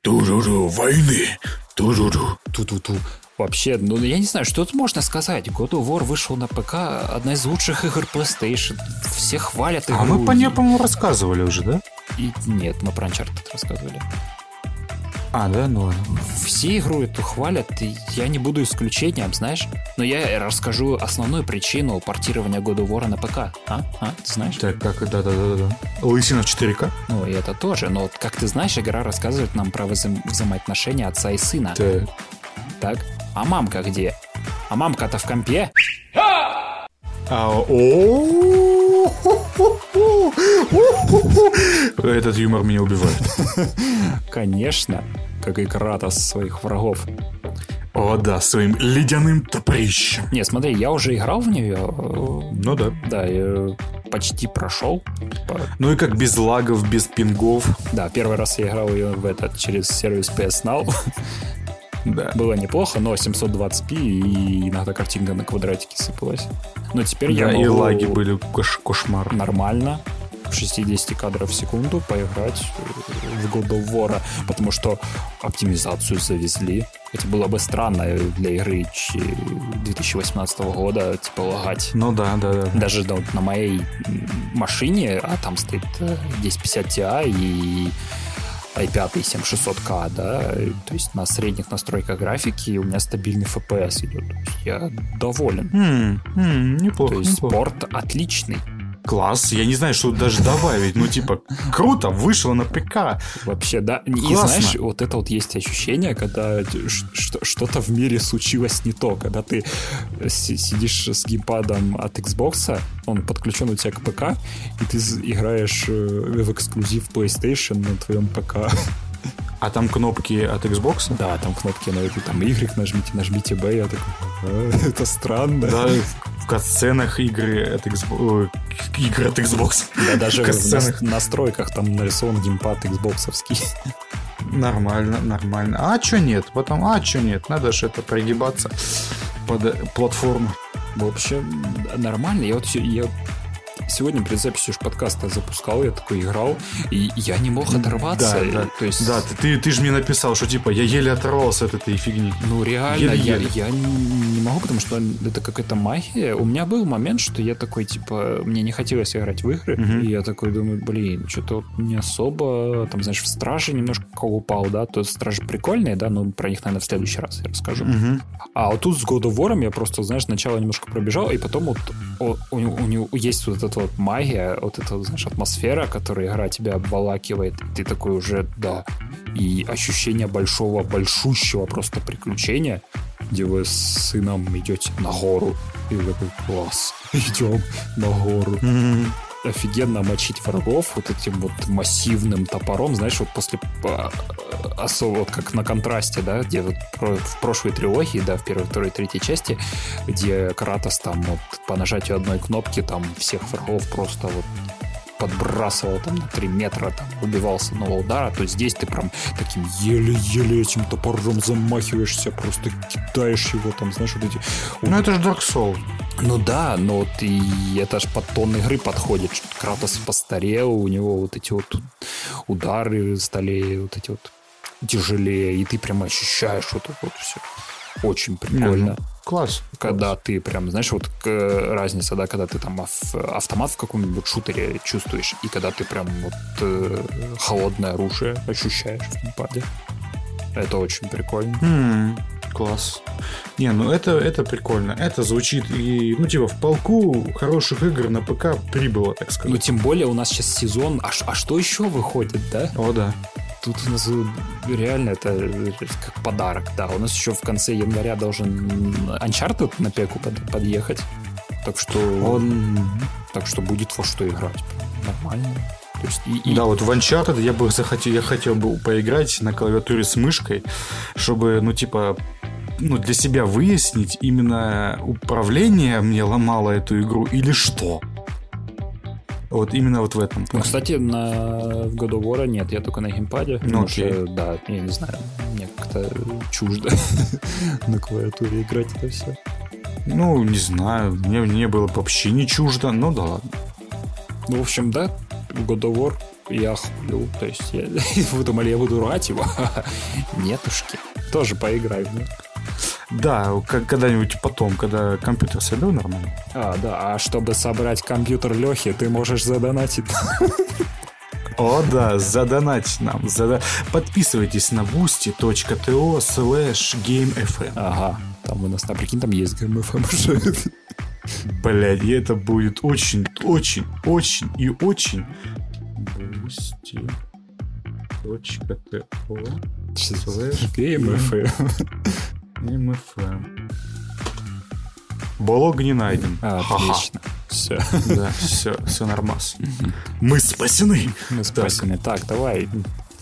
Speaker 2: туруру, войны, туруру.
Speaker 1: Ту-ту-ту. Вообще, ну я не знаю, что тут можно сказать. God of War вышел на ПК, одна из лучших игр PlayStation. Все хвалят игру.
Speaker 3: А мы по ней, по-моему, рассказывали уже, да?
Speaker 1: и- Нет, мы про Uncharted рассказывали.
Speaker 3: А, да? Ну ладно.
Speaker 1: Все игру эту хвалят, и я не буду исключением, знаешь. Но я расскажу основную причину портирования God of War на ПК. А? А? Ты знаешь?
Speaker 3: Так, как, да-да-да-да. Лысина в 4К?
Speaker 1: Ну, и это тоже. Но как ты знаешь, игра рассказывает нам про взаим- взаимоотношения отца и сына.
Speaker 3: Так.
Speaker 1: Так? А мамка где? А мамка-то в компе?
Speaker 3: А, Этот юмор меня убивает.
Speaker 1: Конечно. Как и Кратос своих врагов.
Speaker 3: О, да, своим ледяным топорищем.
Speaker 1: Не, смотри, я уже играл в нее.
Speaker 3: Ну да.
Speaker 1: Да, я почти прошел.
Speaker 3: Ну и как без лагов, без пингов.
Speaker 1: Да, первый раз я играл ее в этот через сервис PS Now.
Speaker 3: Да.
Speaker 1: Было неплохо, но 720p и иногда картинка на квадратике сыпалась. Но теперь я
Speaker 3: Да,
Speaker 1: могу
Speaker 3: и лаги были кош- кошмар.
Speaker 1: нормально в 60 кадров в секунду поиграть э, в God of War, потому что оптимизацию завезли. Это было бы странно для игры ч- 2018 года, типа лагать.
Speaker 3: Ну да, да, да.
Speaker 1: Даже да, вот на моей машине, а там стоит э, 1050 Ti и i5 7600K, да, и, то есть на средних настройках графики у меня стабильный FPS идет. Я доволен.
Speaker 3: М, м, неплохо,
Speaker 1: То есть
Speaker 3: неплохо.
Speaker 1: порт отличный.
Speaker 3: Класс, я не знаю, что даже добавить. Ну, типа, круто, вышло на ПК.
Speaker 1: Вообще, да. И
Speaker 3: Классно.
Speaker 1: знаешь, вот это вот есть ощущение, когда ш- что-то в мире случилось не то. Когда ты си- сидишь с геймпадом от Xbox, он подключен у тебя к ПК, и ты играешь э, в эксклюзив PlayStation на твоем ПК.
Speaker 3: А там кнопки от Xbox?
Speaker 1: Да, там кнопки на там Y нажмите, нажмите B, я такой, «А, это странно.
Speaker 3: Да, в катсценах игры от Xbox. Игры от Xbox.
Speaker 1: Да, даже в настройках там нарисован геймпад Xboxовский.
Speaker 3: Нормально, нормально. А чё нет? Потом, а чё нет? Надо же это прогибаться под э, платформу.
Speaker 1: В общем, нормально. Я вот се- я сегодня перед записью ж подкаста запускал, я такой играл, и я не мог оторваться.
Speaker 3: Да, да.
Speaker 1: То есть,
Speaker 3: Да, ты, ты, ты же мне написал, что типа я еле оторвался от этой фигни.
Speaker 1: ну реально, я,
Speaker 3: Еле-еле.
Speaker 1: я не могу, потому что это какая-то магия. У меня был момент, что я такой, типа, мне не хотелось играть в игры,
Speaker 3: Мгм.
Speaker 1: и я такой думаю, блин, что-то не особо, там, знаешь, в Страже немножко упал, да, то Стражи прикольные, да, но про них, наверное, в следующий раз я расскажу.
Speaker 3: Мгм.
Speaker 1: А вот тут с God of War я просто, знаешь, сначала немножко пробежал, и потом вот о- у, него- у него есть вот эта вот магия, вот эта, знаешь, атмосфера, которая игра тебя обволакивает. Ты такой уже, да. И ощущение большого, большущего просто приключения, где вы с сыном идете на гору. И такой, класс, идем на гору.
Speaker 3: Мгм.
Speaker 1: Офигенно мочить врагов вот этим вот массивным топором, знаешь, вот после а, особо, вот как на контрасте, да, где вот в прошлой трилогии, да, в первой, второй, третьей части, где Кратос там вот по нажатию одной кнопки там всех врагов просто вот подбрасывал там на 3 метра, там, убивал с одного удара, то здесь ты прям таким еле-еле этим топором замахиваешься, просто кидаешь его там, знаешь, вот эти...
Speaker 3: Ну это же Dark Souls.
Speaker 1: Ну да, но вот и это ж под тон игры подходит, что Кратос постарел, у него вот эти вот удары стали вот эти вот тяжелее, и ты прям ощущаешь вот это вот все. Очень прикольно.
Speaker 3: Ну, класс.
Speaker 1: Когда ты прям, знаешь, вот разница, да, когда ты там ав- автомат в каком-нибудь шутере чувствуешь, и когда ты прям вот э, холодное оружие ощущаешь в геймпаде. Это очень прикольно.
Speaker 3: М, класс. Не, ну это, это прикольно. Это звучит и, ну, типа, в полку хороших игр на ПК прибыло, так
Speaker 1: Ну,
Speaker 3: сказать.
Speaker 1: тем более у нас сейчас сезон. А, а что еще выходит, да?
Speaker 3: О, да.
Speaker 1: Тут у нас реально это э, как подарок, да. У нас еще в конце января должен Uncharted на пеку под- подъехать. Так что,
Speaker 3: Он...
Speaker 1: так что будет во что играть. Нормально. То есть и, и-
Speaker 3: Да, вот в Uncharted я бы захотел, я хотел бы поиграть на клавиатуре с мышкой, чтобы, ну, типа, ну, для себя выяснить, именно управление мне ломало эту игру или что. Вот именно вот в этом.
Speaker 1: Ну, кстати, на в God of War нет, я только на геймпаде.
Speaker 3: Ну, окей.
Speaker 1: что, да, я не знаю, мне как-то чуждо на клавиатуре играть это все.
Speaker 3: Ну, не знаю, мне, мне было бы вообще не чуждо, ну да ладно.
Speaker 1: Ну, в общем, да, God of War я хвалю. То есть я, вы думали, я буду рать его? Нетушки. Тоже поиграй в.
Speaker 3: Да, когда-нибудь потом, когда компьютер соберу нормально.
Speaker 1: А, да, а чтобы собрать компьютер Лехи, ты можешь задонатить.
Speaker 3: О, да, задонать нам. зада- Подписывайтесь на boosty.to slash gamefm.
Speaker 1: Ага, там у нас, на прикинь, там есть GMFM уже.
Speaker 3: Блядь, и это будет очень, очень, очень и очень boosty.to slash
Speaker 1: GMFM.
Speaker 3: Mfm. Блог не найден.
Speaker 1: А,
Speaker 3: Ха-ха.
Speaker 1: Отлично. Все.
Speaker 3: Да, все, все нормас. Мы спасены.
Speaker 1: Мы спасены. Так, давай.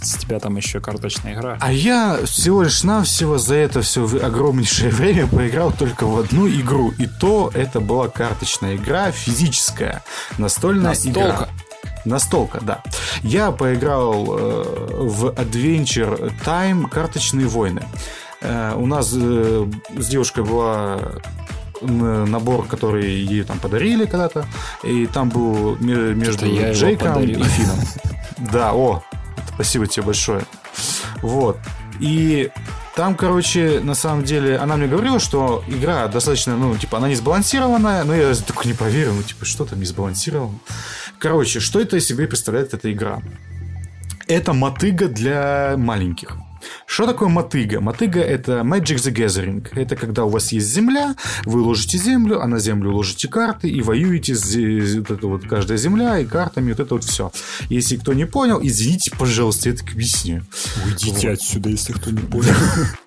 Speaker 1: С тебя там еще карточная игра.
Speaker 3: А я всего лишь навсего за это все огромнейшее время поиграл только в одну игру. И то это была карточная игра, физическая, настольная игра.
Speaker 1: Настолка.
Speaker 3: Настолка, да. Я поиграл э, в Adventure Time карточные войны. Э, у нас э, с девушкой была набор, который ей там подарили когда-то. И там был ме- между Джейком и Фином. Да, о, спасибо тебе большое. Вот. И там, короче, на самом деле, она мне говорила, что игра достаточно, ну, типа, она не сбалансированная, но я только не поверил, ну, типа, что там не сбалансировано. Короче, что это из себя представляет эта игра? Это мотыга для маленьких. Что такое мотыга? Мотыга это Magic the Gathering. Это когда у вас есть земля, вы ложите землю, а на землю ложите карты и воюете с вот это вот каждая земля и картами, вот это вот все. Если кто не понял, извините, пожалуйста, я так объясню.
Speaker 1: Уйдите отсюда, если кто не понял.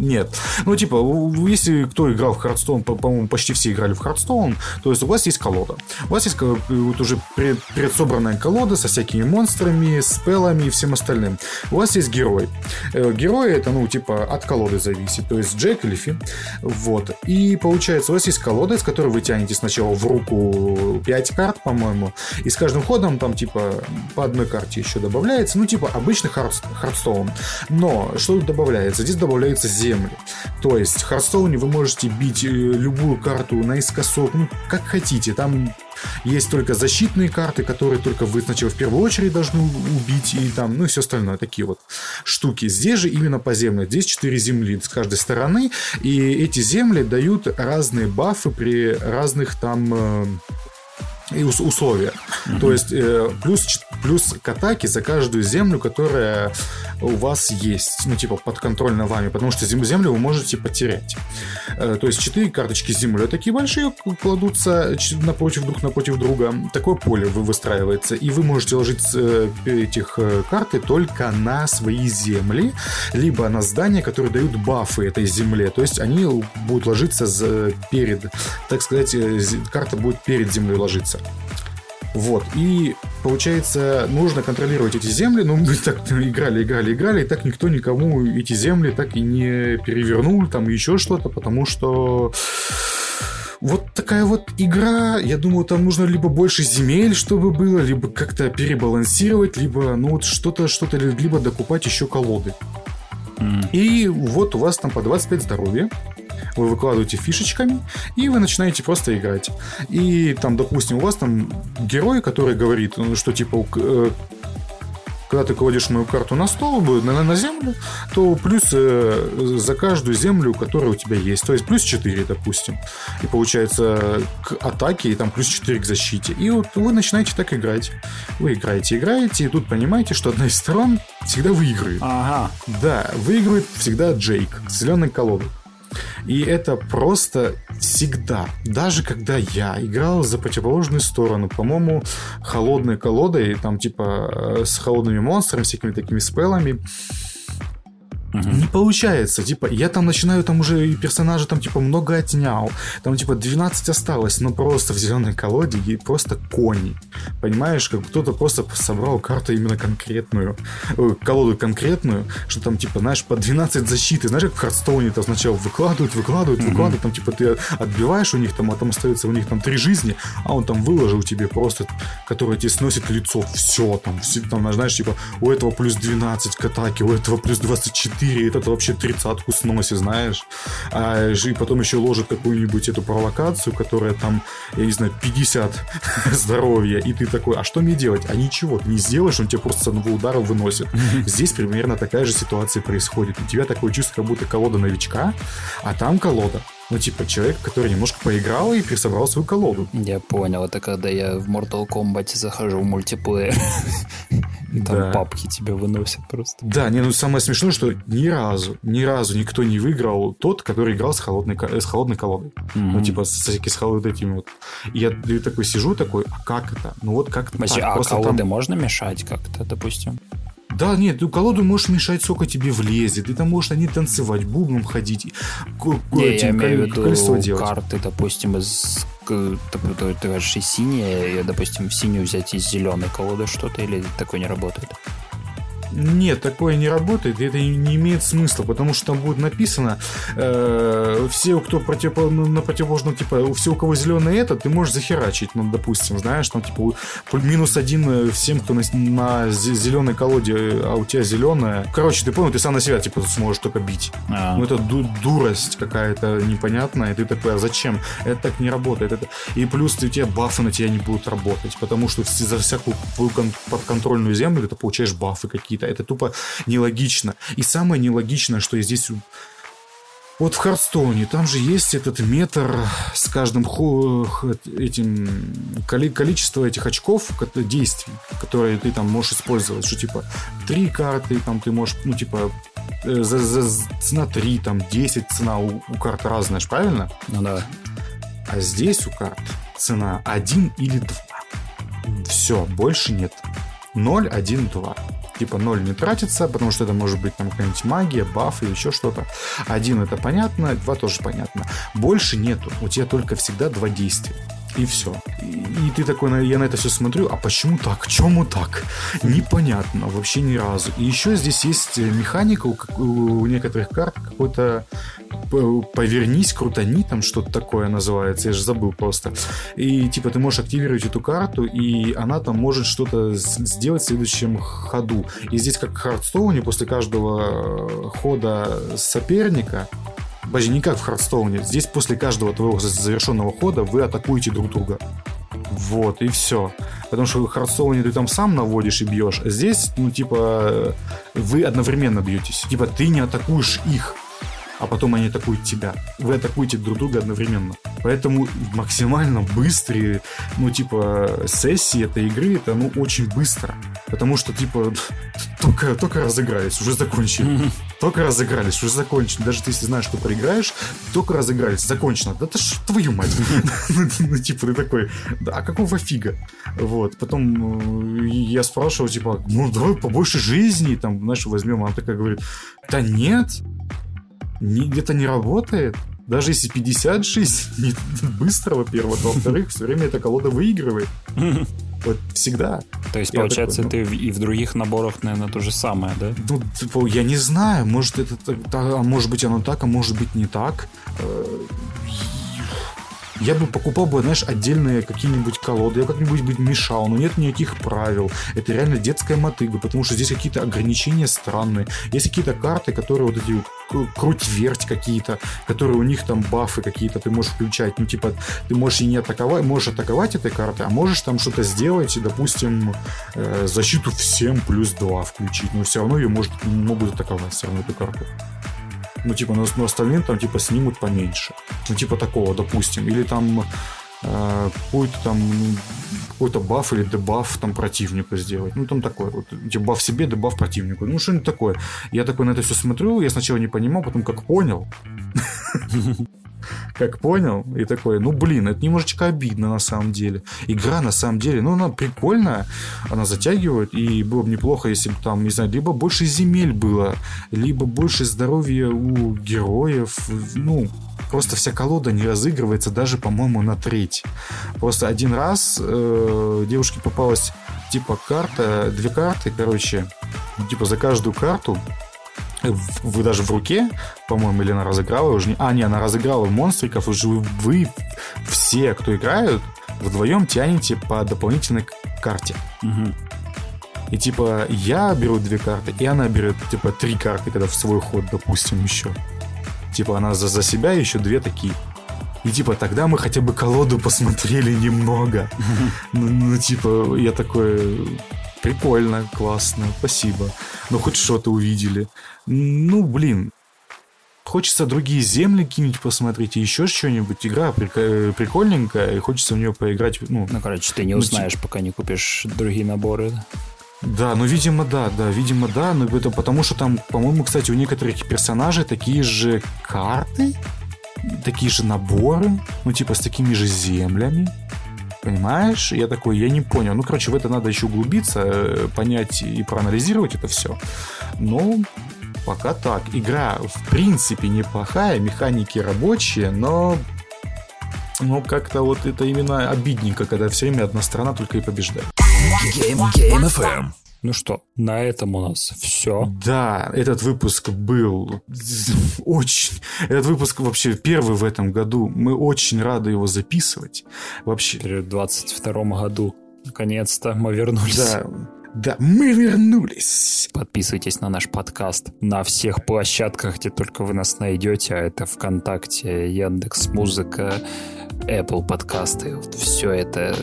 Speaker 3: Нет. Ну, типа, если кто играл в Hearthstone, по- по-моему, почти все играли в Hearthstone, то есть у вас есть колода. У вас есть ко- вот уже пред- предсобранная колода со всякими монстрами, спеллами и всем остальным. У вас есть герой. Э, Герой это, ну, типа, от колоды зависит. То есть Джейк или Финн. Вот. И получается, у вас есть колода, из которой вы тянете сначала в руку 5 карт, по-моему, и с каждым ходом там, типа, по одной карте еще добавляется. Ну, типа, обычный Hearths- Hearthstone. Но что тут добавляется? Здесь добавляются земли. То есть в Hearthstone 'е вы можете бить э, любую карту наискосок, ну, как хотите. Там есть только защитные карты, которые только вы сначала в первую очередь должны убить, и там, ну и все остальное, такие вот штуки. Здесь же именно по земле. Здесь 4 земли с каждой стороны, и эти земли дают разные бафы при разных там э, и ус- условия. То есть э, плюс, плюс к атаке за каждую землю, которая у вас есть, ну, типа, подконтрольна вами, потому что зем- землю вы можете потерять. Э, то есть четыре карточки земли такие большие кладутся напротив друг напротив друга. Такое поле вы- выстраивается, и вы можете ложить э, этих карты только на свои земли, либо на здания, которые дают бафы этой земле. То есть они будут ложиться перед, так сказать, карта будет перед землей ложиться. Вот. И получается, нужно контролировать эти земли. Ну, мы так играли, играли, играли, и так никто никому эти земли так и не перевернул, там еще что-то, потому что вот такая вот игра, я думаю, там нужно либо больше земель, чтобы было, либо как-то перебалансировать, либо, ну вот что-то, что-то, либо докупать еще колоды. И вот у вас там по 25 здоровья. Вы выкладываете фишечками, и вы начинаете просто играть. И там, допустим, у вас там герой, который говорит, ну, что типа э, когда ты кладешь мою карту на стол, на, на землю, то плюс э, за каждую землю, которая у тебя есть. То есть плюс 4, допустим. И получается к атаке, и там плюс 4 к защите. И вот вы начинаете так играть. Вы играете, играете, и тут понимаете, что одна из сторон всегда выиграет.
Speaker 1: Ага.
Speaker 3: Да, выигрывает всегда Джейк с зеленой колодой. И это просто всегда. Даже когда я играл за противоположную сторону, по-моему, холодной колодой, там типа э, с холодными монстрами, всякими такими спелами, Угу. Не получается. Типа, я там начинаю, там уже и персонажа там, типа, много отнял. Там, типа, 12 осталось, но просто в зеленой колоде и просто кони. Понимаешь, как кто-то просто собрал карту именно конкретную, э, колоду конкретную, что там, типа, знаешь, по 12 защиты. Знаешь, как в Хардстоуне это сначала выкладывают, выкладывают, угу. выкладывают, там, типа, ты отбиваешь у них там, а там остается у них там три жизни, а он там выложил тебе просто, которое тебе сносит лицо, все, там, все, там, знаешь, типа, у этого плюс 12 к атаке, у этого плюс 24 4, это вообще тридцатку сносит, знаешь. А, и потом еще ложит какую-нибудь эту провокацию, которая там, я не знаю, 50 здоровья, и ты такой, а что мне делать? А ничего, ты не сделаешь, он тебя просто с одного удара выносит. Здесь примерно такая же ситуация происходит. У тебя такое чувство, как будто колода новичка, а там колода ну, типа, человек, который немножко поиграл и пересобрал свою колоду.
Speaker 1: Я понял. Это когда я в Mortal Kombat захожу в мультиплеер. И там да. папки тебя выносят просто.
Speaker 3: Да, не, ну самое смешное, что ни разу, ни разу никто не выиграл тот, который играл с холодной, с холодной колодой. Mm-hmm. Ну, типа, с, с, с холодной этими вот. И я, я такой сижу, такой, а как это? Ну вот как
Speaker 1: это так? А колоды там... можно мешать как-то, допустим?
Speaker 3: Да, нет, ты колоду можешь мешать, сколько тебе влезет. Ты там можешь на ней танцевать, бубном ходить.
Speaker 1: Не, я имею в виду карты, допустим, из ты, говоришь, и синие, допустим, в синюю взять из зеленой колоды что-то, или такое не работает?
Speaker 3: Нет, такое не работает, это не имеет смысла, потому что там будет написано, э, все, кто против, на противоположном, типа, все, у кого зеленый это, ты можешь захерачить, ну, допустим, знаешь, там, типа, минус один э, всем, кто на, на зеленой колоде, а у тебя зеленая. Короче, ты понял, ты сам на себя, типа, сможешь только бить. А. Ну, это ду- дурость какая-то непонятная, и ты такой, а зачем? Это так не работает. Это... И плюс ты, у тебя бафы на тебя не будут работать, потому что за всякую подконтрольную землю ты получаешь бафы какие-то какие-то. Это тупо нелогично. И самое нелогичное, что я здесь вот в Хардстоуне там же есть этот метр с каждым этим количество этих очков действий, которые ты там можешь использовать, что типа три карты, там ты можешь, ну типа э, за, за, цена 3, там 10 цена у, у карт разная, правильно?
Speaker 1: Ну да.
Speaker 3: А здесь у карт цена 1 или 2. Все, больше нет. 0, 1, 2 типа 0 не тратится, потому что это может быть там какая-нибудь магия, баф или еще что-то. Один это понятно, два тоже понятно. Больше нету. У тебя только всегда два действия. И все. И, и ты такой, я на это все смотрю, а почему так? Чему так? Непонятно, вообще ни разу. И еще здесь есть механика у, у некоторых карт какой-то повернись, крутани, там что-то такое называется, я же забыл просто. И типа ты можешь активировать эту карту, и она там может что-то сделать в следующем ходу. И здесь как в Hearthstone 'е, после каждого хода соперника, Подожди, не как в Hearthstone 'е. Здесь после каждого твоего завершенного хода вы атакуете друг друга. Вот, и все. Потому что в Hearthstone 'е ты там сам наводишь и бьешь, а здесь, ну, типа, вы одновременно бьетесь. Типа, ты не атакуешь их, а потом они атакуют тебя. Вы атакуете друг друга одновременно. Поэтому максимально быстрые, ну, типа, сессии этой игры, это, ну, очень быстро. Потому что, типа, только, только разыгрались, уже закончили. Только разыгрались, уже закончили. Даже если знаешь, что проиграешь, только разыгрались, закончено. Да это ж твою мать. Ну, типа, ты такой, да, а какого фига? Вот. Потом э, я спрашивал, типа, ну, давай побольше жизни, там, знаешь, возьмем. Она такая говорит, да нет, где-то не работает. Даже если 56, не быстро, во-первых, во-вторых, все время эта колода выигрывает. Вот всегда.
Speaker 1: То есть,
Speaker 3: Я
Speaker 1: получается,
Speaker 3: такой,
Speaker 1: ты и в других наборах, наверное, то же самое, да?
Speaker 3: Ну, типа, я не знаю, может это так, так, а может быть оно так, а может быть не так. Я бы покупал бы, знаешь, отдельные какие-нибудь колоды, я как-нибудь бы мешал, но нет никаких правил. Это реально детская мотыга, потому что здесь какие-то ограничения странные. Есть какие-то карты, которые вот эти к- круть-верть какие-то, которые у них там бафы какие-то ты можешь включать. Ну, типа, ты можешь и не атаковать, можешь атаковать этой картой, а можешь там что-то сделать и, допустим, э, защиту всем плюс 2 включить. Но все равно ее может, могут атаковать все равно эту карту. Ну, типа, но, но остальным там, типа, снимут поменьше. Ну, типа такого, допустим. Или там э, какой-то там ну, какой-то баф или дебаф там противнику сделать. Ну, там такое вот. Типа баф себе, дебаф противнику. Ну, что-нибудь такое. Я такой на это все смотрю, я сначала не понимал, потом как понял. Как понял, и такой, ну блин, это немножечко обидно на самом деле. Игра на самом деле, ну она прикольная, она затягивает, и было бы неплохо, если бы там, не знаю, либо больше земель было, либо больше здоровья у героев, ну, просто вся колода не разыгрывается даже, по-моему, на треть. Просто один раз э, девушке попалась типа карта, две карты, короче, типа за каждую карту вы даже в руке, по-моему, или она разыграла уже не... А, не, она разыграла монстриков, уже вы, вы все, кто играют, вдвоем тянете по дополнительной карте.
Speaker 1: Мгм.
Speaker 3: И типа я беру две карты, и она берет типа три карты, когда в свой ход, допустим, еще. Типа она за, за себя еще две такие. И типа тогда мы хотя бы колоду посмотрели немного. Ну, ну, типа, я такой, прикольно, классно, спасибо. Ну, хоть что-то увидели. Ну, блин, хочется другие земли какие-нибудь посмотреть, и еще что-нибудь. Игра прик- прикольненькая, и хочется в нее поиграть, ну,
Speaker 1: Ну, короче, ты не
Speaker 3: Ну,
Speaker 1: узнаешь, пока не купишь другие наборы.
Speaker 3: Да, ну, видимо, да, да, видимо, да, но это потому что там, по-моему, кстати, у некоторых персонажей такие же карты, такие же наборы, ну, типа, с такими же землями, понимаешь? Я такой, я не понял. Ну, короче, в это надо еще углубиться, э, понять и проанализировать это все. Но пока так. Игра, в принципе, неплохая, механики рабочие, но ну, как-то вот это именно обидненько, когда все время одна страна только и побеждает.
Speaker 2: Game, Game FM.
Speaker 1: Ну что, на этом у нас все.
Speaker 3: Да, этот выпуск был очень... Этот выпуск вообще первый в этом году. Мы очень рады его записывать. Вообще,
Speaker 1: В 22 году, наконец-то, мы вернулись.
Speaker 3: да, да, мы вернулись.
Speaker 1: Подписывайтесь на наш подкаст на всех площадках, где только вы нас найдете, а это ВКонтакте, Яндекс Музыка, Apple подкасты. Все это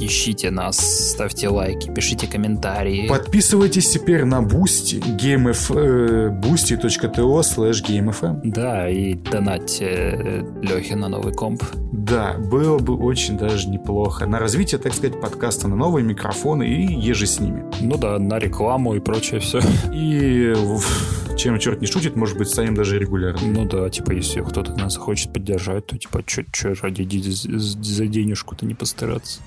Speaker 1: ищите нас, ставьте лайки, пишите комментарии.
Speaker 3: Подписывайтесь теперь на Boosty, GameF, э, boosty.to slash GameFM.
Speaker 1: Да, и донатьте Лехе на новый комп.
Speaker 3: Да, было бы очень даже неплохо. На развитие, так сказать, подкаста, на новые микрофоны и еже с ними.
Speaker 1: Ну да, на рекламу и прочее все.
Speaker 3: И чем черт не шутит, может быть, станем даже регулярно.
Speaker 1: Ну да, типа, если кто-то нас захочет поддержать, то типа, чё ради ди- за денежку-то не постараться.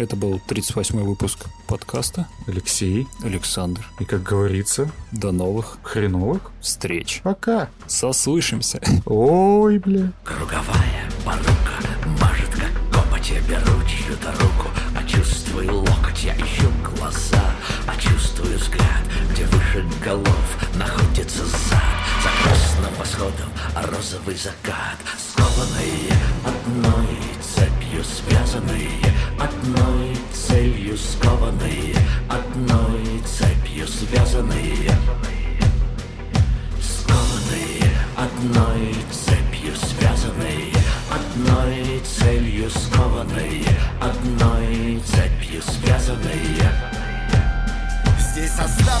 Speaker 1: Это был 38-й выпуск подкаста.
Speaker 3: Алексей,
Speaker 1: Александр,
Speaker 3: и как говорится,
Speaker 1: до новых
Speaker 3: хреновых.
Speaker 1: встреч.
Speaker 3: Пока.
Speaker 1: Сослышимся.
Speaker 3: Ой, бля.
Speaker 5: Круговая порука Мажет как копоть, я беру чью-то руку А чувствую локоть, я ищу глаза А чувствую взгляд, где выше голов Находится зад За красным восходом, а розовый закат Скованные одной цепью связанные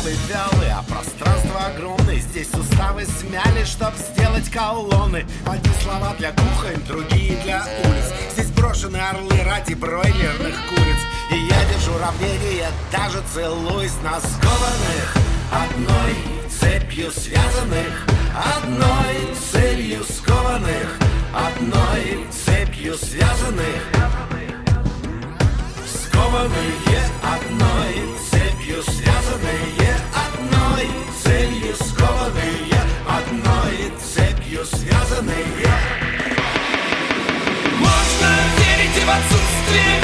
Speaker 4: Составы вялые, а пространство огромное. Здесь суставы смяли, чтоб сделать колонны. Одни слова для кухонь, другие для улиц. Здесь брошены орлы ради бройлерных куриц. И я держу равнение, даже целуюсь на скованных.
Speaker 5: Одной цепью связанных Одной целью скованных. Одной цепью связанных Скованные одной цепью связанные Одной целью скованные Одной цепью связанные Можно верить и в отсутствие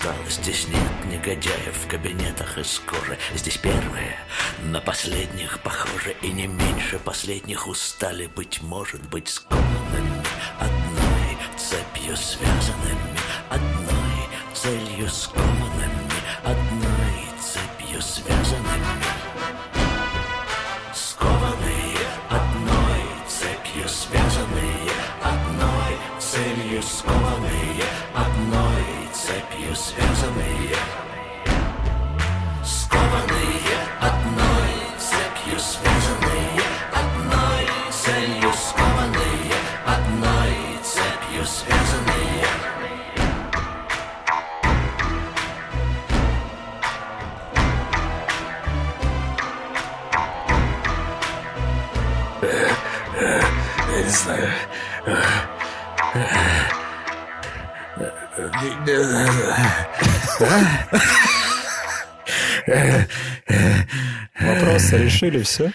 Speaker 5: места. Здесь нет негодяев
Speaker 6: в кабинетах из кожи. Здесь первые на последних похожи. И не меньше последних устали, быть может быть, скованы одной цепью связанными, одной целью
Speaker 5: скованы. Öyle bir.